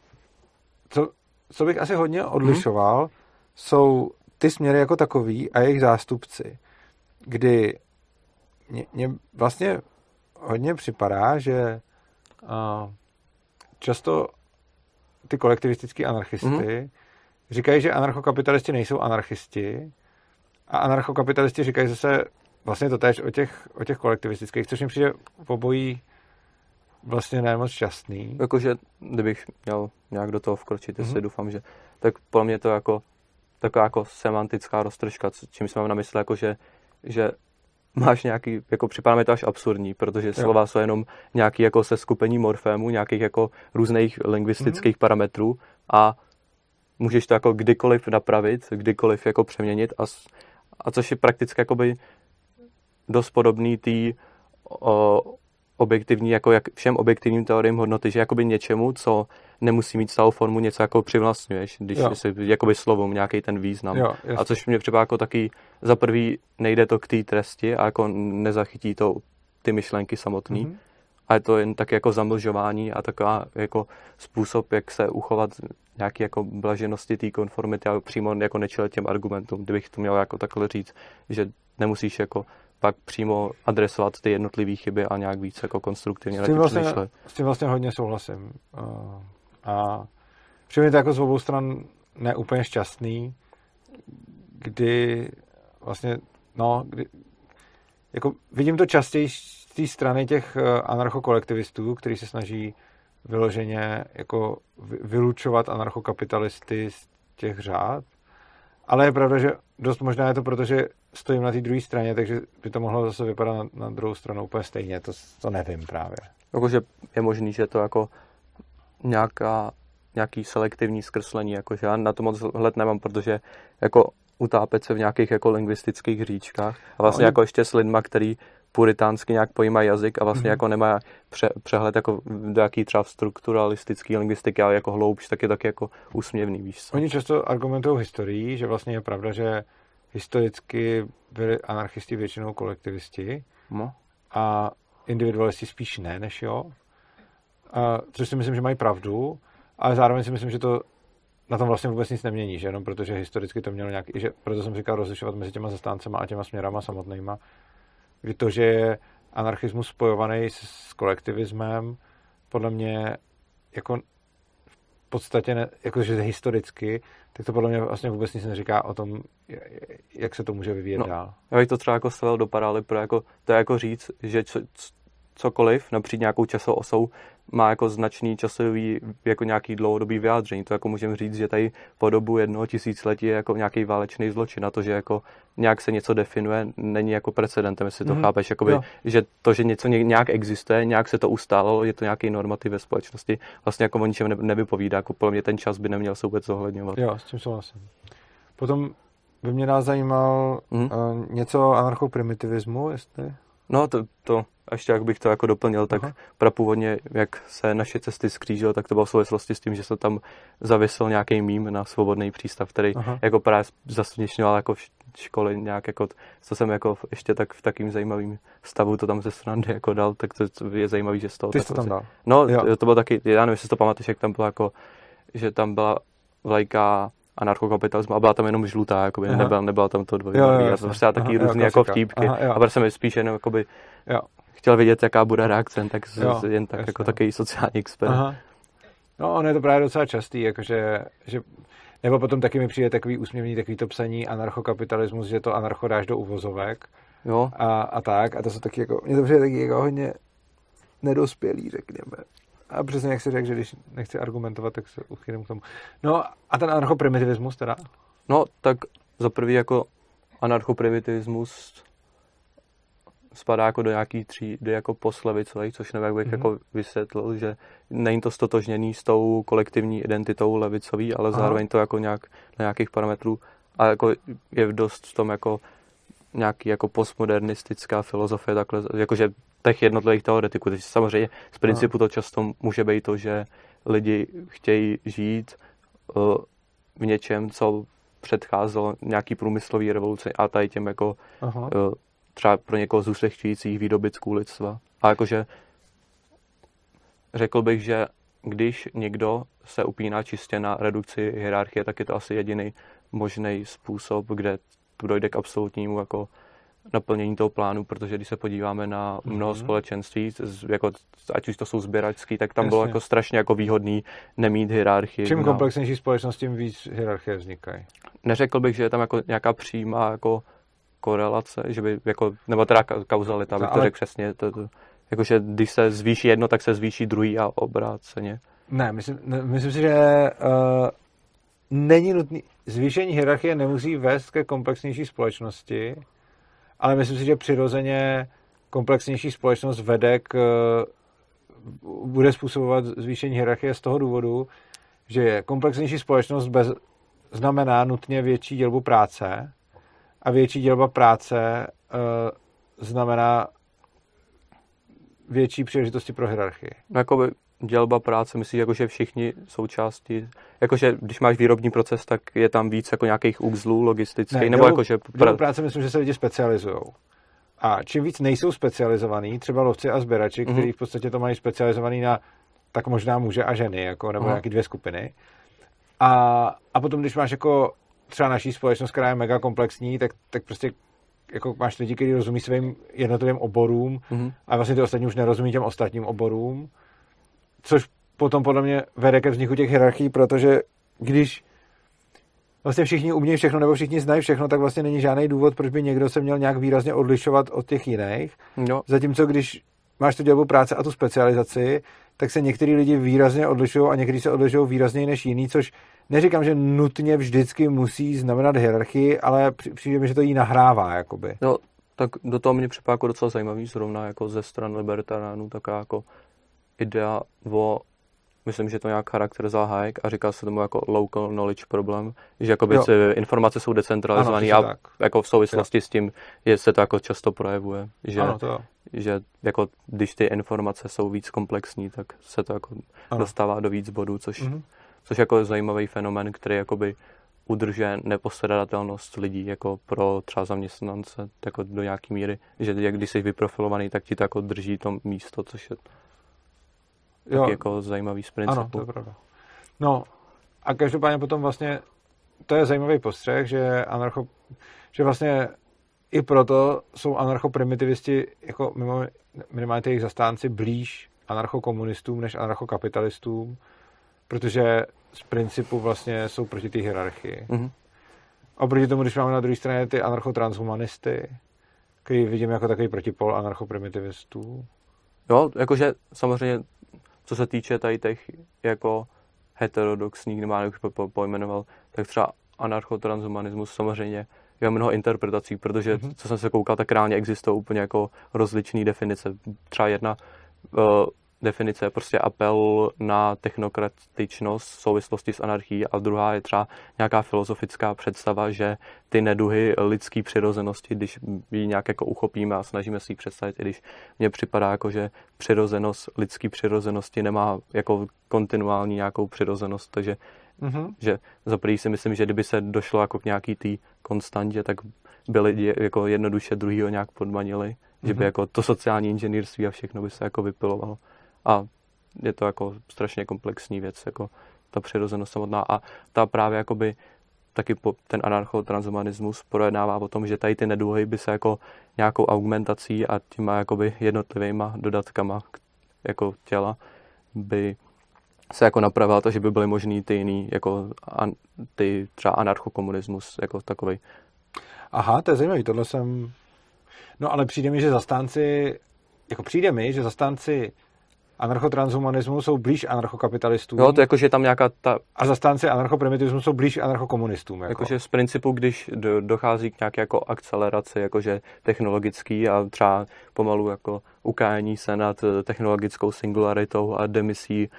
Speaker 1: co, co bych asi hodně odlišoval, hmm. jsou ty směry jako takový a jejich zástupci, kdy mě, mě vlastně hodně připadá, že uh, často ty kolektivistický anarchisty hmm. říkají, že anarchokapitalisti nejsou anarchisti a anarchokapitalisti říkají zase vlastně to tež o těch, o těch kolektivistických, což mi přijde obojí vlastně ne moc šťastný.
Speaker 2: Jakože, kdybych měl nějak do toho vkročit, jestli
Speaker 1: Mhm.
Speaker 2: doufám, že, tak pro mě to jako taková jako semantická roztržka, čím jsem mám na mysli, jako že, že máš nějaký, jako připadá mi to až absurdní, protože
Speaker 1: Jo.
Speaker 2: slova jsou jenom nějaký jako seskupení morfémů, nějakých jako různých lingvistických
Speaker 1: Mhm.
Speaker 2: parametrů a můžeš to jako kdykoliv napravit, kdykoliv jako přeměnit a, a což je prakticky jakoby dost podobný té objektivní, jako jak všem objektivním teoriím hodnoty, že jakoby něčemu, co nemusí mít stálou formu, něco jako přivlastňuješ, když
Speaker 1: Jo.
Speaker 2: si jakoby slovům nějaký ten význam.
Speaker 1: Jo,
Speaker 2: a což mě připadá jako taky, za prvý nejde to k té tresti a jako nezachytí to ty myšlenky samotný.
Speaker 1: Mhm.
Speaker 2: A je to jen tak jako zamlžování a taková jako způsob, jak se uchovat nějaký jako blaženosti té konformity a přímo jako nečelit těm argumentům, kdybych to měl jako takhle říct, že nemusíš jako pak přímo adresovat ty jednotlivé chyby a nějak víc jako konstruktivně
Speaker 1: S tím, vlastně,
Speaker 2: přemýšlet.
Speaker 1: s tím vlastně hodně souhlasím. Uh, a přijde to jako z obou stran neúplně šťastný, kdy vlastně, no, kdy, jako vidím to častěji té strany těch eh, anarchokolektivistů, kteří se snaží vyloženě jako vy- vylučovat anarchokapitalisty z těch řád. Ale je pravda, že dost možná je to proto, že stojím na té druhé straně, takže by to mohlo zase vypadat na, na druhou stranu úplně stejně. To, to nevím právě.
Speaker 2: Jakože je možný, že to jako nějaká, nějaký selektivní zkreslení, jakože já na to moc hled nemám, protože jako utápet se v nějakých jako lingvistických říčkách a vlastně
Speaker 1: No,
Speaker 2: jako ještě s lidma, který puritánsky nějak pojímají jazyk a vlastně
Speaker 1: Mhm.
Speaker 2: jako nemá pře- přehled jako do jaký třeba strukturalistický lingvistiky, ale jako hloubš, tak je taky jako úsměvný, víš co?
Speaker 1: Oni často argumentují historií, že vlastně je pravda, že historicky byli anarchisti většinou kolektivisti
Speaker 2: No.
Speaker 1: a individualisti spíš ne, než jo. A, což si myslím, že mají pravdu, ale zároveň si myslím, že to na tom vlastně vůbec nic nemění, že jenom protože historicky to mělo nějaký, že proto jsem říkal rozlišovat mezi těma zastáncema a těma směrama samotnýma, kdy to, že je anarchismus spojovaný s, s kolektivismem, podle mě jako v podstatě, ne, jakože historicky, tak to podle mě vlastně vůbec nic neříká o tom, jak se to může vyvíjet
Speaker 2: No.
Speaker 1: dál.
Speaker 2: Já bych to třeba jako stavil do parály, pro jako, to je jako říct, že c- cokoliv napříč nějakou časovou osou má jako značný časový, jako nějaký dlouhodobý vyjádření. To jako můžeme říct, že tady po dobu jednoho tisíciletí je jako nějaký válečný zločin a to, že jako nějak se něco definuje, není jako precedentem, jestli to
Speaker 1: Mhm.
Speaker 2: chápeš, jakoby,
Speaker 1: Jo.
Speaker 2: že to, že něco ně- nějak existuje, nějak se to ustálilo, je to nějaký normativ ve společnosti, vlastně jako o ničem ne- nevypovídá, jako podle mě ten čas by neměl se vůbec zohledňovat.
Speaker 1: Jo, s tím souhlasím. Potom by mě nás zajímal
Speaker 2: Mhm.
Speaker 1: uh, něco o anarchoprimitivismu, jestli...
Speaker 2: No, to, to ještě jak bych to jako doplnil, tak
Speaker 1: Aha.
Speaker 2: prapůvodně, jak se naše cesty skřížily, tak to bylo v souvislosti s tím, že se tam zavěsil nějaký mím na svobodný přístav, který
Speaker 1: Aha.
Speaker 2: jako právě zasměšňoval jako školy nějak jako, co jsem jako ještě tak v takým zajímavým stavu to tam ze srandy jako dal, tak to, je zajímavý, že z toho
Speaker 1: Ty jsi to tam
Speaker 2: vlastně-
Speaker 1: dal.
Speaker 2: No,
Speaker 1: Jo.
Speaker 2: to, to bylo taky, já nevím, jestli to pamatuješ, jak tam bylo jako, že tam byla vlajka anarchokapitalismu a byla tam jenom žlutá, jakoby,
Speaker 1: Aha.
Speaker 2: nebyla, nebyla tam to
Speaker 1: jo,
Speaker 2: dvojbarví a
Speaker 1: jasně.
Speaker 2: prostě taky různý jako vtípky
Speaker 1: Aha, jo.
Speaker 2: a prostě jsem spíš jenom jakoby
Speaker 1: Jo.
Speaker 2: chtěl vědět, jaká bude reakce, tak
Speaker 1: Jo,
Speaker 2: jen tak
Speaker 1: jasně.
Speaker 2: jako takový sociální expert.
Speaker 1: Aha. No, on je to právě docela častý, jakože, že Nebo potom taky mi přijde takový úsměvný takový to psaní anarchokapitalismus, že to anarcho dáš do uvozovek.
Speaker 2: Jo.
Speaker 1: A, a tak. A to jsou taky jako, mě to přijde taky jako hodně nedospělý, řekněme. A přesně jak se řekl, že když nechci argumentovat, tak se uchylím k tomu. No a ten anarchoprimitivismus teda?
Speaker 2: No, tak za prvý jako anarchoprimitivismus spadá jako do nějaký třídy jako poslevicových, což nevím, jak bych mm-hmm. jako vysvětlil, že není to stotožněný s tou kolektivní identitou levicový, ale Aha. zároveň to jako nějak na nějakých parametrů a jako je dost v tom jako nějaký jako postmodernistická filozofie, takhle, jakože těch jednotlivých teoretiků. Takže samozřejmě z principu to často může být to, že lidi chtějí žít uh, v něčem, co předcházelo nějaký průmyslový revoluci a tady těm jako Aha. Uh, třeba pro někoho zůstřešťujících výdobytků lidstva. A jakože řekl bych, že když někdo se upíná čistě na redukci hierarchie, tak je to asi jediný možný způsob, kde dojde k absolutnímu jako naplnění toho plánu, protože když se podíváme na mnoho mm-hmm. společenství, jako, ať už to jsou sběračský, tak tam Jasně. bylo jako strašně jako výhodný nemít hierarchii.
Speaker 1: Čím komplexnější společnost, tím víc hierarchie vznikají.
Speaker 2: Neřekl bych, že je tam jako nějaká přímá jako korelace, že by jako, nebo teda kauzalita, abych to ale... řekl přesně, to, to, jakože když se zvýší jedno, tak se zvýší druhý a obráceně.
Speaker 1: Ne, myslím, ne, myslím si, že uh, není nutný, zvýšení hierarchie nemusí vést ke komplexnější společnosti, ale myslím si, že přirozeně komplexnější společnost vede k, bude způsobovat zvýšení hierarchie z toho důvodu, že komplexnější společnost bez, znamená nutně větší dělbu práce a větší dělba práce uh, znamená větší příležitosti pro hierarchii.
Speaker 2: No, jakoby dělba práce, myslíš, jako, že všichni součástí, jakože když máš výrobní proces, tak je tam víc jako nějakých úzlů logistických, ne, nebo
Speaker 1: dělbu,
Speaker 2: jakože...
Speaker 1: Dělbu práce myslím, že se lidi specializují. A čím víc nejsou specializovaný, třeba lovci a sběrači, mm-hmm. kteří v podstatě to mají specializovaný na tak možná muže a ženy, jako, nebo mm-hmm. nějaké dvě skupiny. A, a potom, když máš jako třeba naší společnost, která je mega komplexní, tak, tak prostě jako máš lidi, kteří rozumí svým jednotlivým oborům mm-hmm. a vlastně ty ostatní už nerozumí těm ostatním oborům, což potom podle mě vede ke vzniku těch hierarchií, protože když vlastně všichni umějí všechno nebo všichni znají všechno, tak vlastně není žádný důvod, proč by někdo se měl nějak výrazně odlišovat od těch jiných. No. Zatímco když máš tu dělbu práce a tu specializaci, tak se některý lidi výrazně odlišují a někteří se odlišují výrazněji než jiný, což neříkám, že nutně vždycky musí znamenat hierarchii, ale přijde mi, že to jí nahrává, jakoby.
Speaker 2: No, tak do toho mě připadá jako docela zajímavý zrovna jako ze stran libertariánů, taká jako idea o myslím, že to nějak charakterizoval Hayek a říká se tomu jako local knowledge problem, že jakoby informace jsou decentralizované a tak. jako v souvislosti jo. s tím je, se to jako často projevuje, že,
Speaker 1: ano, to
Speaker 2: že jako když ty informace jsou víc komplexní, tak se to jako ano. dostává do víc bodů, což, mm-hmm. což jako je zajímavý fenomen, který jakoby udržuje nepostradatelnost lidí jako pro třeba zaměstnance jako do nějaký míry, že jak když jsi vyprofilovaný, tak ti to jako drží to místo, což je jo. taky jako zajímavý z principu.
Speaker 1: Ano, to je pravda. No a každopádně potom vlastně to je zajímavý postřeh, že anarcho, že vlastně i proto jsou anarchoprimitivisti jako mimo, minimálně jejich zastánci blíž anarchokomunistům než anarchokapitalistům, protože z principu vlastně jsou proti té hierarchii. Mm-hmm. A proti tomu, když máme na druhé straně ty anarchotranshumanisty, který vidím jako takový protipol anarchoprimitivistů.
Speaker 2: Jo, jakože samozřejmě co se týče tady těch jako heterodoxních, nebo jak po, pojmenoval, tak třeba anarchotranshumanismus samozřejmě je mnoho interpretací, protože mm-hmm. co jsem se koukal, tak reálně existují úplně jako rozličné definice. Třeba jedna uh, definice je prostě apel na technokratičnost v souvislosti s anarchií a druhá je třeba nějaká filozofická představa, že ty neduhy lidské přirozenosti, když ji nějak jako uchopíme a snažíme si ji představit, i když mně připadá jako, že přirozenost lidské přirozenosti nemá jako kontinuální nějakou přirozenost, takže mm-hmm. že za prvý si myslím, že kdyby se došlo jako k nějaký té konstantě, tak by lidi jako jednoduše druhýho nějak podmanili, mm-hmm. že by mhm. jako to sociální inženýrství a všechno by se jako vypilovalo. A je to jako strašně komplexní věc, jako ta přirozenost samotná. A ta právě jakoby taky po, ten anarchotranshumanismus projednává o tom, že tady ty neduhy by se jako nějakou augmentací a těma jakoby jednotlivýma dodatkama jako těla by se jako napravila to, že by byly možný ty jiný, jako an, ty třeba anarchokomunismus jako takový.
Speaker 1: Aha, to je zajímavý, tohle jsem... No ale přijde mi, že zastánci, jako přijde mi, že zastánci anarchotranshumanismu jsou blíž anarchokapitalistům.
Speaker 2: Jo, to jako, že je tam nějaká ta...
Speaker 1: A zastánci anarchoprimitivismu jsou blíž anarchokomunistům. Jako.
Speaker 2: Jakože z principu, když do, dochází k nějaké jako akceleraci, jakože technologický a třeba pomalu jako ukájení se nad eh, technologickou singularitou a demisí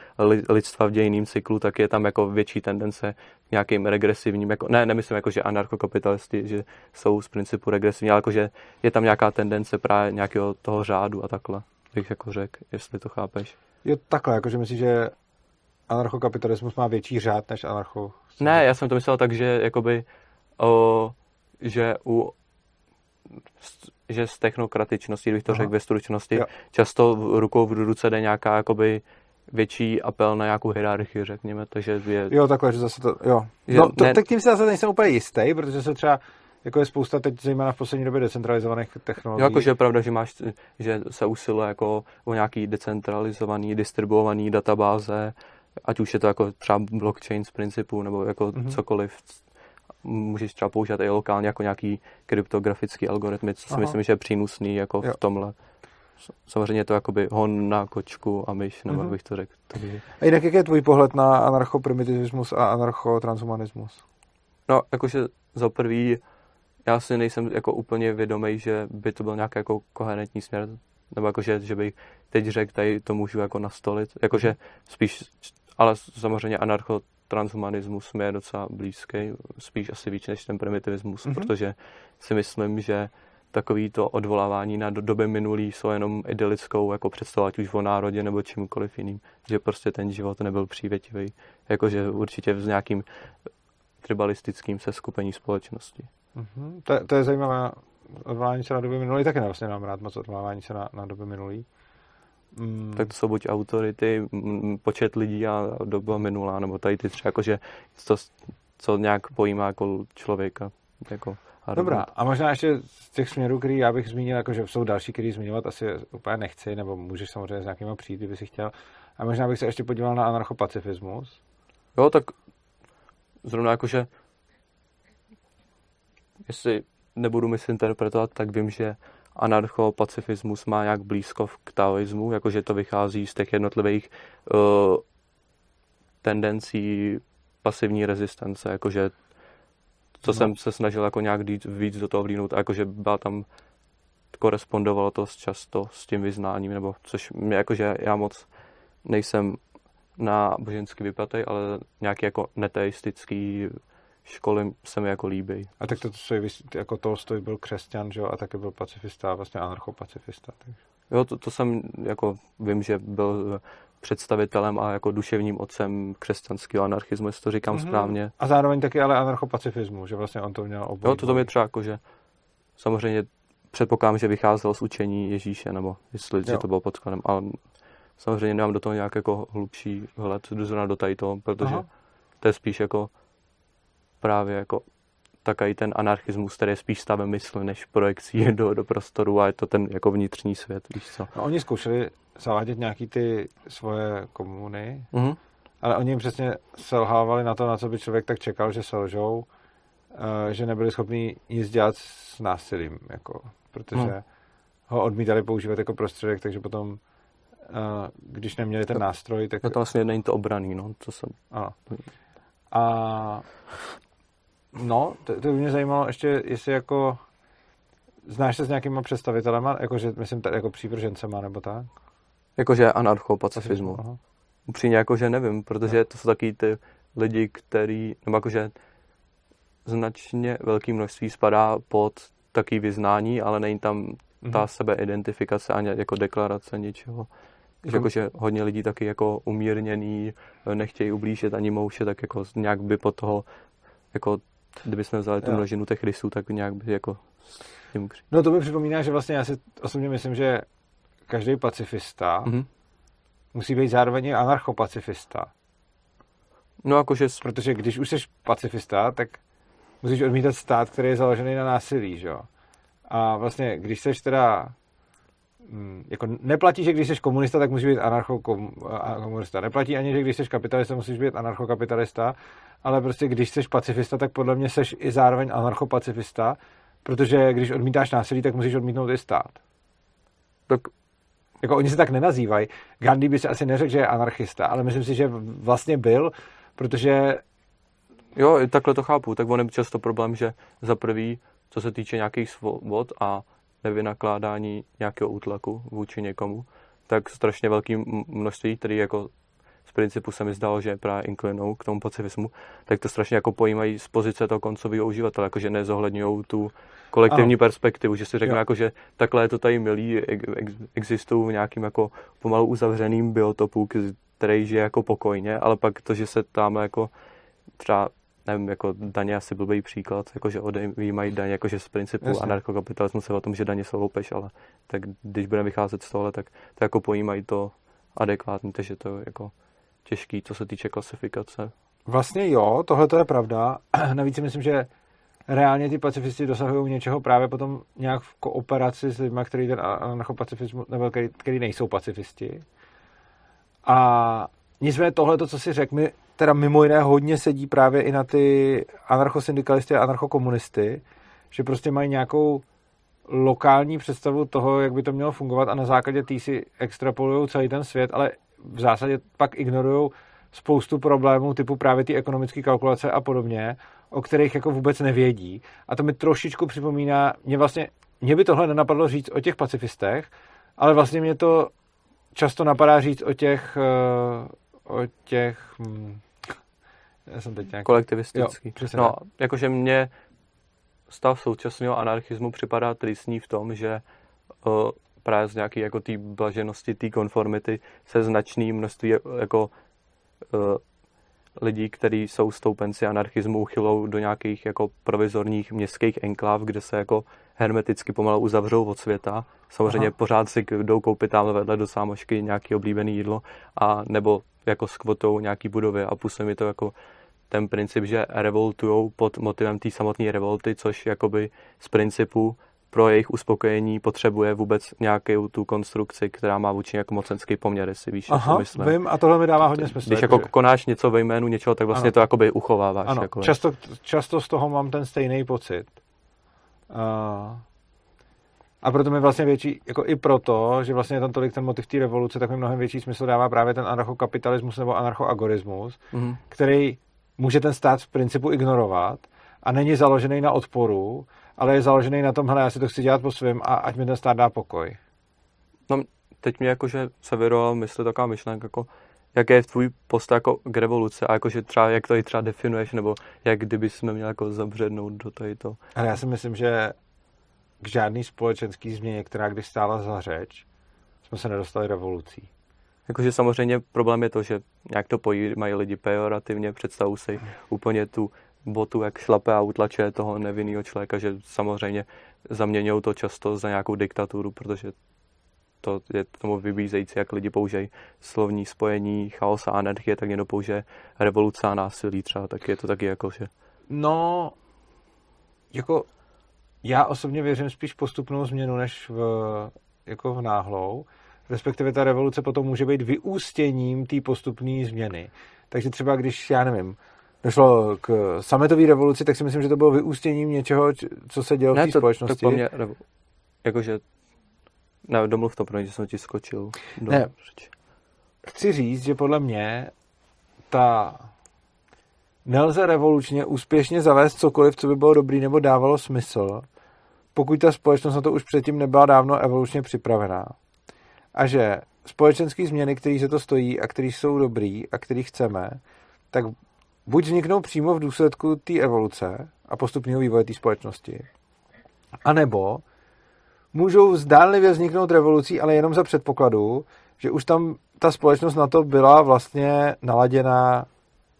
Speaker 2: lidstva v dějiným cyklu, tak je tam jako větší tendence k nějakým regresivním, jako, ne, nemyslím jako, že anarchokapitalisti, že jsou z principu regresivní, ale jako, že je tam nějaká tendence právě nějakého toho řádu a takhle bych jako řekl, jestli to chápeš.
Speaker 1: Jo, takhle, jakože myslíš, že anarchokapitalismus má větší řád než anarcho...
Speaker 2: Ne, já jsem to myslel tak, že jakoby, o, že u že z technokratičnosti, kdybych to řekl ve stručnosti, jo. často rukou v ruce jde nějaká jakoby větší apel na nějakou hierarchii, řekněme, takže je...
Speaker 1: Jo, takhle, že zase to, jo. Že no, to, ne... tak tím si zase nejsem úplně jistý, protože se třeba jako je spousta teď zejména v poslední době decentralizovaných technologií.
Speaker 2: Jo, jakože je pravda, že máš, že se usiluje jako o nějaký decentralizovaný, distribuovaný databáze, ať už je to jako třeba blockchain z principu, nebo jako mm-hmm. cokoliv, můžeš třeba používat i lokálně jako nějaký kryptografický algoritmy, co si Aha. myslím, že je přínosný jako jo. v tomhle. Samozřejmě to jakoby hon na kočku a myš, nebo mm-hmm. bych to řekl. Takže...
Speaker 1: A jinak jak je tvůj pohled na anarchoprimitivismus a anarchotranshumanismus?
Speaker 2: No, jakože za prvý já si nejsem jako úplně vědomý, že by to byl nějaký jako koherentní směr, nebo jako, že, že bych teď řekl, tady to můžu jako nastolit, jakože spíš, ale samozřejmě anarcho transhumanismus mi je docela blízký, spíš asi víc než ten primitivismus, mm-hmm. protože si myslím, že takový to odvolávání na doby minulý jsou jenom idylickou jako představovat už o národě nebo čímkoliv jiným, že prostě ten život nebyl přívětivý, jakože určitě s nějakým tribalistickým seskupení společnosti.
Speaker 1: Mm-hmm. To, to je zajímavé odvolání se na doby minulý, taky vlastně mám rád moc odvolávání se na, na doby minulý.
Speaker 2: Mm. Tak to jsou buď autority, počet lidí a doba minulá, nebo tady ty třeba jakože to, co nějak pojímá jako člověka. Jako
Speaker 1: Dobrá, a možná ještě z těch směrů, který já bych zmínil, jako že jsou další, který zmiňovat asi úplně nechci, nebo můžeš samozřejmě s nějakým přijít, kdyby si chtěl. A možná bych se ještě podíval na anarchopacifismus.
Speaker 2: Jo, tak zrovna jakože jestli nebudu misinterpretovat, tak vím, že anarchopacifismus má nějak blízko k taoismu, jakože to vychází z těch jednotlivých uh, tendencí pasivní rezistence, jakože co no. jsem se snažil jako nějak víc, víc do toho vlínout, jakože byla tam korespondovalo to často s tím vyznáním, nebo což mě jakože já moc nejsem na boženský vypatej, ale nějaký jako neteistický školy se mi jako líbí.
Speaker 1: A tak to, co je, jako Tolstoj byl křesťan, že jo, a taky byl pacifista, vlastně anarchopacifista. Takže.
Speaker 2: Jo, to, to jsem jako vím, že byl představitelem a jako duševním otcem křesťanského anarchismu, jestli to říkám mm-hmm. správně.
Speaker 1: A zároveň taky ale anarchopacifismu, že vlastně on to měl obojí.
Speaker 2: Jo, to, to mě třeba jako, že samozřejmě předpokládám, že vycházel z učení Ježíše, nebo jestli jo. to bylo podkladem, ale samozřejmě nemám do toho nějak jako hlubší hled zrovna do tady toho, protože Aha. to je spíš jako právě jako takový ten anarchismus, který je spíš stavem mysli, než projekcí do, do prostoru a je to ten jako vnitřní svět, víš co.
Speaker 1: No, oni zkoušeli zavádět nějaký ty svoje komuny, mm-hmm. ale oni jim přesně selhávali na to, na co by člověk tak čekal, že selžou, uh, že nebyli schopni nic dělat s násilím, jako, protože mm. ho odmítali používat jako prostředek, takže potom, uh, když neměli ten nástroj, tak...
Speaker 2: No to vlastně není to obraný, no, co jsem...
Speaker 1: Ano. A No, to, to by mě zajímalo ještě, jestli jako znáš se s nějakýma představitelema, jakože, myslím, tady jako přívržencema, nebo tak?
Speaker 2: Jakože anarchopacifismu. Upřímně jakože nevím, protože no. to jsou taky ty lidi, který, nebo jakože značně velké množství spadá pod taký vyznání, ale není tam mm-hmm. ta sebeidentifikace ani jako deklarace ničeho. Že jakože hodně lidí taky jako umírněný, nechtějí ublížit ani mouše, tak jako nějak by po toho jako Kdybychom vzali tu množinu těch rysů, tak nějak by jako
Speaker 1: tím No to mi připomíná, že vlastně já si osobně myslím, že každý pacifista mm-hmm. musí být zároveň anarchopacifista.
Speaker 2: No jakože...
Speaker 1: Protože když už jsi pacifista, tak musíš odmítat stát, který je založený na násilí, že jo? A vlastně, když jsi teda jako neplatí, že když jsi komunista, tak musíš být anarchokomunista. Neplatí ani, že když jsi kapitalista, musíš být anarchokapitalista, ale prostě když jsi pacifista, tak podle mě jsi i zároveň anarchopacifista, protože když odmítáš násilí, tak musíš odmítnout i stát. Tak jako oni se tak nenazývají. Gandhi by se asi neřekl, že je anarchista, ale myslím si, že vlastně byl, protože...
Speaker 2: Jo, takhle to chápu. Tak on je často problém, že za prvý, co se týče nějakých svobod a nevynakládání nějakého útlaku vůči někomu, tak strašně velké množství, který jako z principu se mi zdalo, že právě inklinou k tomu pacifismu, tak to strašně jako pojímají z pozice toho koncového uživatele, jakože nezohledňují tu kolektivní ano. perspektivu, že si řeknu, jako, že takhle je to tady milý, existují v nějakým jako pomalu uzavřeným biotopu, který žije jako pokojně, ale pak to, že se tam jako třeba nevím, jako daně asi blbý příklad, jakože odejmají daně, jakože z principu Jasně. anarchokapitalismu se o tom, že daně jsou loupež, ale tak když budeme vycházet z tohle, tak to jako pojímají to adekvátně, takže to je jako těžký, co se týče klasifikace.
Speaker 1: Vlastně jo, tohle to je pravda. Navíc si myslím, že reálně ty pacifisti dosahují něčeho právě potom nějak v kooperaci s lidmi, který ten anarchopacifismus, nebo který, který nejsou pacifisti. A nicméně tohle, co si řekl, mi teda mimo jiné hodně sedí právě i na ty anarchosyndikalisty a anarchokomunisty, že prostě mají nějakou lokální představu toho, jak by to mělo fungovat a na základě tý si extrapolují celý ten svět, ale v zásadě pak ignorují spoustu problémů typu právě ty ekonomické kalkulace a podobně, o kterých jako vůbec nevědí. A to mi trošičku připomíná, mě vlastně, mě by tohle nenapadlo říct o těch pacifistech, ale vlastně mě to často napadá říct o těch, eh, o těch, hm,
Speaker 2: já jsem teď nějak... Kolektivistický. Jo, no, jakože mě stav současného anarchismu připadá tristní v tom, že uh, právě z nějaké jako té blaženosti, té konformity se značný množství jako uh, lidí, kteří jsou stoupenci anarchismu, uchylou do nějakých jako provizorních městských enkláv, kde se jako hermeticky pomalu uzavřou od světa. Samozřejmě Aha. pořád si jdou koupit tam vedle do sámošky nějaké oblíbené jídlo a nebo jako s kvotou nějaký budovy a působí mi to jako ten princip, že revoltují pod motivem té samotné revolty, což jakoby z principu pro jejich uspokojení potřebuje vůbec nějakou tu konstrukci, která má vůči jako mocenský poměr, jestli víš,
Speaker 1: Aha, myslím. vím, a tohle mi dává hodně smysl.
Speaker 2: Když jako, konáš něco ve jménu něčeho, tak vlastně ano. to jakoby uchováváš.
Speaker 1: Ano,
Speaker 2: jako
Speaker 1: často, často z toho mám ten stejný pocit. Uh, a proto mi vlastně větší, jako i proto, že vlastně je tam tolik ten motiv té revoluce, tak mi mnohem větší smysl dává právě ten anarchokapitalismus nebo anarchoagorismus, mm-hmm. který může ten stát v principu ignorovat a není založený na odporu, ale je založený na tom, hele, já si to chci dělat po svém a ať mi ten stát dá pokoj.
Speaker 2: No, teď mě jakože se vyroval mysli taková myšlenka, jako, jaký je tvůj post jako k revoluci a jakože třeba, jak to i třeba definuješ, nebo jak kdyby jsme měli jako zabřednout do tady to.
Speaker 1: Ale já si myslím, že k žádný společenský změně, která když stála za řeč, jsme se nedostali revolucí.
Speaker 2: Jakože samozřejmě problém je to, že nějak to pojímají lidi pejorativně, představu si úplně tu botu, jak šlape a utlače toho nevinného člověka, že samozřejmě zaměňují to často za nějakou diktaturu, protože to je tomu vybízející, jak lidi použijí slovní spojení chaos a anarchie, tak někdo použije revoluce a násilí třeba, tak je to taky jako, že...
Speaker 1: No, jako já osobně věřím spíš postupnou změnu, než v, jako v náhlou. Respektive ta revoluce potom může být vyústěním té postupné změny. Takže třeba když, já nevím, došlo k sametové revoluci, tak si myslím, že to bylo vyústěním něčeho, co se dělo ne, v té společnosti.
Speaker 2: To po mně, jakože, ne, domluv to, protože jsem ti skočil.
Speaker 1: Do ne, řeči. chci říct, že podle mě ta nelze revolučně úspěšně zavést cokoliv, co by bylo dobrý nebo dávalo smysl, pokud ta společnost na to už předtím nebyla dávno evolučně připravená. A že společenské změny, které se to stojí a které jsou dobrý a které chceme, tak buď vzniknou přímo v důsledku té evoluce a postupného vývoje té společnosti, anebo můžou zdánlivě vzniknout revolucí, ale jenom za předpokladu, že už tam ta společnost na to byla vlastně naladěná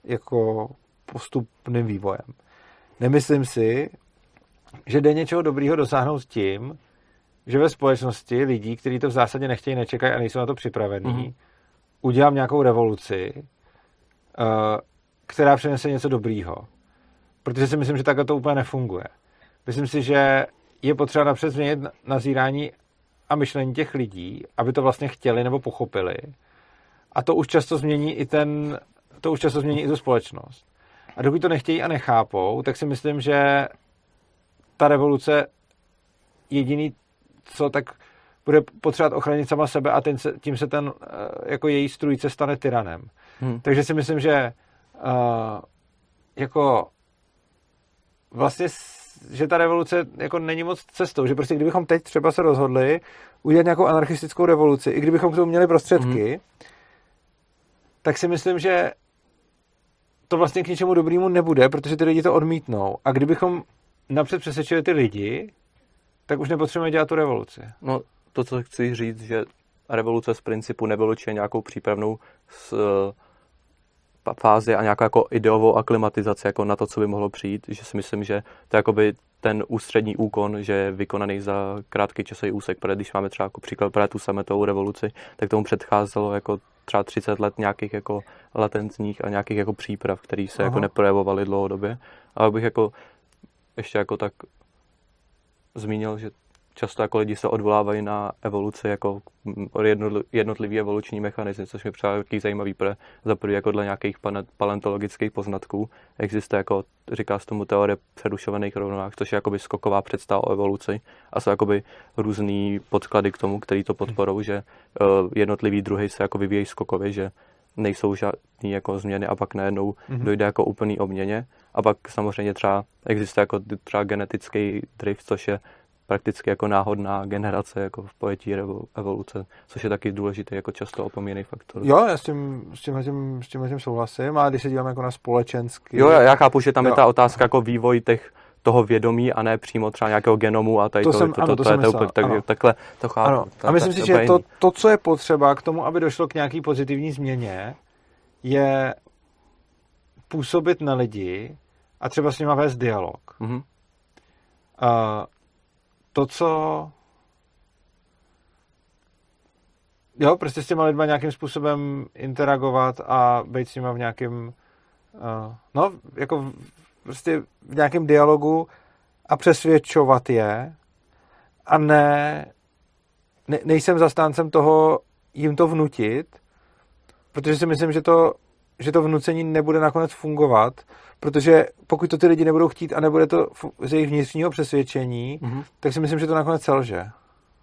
Speaker 1: jako postupným vývojem. Nemyslím si, že jde něčeho dobrýho dosáhnout tím, že ve společnosti lidí, kteří to v zásadě nechtějí, nečekají a nejsou na to připravení, mm-hmm. udělám nějakou revoluci, uh, která přinese něco dobrýho. Protože si myslím, že takhle to úplně nefunguje. Myslím si, že je potřeba napřed změnit nazírání a myšlení těch lidí, aby to vlastně chtěli nebo pochopili. A to už často změní i ten, to už často změní i tu společnost. A dokud to nechtějí a nechápou, tak si myslím, že ta revoluce jediný, co tak bude potřebovat ochránit sama sebe a ten se, tím se ten eh, jako její strujce stane tyranem. Hmm. Takže si myslím, že uh, jako vlastně že ta revoluce jako není moc cestou, že prostě kdybychom teď třeba se rozhodli udělat nějakou anarchistickou revoluci, i kdybychom k tomu měli prostředky, mm. tak si myslím, že to vlastně k ničemu dobrému nebude, protože ty lidi to odmítnou. A kdybychom napřed přesvědčili ty lidi, tak už nepotřebujeme dělat tu revoluci.
Speaker 2: No, to, co chci říct, že revoluce z principu nevylučuje nějakou přípravnou s, fázi a nějakou jako ideovou aklimatizaci jako na to, co by mohlo přijít, že si myslím, že to je jakoby ten ústřední úkon, že je vykonaný za krátký časový úsek, protože když máme třeba jako příklad právě tu sametovou revoluci, tak tomu předcházelo jako třeba 30 let nějakých jako latentních a nějakých jako příprav, které se jako Aha. jako neprojevovaly dlouhodobě. A bych jako ještě jako tak zmínil, že často jako lidi se odvolávají na evoluci jako jednotlivý evoluční mechanizmy, což mi přijde takový zajímavý, pro za prvý jako dle nějakých paleontologických poznatků existuje jako, říká se tomu teorie přerušovaných rovnovách, což je jakoby skoková představa o evoluci a jsou jakoby různý podklady k tomu, který to podporují, že uh, jednotlivý druhy se jako vyvíjejí skokově, že nejsou žádné jako změny a pak najednou mm-hmm. dojde jako úplný obměně. A pak samozřejmě třeba existuje jako třeba genetický drift, což je prakticky jako náhodná generace jako v pojetí evoluce, což je taky důležitý jako často opomíjený faktor.
Speaker 1: Jo, já s tím, s tím, tím, s tím, tím souhlasím, a když se díváme jako na společenský...
Speaker 2: Jo, já chápu, že tam jo. je ta otázka jako vývoj těch toho vědomí a ne přímo třeba nějakého genomu a tady
Speaker 1: to, to, jsem,
Speaker 2: to,
Speaker 1: ano,
Speaker 2: to,
Speaker 1: to, to,
Speaker 2: to, to, tak, takhle to chápu. Ano.
Speaker 1: A myslím si, že to, to, co je potřeba k tomu, aby došlo k nějaký pozitivní změně, je působit na lidi a třeba s nimi vést dialog. Mm-hmm. Uh, to, co... Jo, prostě s těma lidma nějakým způsobem interagovat a být s nima v nějakém... Uh, no, jako v, prostě v nějakém dialogu a přesvědčovat je a ne, ne nejsem zastáncem toho jim to vnutit, protože si myslím, že to, že to vnucení nebude nakonec fungovat, protože pokud to ty lidi nebudou chtít a nebude to z jejich vnitřního přesvědčení, mm-hmm. tak si myslím, že to nakonec selže.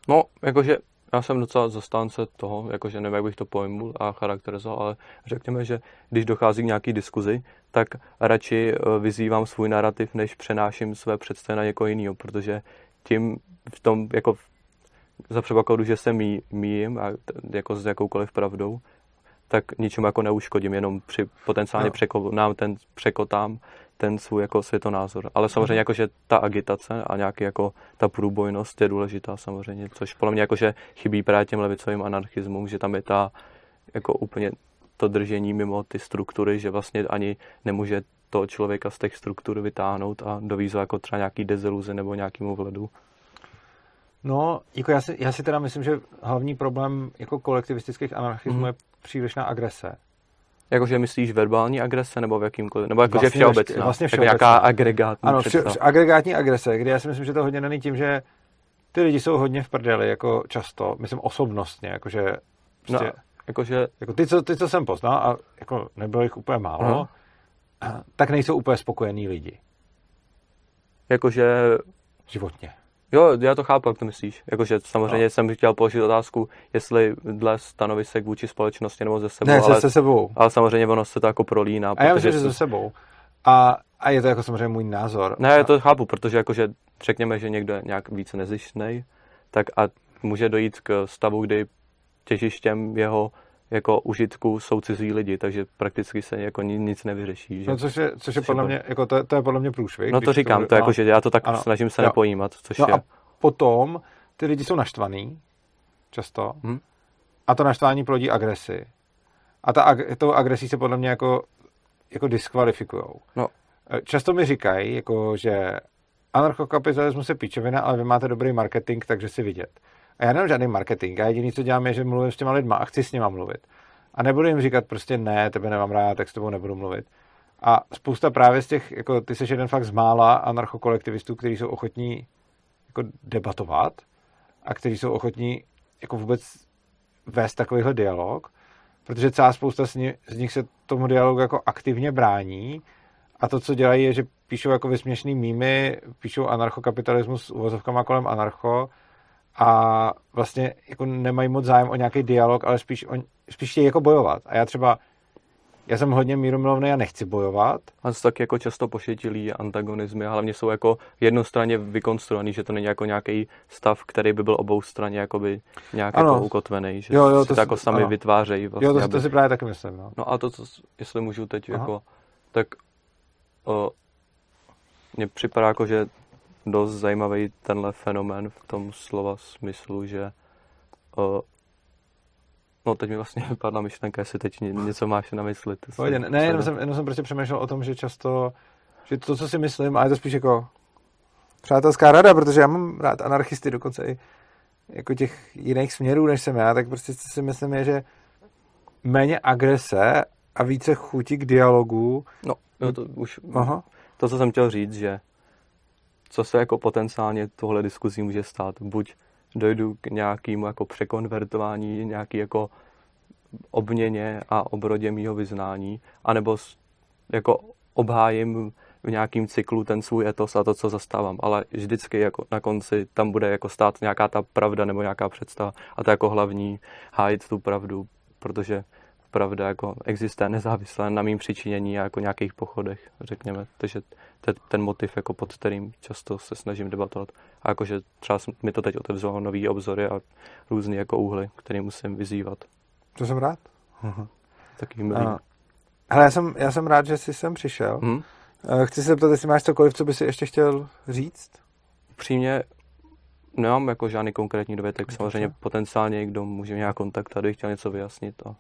Speaker 2: No, jakože já jsem docela zastánce toho, jakože nevím, jak bych to pojmul a charakterizoval, ale řekněme, že když dochází k nějaký diskuzi, tak radši eh, vyzývám svůj narrativ, než přenáším své představy na někoho jiného, protože tím v tom, jako za předpokladu, že se mý, míjím a jako s jakoukoliv pravdou, tak ničemu jako neuškodím, jenom při potenciálně no. překonám ten, překotám ten svůj jako světonázor. Ale samozřejmě jakože ta agitace a nějaký jako ta průbojnost je důležitá samozřejmě, což podle mě jakože chybí právě těm levicovým anarchismům, že tam je ta jako úplně to držení mimo ty struktury, že vlastně ani nemůže to člověka z těch struktur vytáhnout a dovízat jako třeba nějaký deziluzi nebo nějakému vledu.
Speaker 1: No, jako já si, já si teda myslím, že hlavní problém jako kolektivistických anarchismů mm. je přílišná agrese.
Speaker 2: Jakože myslíš verbální agrese nebo v jakýmkoliv, nebo jakože vlastně, všeobecná, vlastně všeobecná. Jako nějaká agregátní
Speaker 1: Ano, vše, agregátní agrese, kdy já si myslím, že to hodně není tím, že ty lidi jsou hodně v prdeli, jako často, myslím osobnostně, jakože
Speaker 2: prostě, no, jakože...
Speaker 1: Jako ty, co, ty, co jsem poznal, a jako nebylo jich úplně málo, uh-huh. tak nejsou úplně spokojení lidi.
Speaker 2: Jakože...
Speaker 1: Životně.
Speaker 2: Jo, já to chápu, jak to myslíš. Jakože samozřejmě no. jsem chtěl položit otázku, jestli dle stanovisek vůči společnosti nebo ze sebou.
Speaker 1: Ne,
Speaker 2: ale,
Speaker 1: se sebou.
Speaker 2: Ale samozřejmě ono se to jako prolíná.
Speaker 1: A já myslím, že se sebou. A, a je to jako samozřejmě můj názor.
Speaker 2: Ne, já to chápu, protože jakože řekněme, že někdo je nějak více nezištnej, tak a může dojít k stavu, kdy těžištěm jeho jako užitku jsou cizí lidi, takže prakticky se jako nic nevyřeší. Že?
Speaker 1: No, což je, což je podle mě, jako to, to je podle mě průšvih.
Speaker 2: No to říkám, to, to jako, že já to tak ano. snažím se jo. nepojímat, což
Speaker 1: no
Speaker 2: je...
Speaker 1: a potom ty lidi jsou naštvaný, často, hmm? a to naštvání plodí agresi. A ta, tou agresí se podle mě jako, jako diskvalifikujou.
Speaker 2: No.
Speaker 1: E, často mi říkají, jako, že anarchokapitalismus je píčovina, ale vy máte dobrý marketing, takže si vidět. A já nemám žádný marketing. Já jediný, co dělám, je, že mluvím s těma lidma a chci s nima mluvit. A nebudu jim říkat prostě ne, tebe nemám rád, tak s tebou nebudu mluvit. A spousta právě z těch, jako ty jsi jeden fakt z mála anarchokolektivistů, kteří jsou ochotní jako debatovat a kteří jsou ochotní jako vůbec vést takovýhle dialog, protože celá spousta z nich, z nich se tomu dialogu jako aktivně brání a to, co dělají, je, že píšou jako vysměšný mýmy, píšou anarchokapitalismus s uvozovkama kolem anarcho a vlastně jako nemají moc zájem o nějaký dialog, ale spíš, on, spíš chtějí jako bojovat. A já třeba, já jsem hodně mírumilovný a nechci bojovat.
Speaker 2: A to tak jako často pošetilí antagonizmy a hlavně jsou jako jednostranně vykonstruovaný, že to není jako nějaký stav, který by byl obou straně jakoby nějak ano. jako ukotvený, že jo, jo, si to, to jako sami ano. vytvářejí.
Speaker 1: Vlastně, jo, to, aby... to si právě taky myslím. No,
Speaker 2: no a to, co, jestli můžu teď Aha. jako, tak o, mně připadá jako, že dost zajímavý tenhle fenomén v tom slova smyslu, že o, No teď mi vlastně vypadla myšlenka, jestli teď něco máš na mysli.
Speaker 1: Pojde, ne, jenom jsem, jenom jsem prostě přemýšlel o tom, že často, že to, co si myslím, a je to spíš jako přátelská rada, protože já mám rád anarchisty dokonce i jako těch jiných směrů, než jsem já, tak prostě si myslím je, že méně agrese a více chuti k dialogu.
Speaker 2: No, no to už, Aha. to, co jsem chtěl říct, že co se jako potenciálně tohle diskuzí může stát. Buď dojdu k nějakému jako překonvertování, nějaký jako obměně a obrodě mýho vyznání, anebo jako obhájím v nějakým cyklu ten svůj etos a to, co zastávám, ale vždycky jako na konci tam bude jako stát nějaká ta pravda nebo nějaká představa a to jako hlavní hájit tu pravdu, protože pravda jako existuje nezávisle na mým přičinění a jako nějakých pochodech, řekněme. Takže to je ten motiv, jako pod kterým často se snažím debatovat. A jakože třeba mi to teď otevřelo nový obzory a různé jako úhly, které musím vyzývat.
Speaker 1: To jsem rád.
Speaker 2: Uh-huh. Taky milý. Uh,
Speaker 1: hele, já jsem, já jsem rád, že jsi sem přišel. Hmm? Chci se zeptat, jestli máš cokoliv, co by si ještě chtěl říct?
Speaker 2: Přímě nemám jako žádný konkrétní dovětek. Samozřejmě potenciálně, kdo může nějak kontakt tady, chtěl něco vyjasnit. A...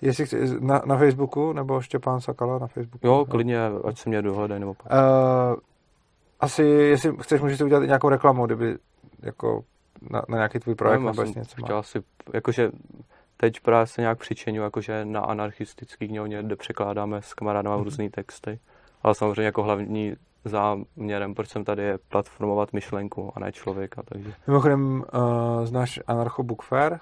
Speaker 1: Jestli chci, na, na Facebooku, nebo Štěpán Sakala na Facebooku?
Speaker 2: Jo, klidně, ať se mě dohledají. Nebo... Uh,
Speaker 1: asi, jestli chceš, můžeš udělat nějakou reklamu, kdyby jako na, na nějaký tvůj projekt
Speaker 2: nebo
Speaker 1: něco
Speaker 2: chtěl si, jakože teď právě se nějak přičeňu, jakože na anarchistický knihovně, kde překládáme s kamarádama mm-hmm. různé texty. Ale samozřejmě jako hlavní záměrem, proč jsem tady, je platformovat myšlenku a ne člověka. Takže.
Speaker 1: Mimochodem, uh, znáš Anarcho Book Fair?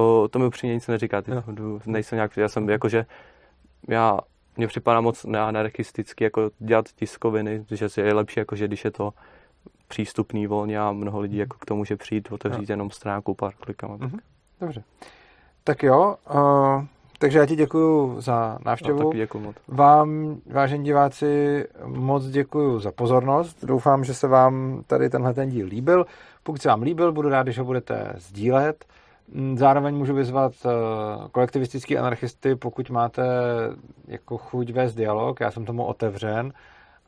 Speaker 2: O, to mi upřímně nic neříká, ty no. nejsem nějak, já jsem jakože, já, mně připadá moc neanarchisticky jako dělat tiskoviny, že je lepší, jakože když je to přístupný volně a mnoho lidí jako k tomu může přijít, otevřít no. jenom stránku pár klikama. Tak. Mm-hmm.
Speaker 1: Dobře. Tak jo, uh, takže já ti děkuji za návštěvu. No,
Speaker 2: taky děkuji moc.
Speaker 1: Vám, vážení diváci, moc děkuji za pozornost. Doufám, že se vám tady tenhle ten díl líbil. Pokud se vám líbil, budu rád, když ho budete sdílet. Mm, zároveň můžu vyzvat eh, kolektivistický anarchisty, pokud máte jako chuť vést dialog, já jsem tomu otevřen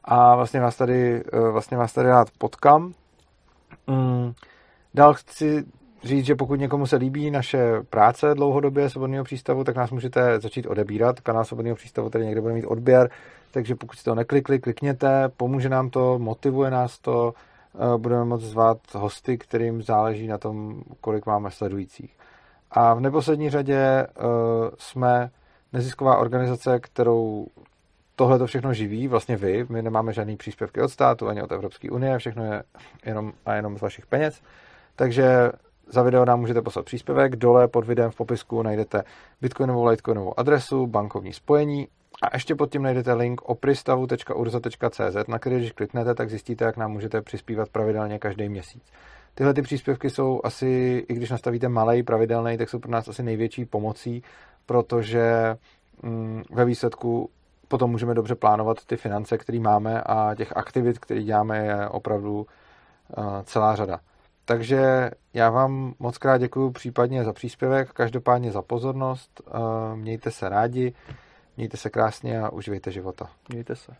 Speaker 1: a vlastně vás tady, eh, vlastně vás tady rád potkám. Mm, dál chci říct, že pokud někomu se líbí naše práce dlouhodobě Svobodného přístavu, tak nás můžete začít odebírat. Kanál Svobodného přístavu tady někde bude mít odběr, takže pokud jste to neklikli, klikněte, pomůže nám to, motivuje nás to, budeme moct zvát hosty, kterým záleží na tom, kolik máme sledujících. A v neposlední řadě eh, jsme nezisková organizace, kterou tohle to všechno živí, vlastně vy, my nemáme žádný příspěvky od státu ani od Evropské unie, všechno je jenom a jenom z vašich peněz. Takže za video nám můžete poslat příspěvek, dole pod videem v popisku najdete bitcoinovou, litecoinovou adresu, bankovní spojení a ještě pod tím najdete link opristavu.urza.cz, na který když kliknete, tak zjistíte, jak nám můžete přispívat pravidelně každý měsíc. Tyhle ty příspěvky jsou asi, i když nastavíte malý pravidelný, tak jsou pro nás asi největší pomocí, protože mm, ve výsledku potom můžeme dobře plánovat ty finance, které máme a těch aktivit, které děláme, je opravdu uh, celá řada. Takže já vám moc krát děkuji případně za příspěvek, každopádně za pozornost, uh, mějte se rádi. Mějte se krásně a uživejte života.
Speaker 2: Mějte se.